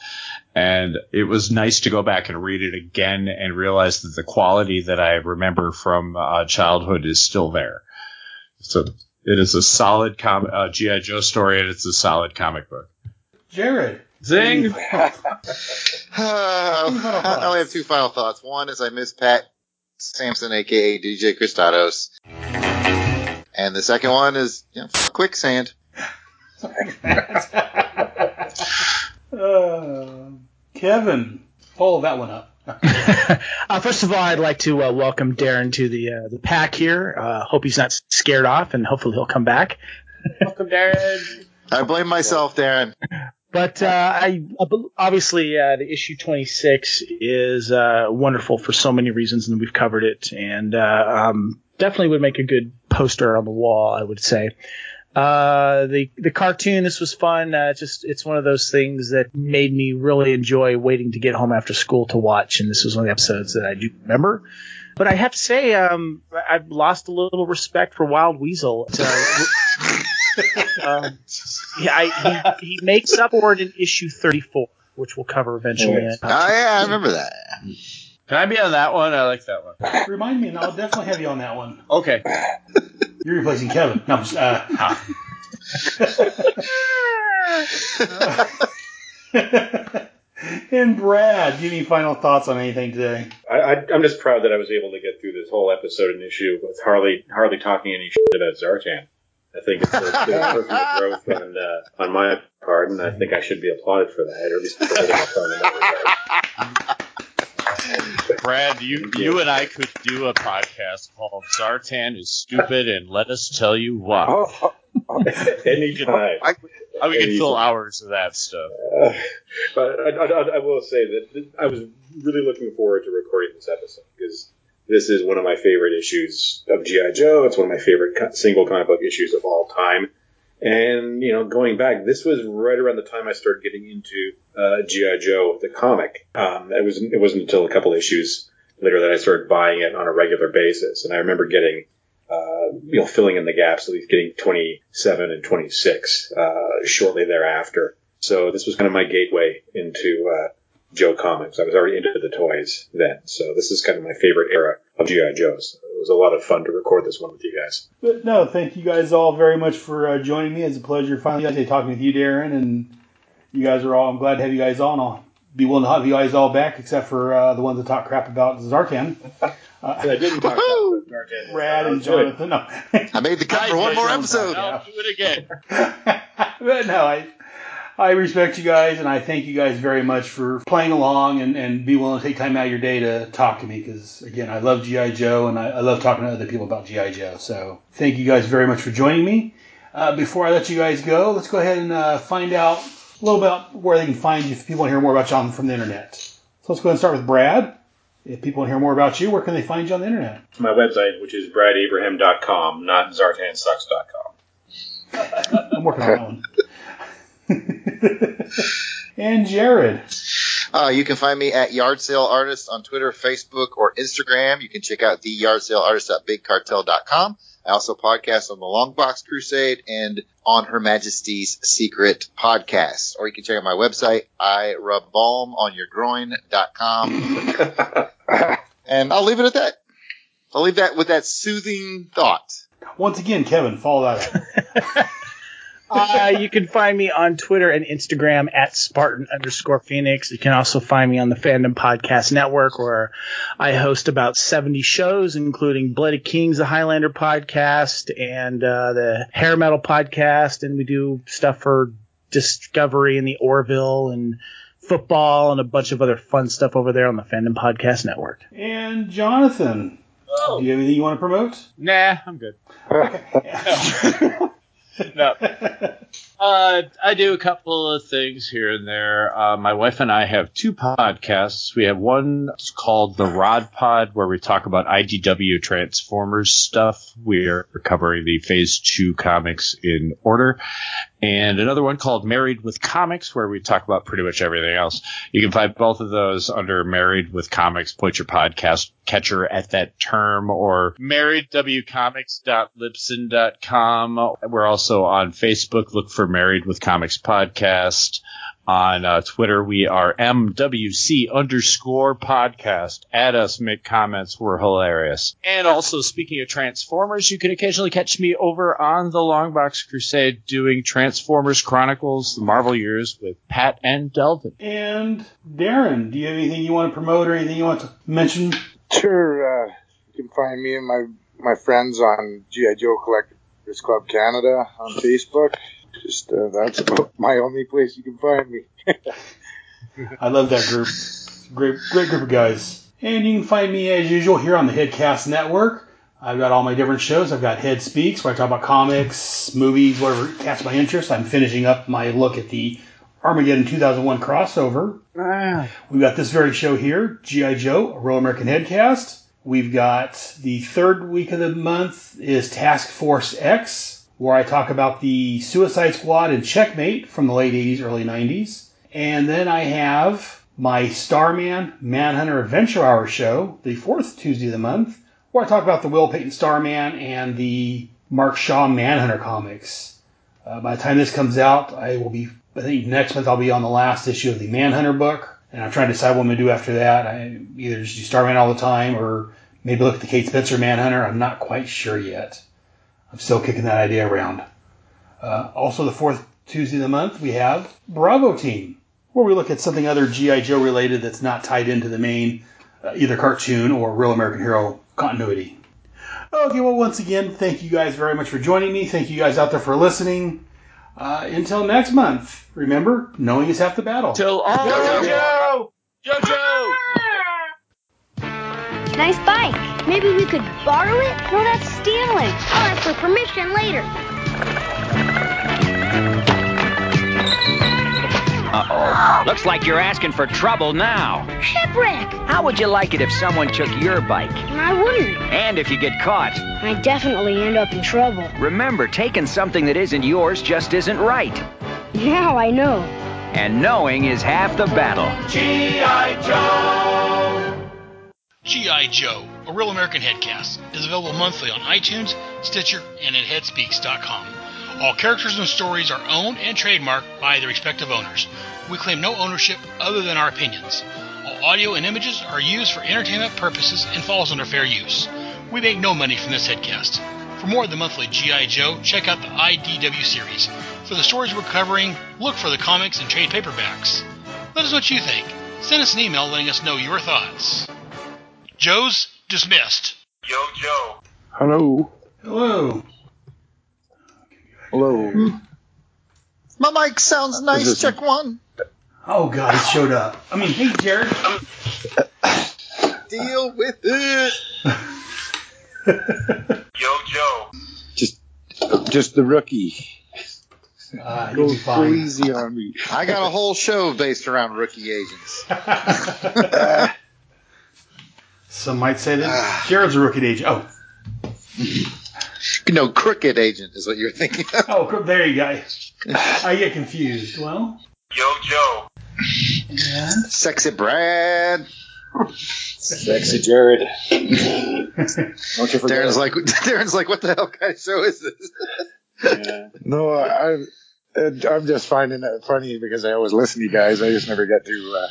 And it was nice to go back and read it again and realize that the quality that I remember from uh, childhood is still there. So it is a solid com- uh, GI Joe story, and it's a solid comic book. Jared. Zing. Uh, I only have two final thoughts. One is I miss Pat Sampson, aka DJ Christados, and the second one is you know, quicksand. Uh, Kevin, follow that one up. Uh, first of all, I'd like to uh, welcome Darren to the uh, the pack here. Uh, hope he's not scared off, and hopefully he'll come back. Welcome, Darren. I blame myself, Darren. But uh, I obviously uh, the issue 26 is uh, wonderful for so many reasons, and we've covered it, and uh, um, definitely would make a good poster on the wall. I would say. Uh, the the cartoon this was fun. Uh, just it's one of those things that made me really enjoy waiting to get home after school to watch, and this was one of the episodes that I do remember. But I have to say, um, I've lost a little respect for Wild Weasel. Uh, um, yeah, I, he, he makes up for it in issue 34, which we'll cover eventually. Oh yeah, I remember that. Can I be on that one? I like that one. Remind me, and I'll definitely have you on that one. Okay. You're replacing Kevin. No, I'm just, uh, and Brad, do you have any final thoughts on anything today? I, I, I'm just proud that I was able to get through this whole episode and issue with hardly hardly talking any shit about Zartan. I think it's a it's personal growth on uh, on my part, and I think I should be applauded for that, or at least for holding up on in that regard. Brad, you you and I could do a podcast called Zartan is stupid, and let us tell you why. Oh, Anytime. I, I, we could fill hours of that stuff. Uh, but I, I, I will say that I was really looking forward to recording this episode because this is one of my favorite issues of GI Joe. It's one of my favorite single comic book issues of all time. And you know, going back, this was right around the time I started getting into uh, GI Joe the comic. Um, it was it wasn't until a couple issues later that I started buying it on a regular basis. And I remember getting uh, you know, filling in the gaps, at least getting 27 and 26 uh, shortly thereafter. So this was kind of my gateway into uh, Joe comics. I was already into the toys then, so this is kind of my favorite era of GI Joes. It was a lot of fun to record this one with you guys. But no, thank you guys all very much for uh, joining me. It's a pleasure finally talking with you, Darren, and you guys are all. I'm glad to have you guys on. I'll be willing to have you guys all back, except for uh, the ones that talk crap about Zartan. Uh, I didn't talk about Zartan. Brad and Jonathan. No, I made the cut for one more episode. I'll do it again. but no, I I respect you guys, and I thank you guys very much for playing along and, and be willing to take time out of your day to talk to me. Because again, I love GI Joe, and I, I love talking to other people about GI Joe. So thank you guys very much for joining me. Uh, before I let you guys go, let's go ahead and uh, find out a little about where they can find you if people want to hear more about you on, from the internet. So let's go ahead and start with Brad. If people want to hear more about you, where can they find you on the internet? My website, which is bradabraham.com, not zartansucks.com. I'm working on that one. and Jared. Uh, you can find me at Yard Sale Artist on Twitter, Facebook, or Instagram. You can check out the Yard Sale Artist at BigCartel.com. I also podcast on the Long Box Crusade and on Her Majesty's Secret Podcast. Or you can check out my website, I rub balm on your groin.com. and I'll leave it at that. I'll leave that with that soothing thought. Once again, Kevin, follow that up. uh, you can find me on Twitter and Instagram at Spartan underscore Phoenix. You can also find me on the Fandom Podcast Network, where I host about 70 shows, including Bloody Kings, the Highlander podcast, and uh, the Hair Metal podcast. And we do stuff for Discovery and the Orville and football and a bunch of other fun stuff over there on the Fandom Podcast Network. And Jonathan, do you have anything you want to promote? Nah, I'm good. no. Uh, I do a couple of things here and there. Uh, my wife and I have two podcasts. We have one called The Rod Pod, where we talk about IDW Transformers stuff. We are covering the Phase 2 comics in order. And another one called Married with Comics, where we talk about pretty much everything else. You can find both of those under Married with Comics. Put your podcast catcher at that term or marriedwcomics.libsyn.com. We're also on Facebook. Look for Married with Comics podcast. On uh, Twitter, we are MWC underscore podcast. Add us, make comments. We're hilarious. And also, speaking of Transformers, you can occasionally catch me over on the Longbox Crusade doing Transformers Chronicles, the Marvel years with Pat and Delvin. And Darren, do you have anything you want to promote or anything you want to mention? Sure. Uh, you can find me and my my friends on GI Joe Collectors Club Canada on Facebook. Just uh, that's about my only place you can find me. I love that group. Great, great group of guys. And you can find me as usual here on the Headcast Network. I've got all my different shows. I've got Head Speaks, where I talk about comics, movies, whatever catches my interest. I'm finishing up my look at the Armageddon 2001 crossover. We've got this very show here, G.I. Joe, a Real American Headcast. We've got the third week of the month is Task Force X, where I talk about the Suicide Squad and Checkmate from the late 80s, early 90s. And then I have my Starman Manhunter Adventure Hour show, the fourth Tuesday of the month, where I talk about the Will Payton Starman and the Mark Shaw Manhunter comics. Uh, by the time this comes out, I will be, I think next month I'll be on the last issue of the Manhunter book, and I'm trying to decide what I'm going to do after that. I either just do Starman all the time or maybe look at the Kate Spencer Manhunter. I'm not quite sure yet. I'm still kicking that idea around. Uh, also, the fourth Tuesday of the month, we have Bravo Team, where we look at something other G.I. Joe related that's not tied into the main uh, either cartoon or Real American Hero continuity. Okay, well, once again, thank you guys very much for joining me. Thank you guys out there for listening. Uh, until next month, remember, knowing is half the battle. Till all Jojo! Jojo! Nice bike. Maybe we could borrow it? No, that's stealing. I'll ask for permission later. Uh-oh. Looks like you're asking for trouble now. Shipwreck. How would you like it if someone took your bike? I wouldn't. And if you get caught? I definitely end up in trouble. Remember, taking something that isn't yours just isn't right. Now I know. And knowing is half the battle. G.I. Joe! G.I. Joe, a real American headcast, is available monthly on iTunes, Stitcher, and at headspeaks.com. All characters and stories are owned and trademarked by their respective owners. We claim no ownership other than our opinions. All audio and images are used for entertainment purposes and falls under fair use. We make no money from this headcast. For more of the monthly G.I. Joe, check out the IDW series. For the stories we're covering, look for the comics and trade paperbacks. Let us know what you think. Send us an email letting us know your thoughts. Joe's dismissed. Yo, Joe. Hello. Hello. Hello. My mic sounds nice. this- Check one. Oh, God, it showed up. I mean, hey, Jared. Deal with it. Yo, Joe. Just, just the rookie. Uh, Go crazy on me. I got a whole show based around rookie agents. Some might say that Jared's a rookie agent. Oh, No, crooked agent is what you're thinking of. oh, there you go. I get confused. Well, Yo, Joe. and Sexy Brad. Sexy Jared. Don't you forget. Darren's like, Darren's like, what the hell kind of show is this? No, I, I'm just finding it funny because I always listen to you guys. I just never get to uh,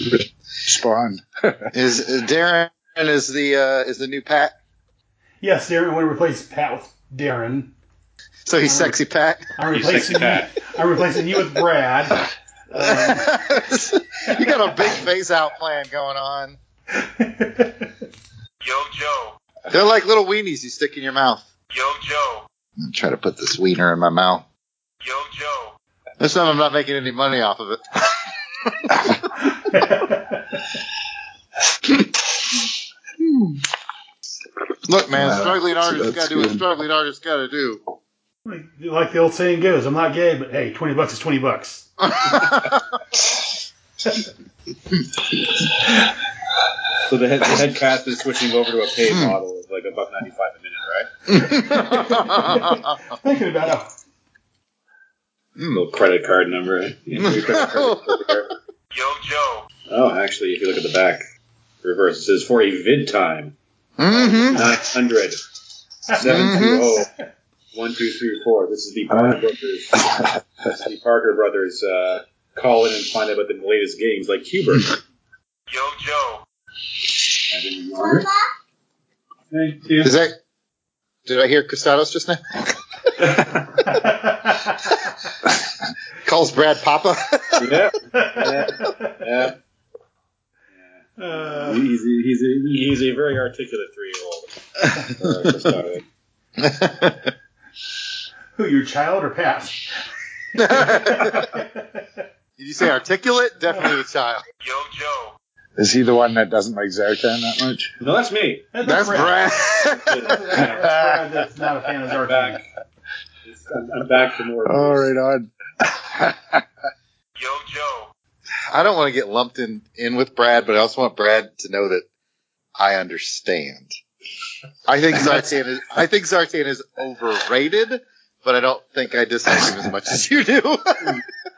respond. Is uh, Darren is the uh, is the new Pat? yes, Darren. I want to replace Pat with Darren. So he's sexy Pat. I'm replacing you. I'm replacing you with Brad. Um, you got a big face out plan going on. Yo, Joe. They're like little weenies you stick in your mouth. Yo, Joe. I'm trying to put this wiener in my mouth. Yo, Joe. This time I'm not making any money off of it. Look, man, Wow, struggling that's- artists got to do what good. struggling artists got to do. like the old saying goes, I'm not gay, but hey, 20 bucks is 20 bucks. So the head, the head cast is switching over to a paid hmm. model of like a buck ninety five a minute, right? Thinking about it. Little credit card number. Yeah, your credit card number. Yo, Joe. Oh, actually, if you look at the back, reverse, it says for a vid time. Mm-hmm. 900 720 1234. This is the Parker Brothers. this is the Parker Brothers uh, call in and find out about the latest games like Q*bert. Yo, Joe. And then you want it? Thank you. Is that? Did I hear Costados just now? Calls Brad Papa. yeah. Yeah. yeah. he's, a, he's, a, he's a very articulate three year old. Uh, Who, your child or past? Did you say articulate? Definitely a child. Yo, Joe. Is he the one that doesn't like Zartan that much? no, that's me. That's Brad. That's Brad that's not a fan of Zartan. Back. I'm, I'm back for more. All right, on. Yo, Joe. I don't want to get lumped in, in with Brad, but I also want Brad to know that I understand. I think Zartan is I think Zartan is overrated, but I don't think I dislike him as much as you do.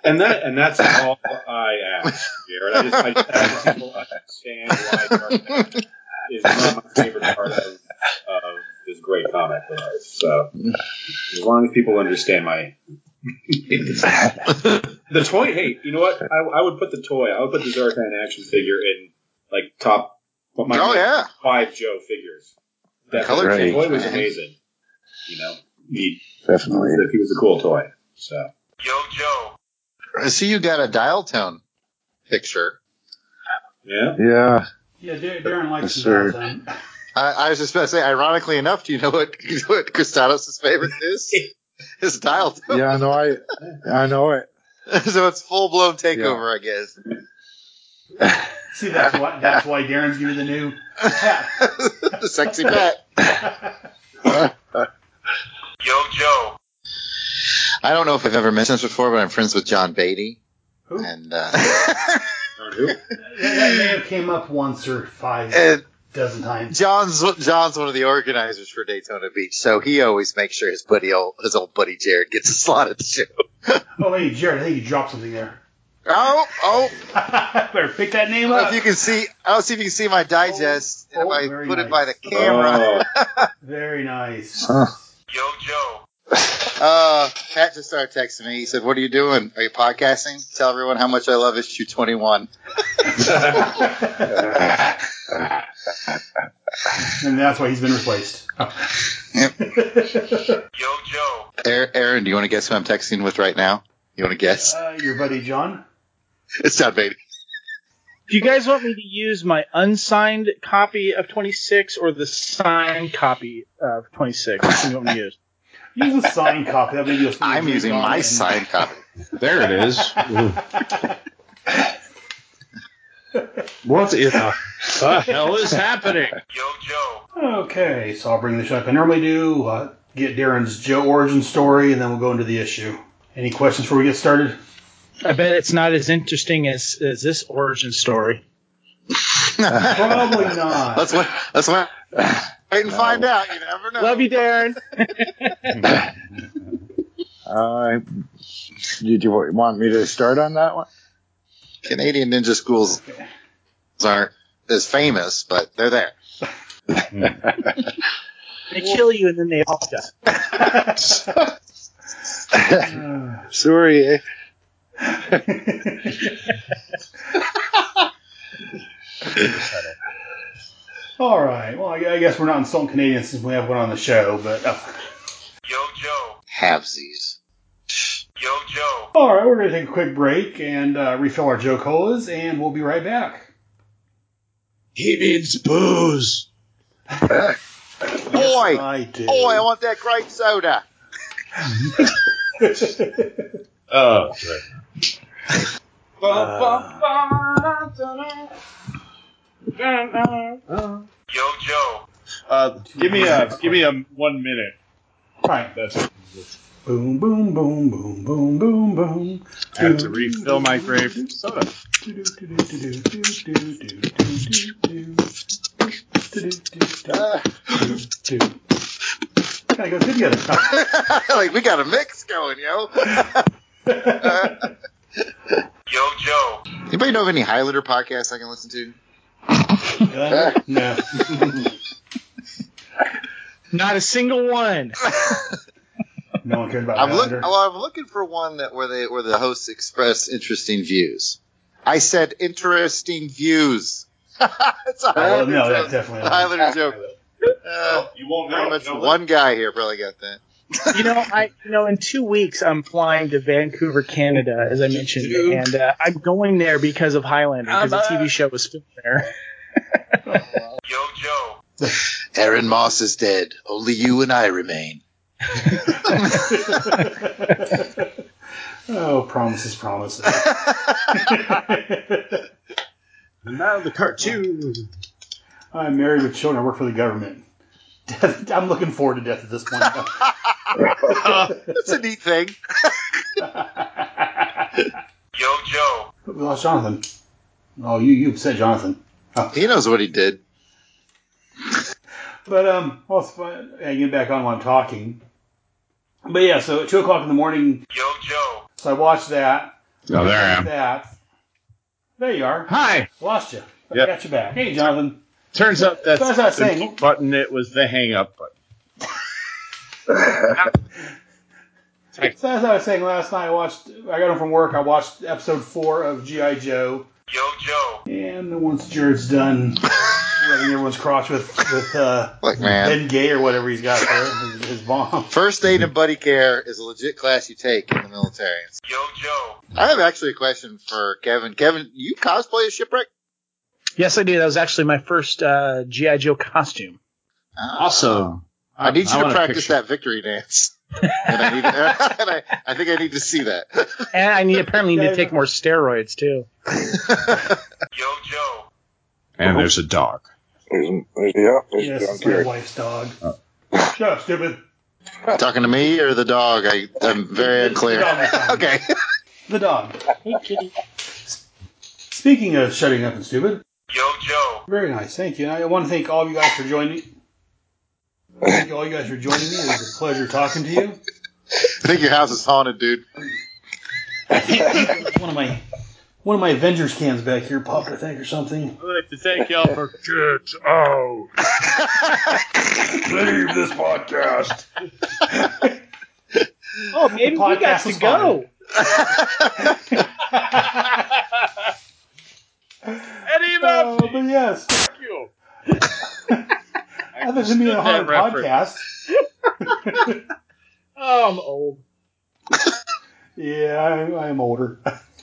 And that and that's all I ask, Jared. I just, I just ask that people understand why Dark is not my favorite part of, of this great comic of ours. So as long as people understand my the toy. Hey, you know what? I, I would put the toy. I would put the Zartan action figure in like top. What my Oh, yeah. five Joe figures. That Color the change, toy was man. amazing. You know, he Definitely. he was a cool toy. So Yo, Joe. I see you got a dial tone picture. yeah. Yeah. Yeah, Darren likes Yes, the sir. Zartan. I, I was just about to say, ironically enough, do you know what you know what Costados' favorite is? His dial tone. Yeah, no, I, I know it. so it's full blown takeover, I guess. See, that's why that's why Darren's giving the new the sexy Pat. Yo, Joe. I don't know if I've ever mentioned this before, but I'm friends with John Beatty. Who? And uh, Who? That may have came up once or five and dozen times. John's John's one of the organizers for Daytona Beach, so he always makes sure his buddy old, his old buddy Jared gets a slot at the show. Oh, hey, Jared, I think you dropped something there. Oh, oh! Better pick that name I up. if you can see, I don't see if you can see my digest. Oh, if I oh, very put it by the camera. Oh. Very nice. Huh. Yo, Joe. Uh, Pat just started texting me. He said, "What are you doing? Are you podcasting? Tell everyone how much I love issue 21." And that's why he's been replaced. Yep. Yo, Joe. Aaron, Aaron, do you want to guess who I'm texting with right now? You want to guess? Uh, your buddy John. It's John Beatty. Do you guys want me to use my unsigned copy of 26 or the signed copy of 26? Which one do you want me to use? Use a signed copy. That way you'll see I'm using my it. signed copy. There it is. what the, the hell is happening? Yo, Joe. Okay, so I'll bring this up. I normally do uh, get Darren's Joe origin story, and then we'll go into the issue. Any questions before we get started? I bet it's not as interesting as, as this origin story. Probably not. Let's wait. Let's wait. Wait and find out. You never know. Love you, Darren. Uh, did you want me to start on that one? Canadian ninja schools aren't as famous, but they're there. They kill you and then they apologize. Sorry, eh? All right. Well, I I guess we're not insulting Canadians since we have one on the show, but uh, Yo, Joe. Halvesies. Yo, Joe. All right, we're going to take a quick break and uh, refill our Joe Colas, and we'll be right back. He means booze. Boy, I do. boy, I want that grape soda. Oh, Yo, Joe. Uh, give me a give me a one minute. Right. That's it. Boom, boom, boom, boom, boom, boom, boom. I have to refill my grape soda. Gotta go good together. like we got a mix going, yo. Yo, Joe. Anybody know of any Highlander podcasts I can listen to? Uh, no. Not a single one. No one cared about I'm, look, well, I'm looking for one that where they where the hosts express interesting views. I said interesting views. it's a Well, Highlander no, joke. that's definitely A Highlander joke. Uh, You won't pretty know. much No. one guy here probably got that. You know, I you know in two weeks I'm flying to Vancouver, Canada, as I mentioned, and uh, I'm going there because of Highlander because the TV show was filmed there. Yo, Joe. Aaron Moss is dead. Only you and I remain. oh, promises, promises. And now the cartoon. I'm married with children. I work for the government. Death, I'm looking forward to death at this point. That's a neat thing. Yo, Joe. we lost Jonathan. Oh, you you upset Jonathan. He knows what he did. But um, well, it's fine. I get back on while I'm talking. But yeah, so at two o'clock in the morning, Yo, Joe. so I watched that. Oh, there I am. That. There you are. Hi. Lost you. Yep. Got you back. Hey, Jonathan. Turns out that's So as the saying- button. It was the hang up button. So as I was saying last night, I watched. I got home from work. I watched episode four of GI Joe. Yo, Joe. And once Jared's done rubbing everyone's crotch with with uh, Look, man. Bengay or whatever he's got there, his, his balm. First aid and buddy care is a legit class you take in the military. Yo, Joe. I have actually a question for Kevin. Kevin, you cosplay a Shipwreck? Yes, I did. That was actually my first uh, GI Joe costume. Awesome. I need you I to practice that victory dance. and I, need, and I, I think I need to see that. And I need apparently need to take more steroids too. Yo, Joe. And there's a dog. There's, there's, uh, yeah, there's Yes, John it's my wife's dog. Uh, Shut up, stupid. Talking to me or the dog? I, I'm very unclear. The dog is fine. okay. The dog. Hey, kitty. Speaking of shutting up and stupid, Yo, Joe. very nice. Thank you. And I want to thank all of you guys for joining. Thank you all you guys for joining me. It was a pleasure talking to you. I think your house is haunted, dude. one of my one of my Avengers cans back here popped, I think, or something. I'd like to thank y'all for get out. Leave this podcast. Oh, maybe we got to go. Eddie Oh, but yes, Fuck you. Other than being a haunted that podcast, Oh, I'm old. yeah, I, I am older.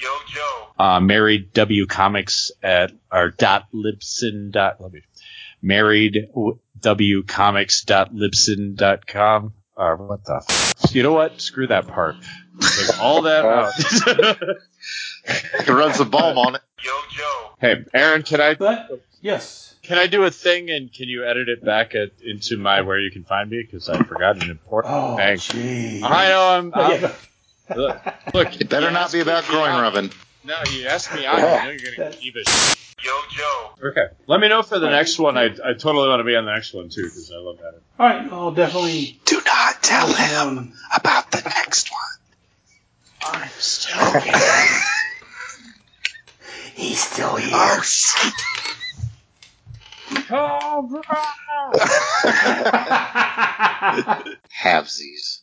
Yo, Joe. Uh, married W Comics at or dot Libsyn dot let me married W Comics dot Libsyn dot com or what the f- you know what screw that part take all that out I can run some balm on it. Yo, Joe. hey Aaron can I But yes, can I do a thing and can you edit it back at, into my where you can find me because I forgot an important oh, thing gee. I know I'm, I'm yeah. look, look It better not be about me groin rubbing. no you asked me out you know you're gonna keep it Yo, Joe. Okay. Let me know for the next one. I, I totally want to be on the next one too because I love that. All right, I'll definitely Do not tell him about the next one. I'm still He's still here. Oh, shit. Cobra! Havesies.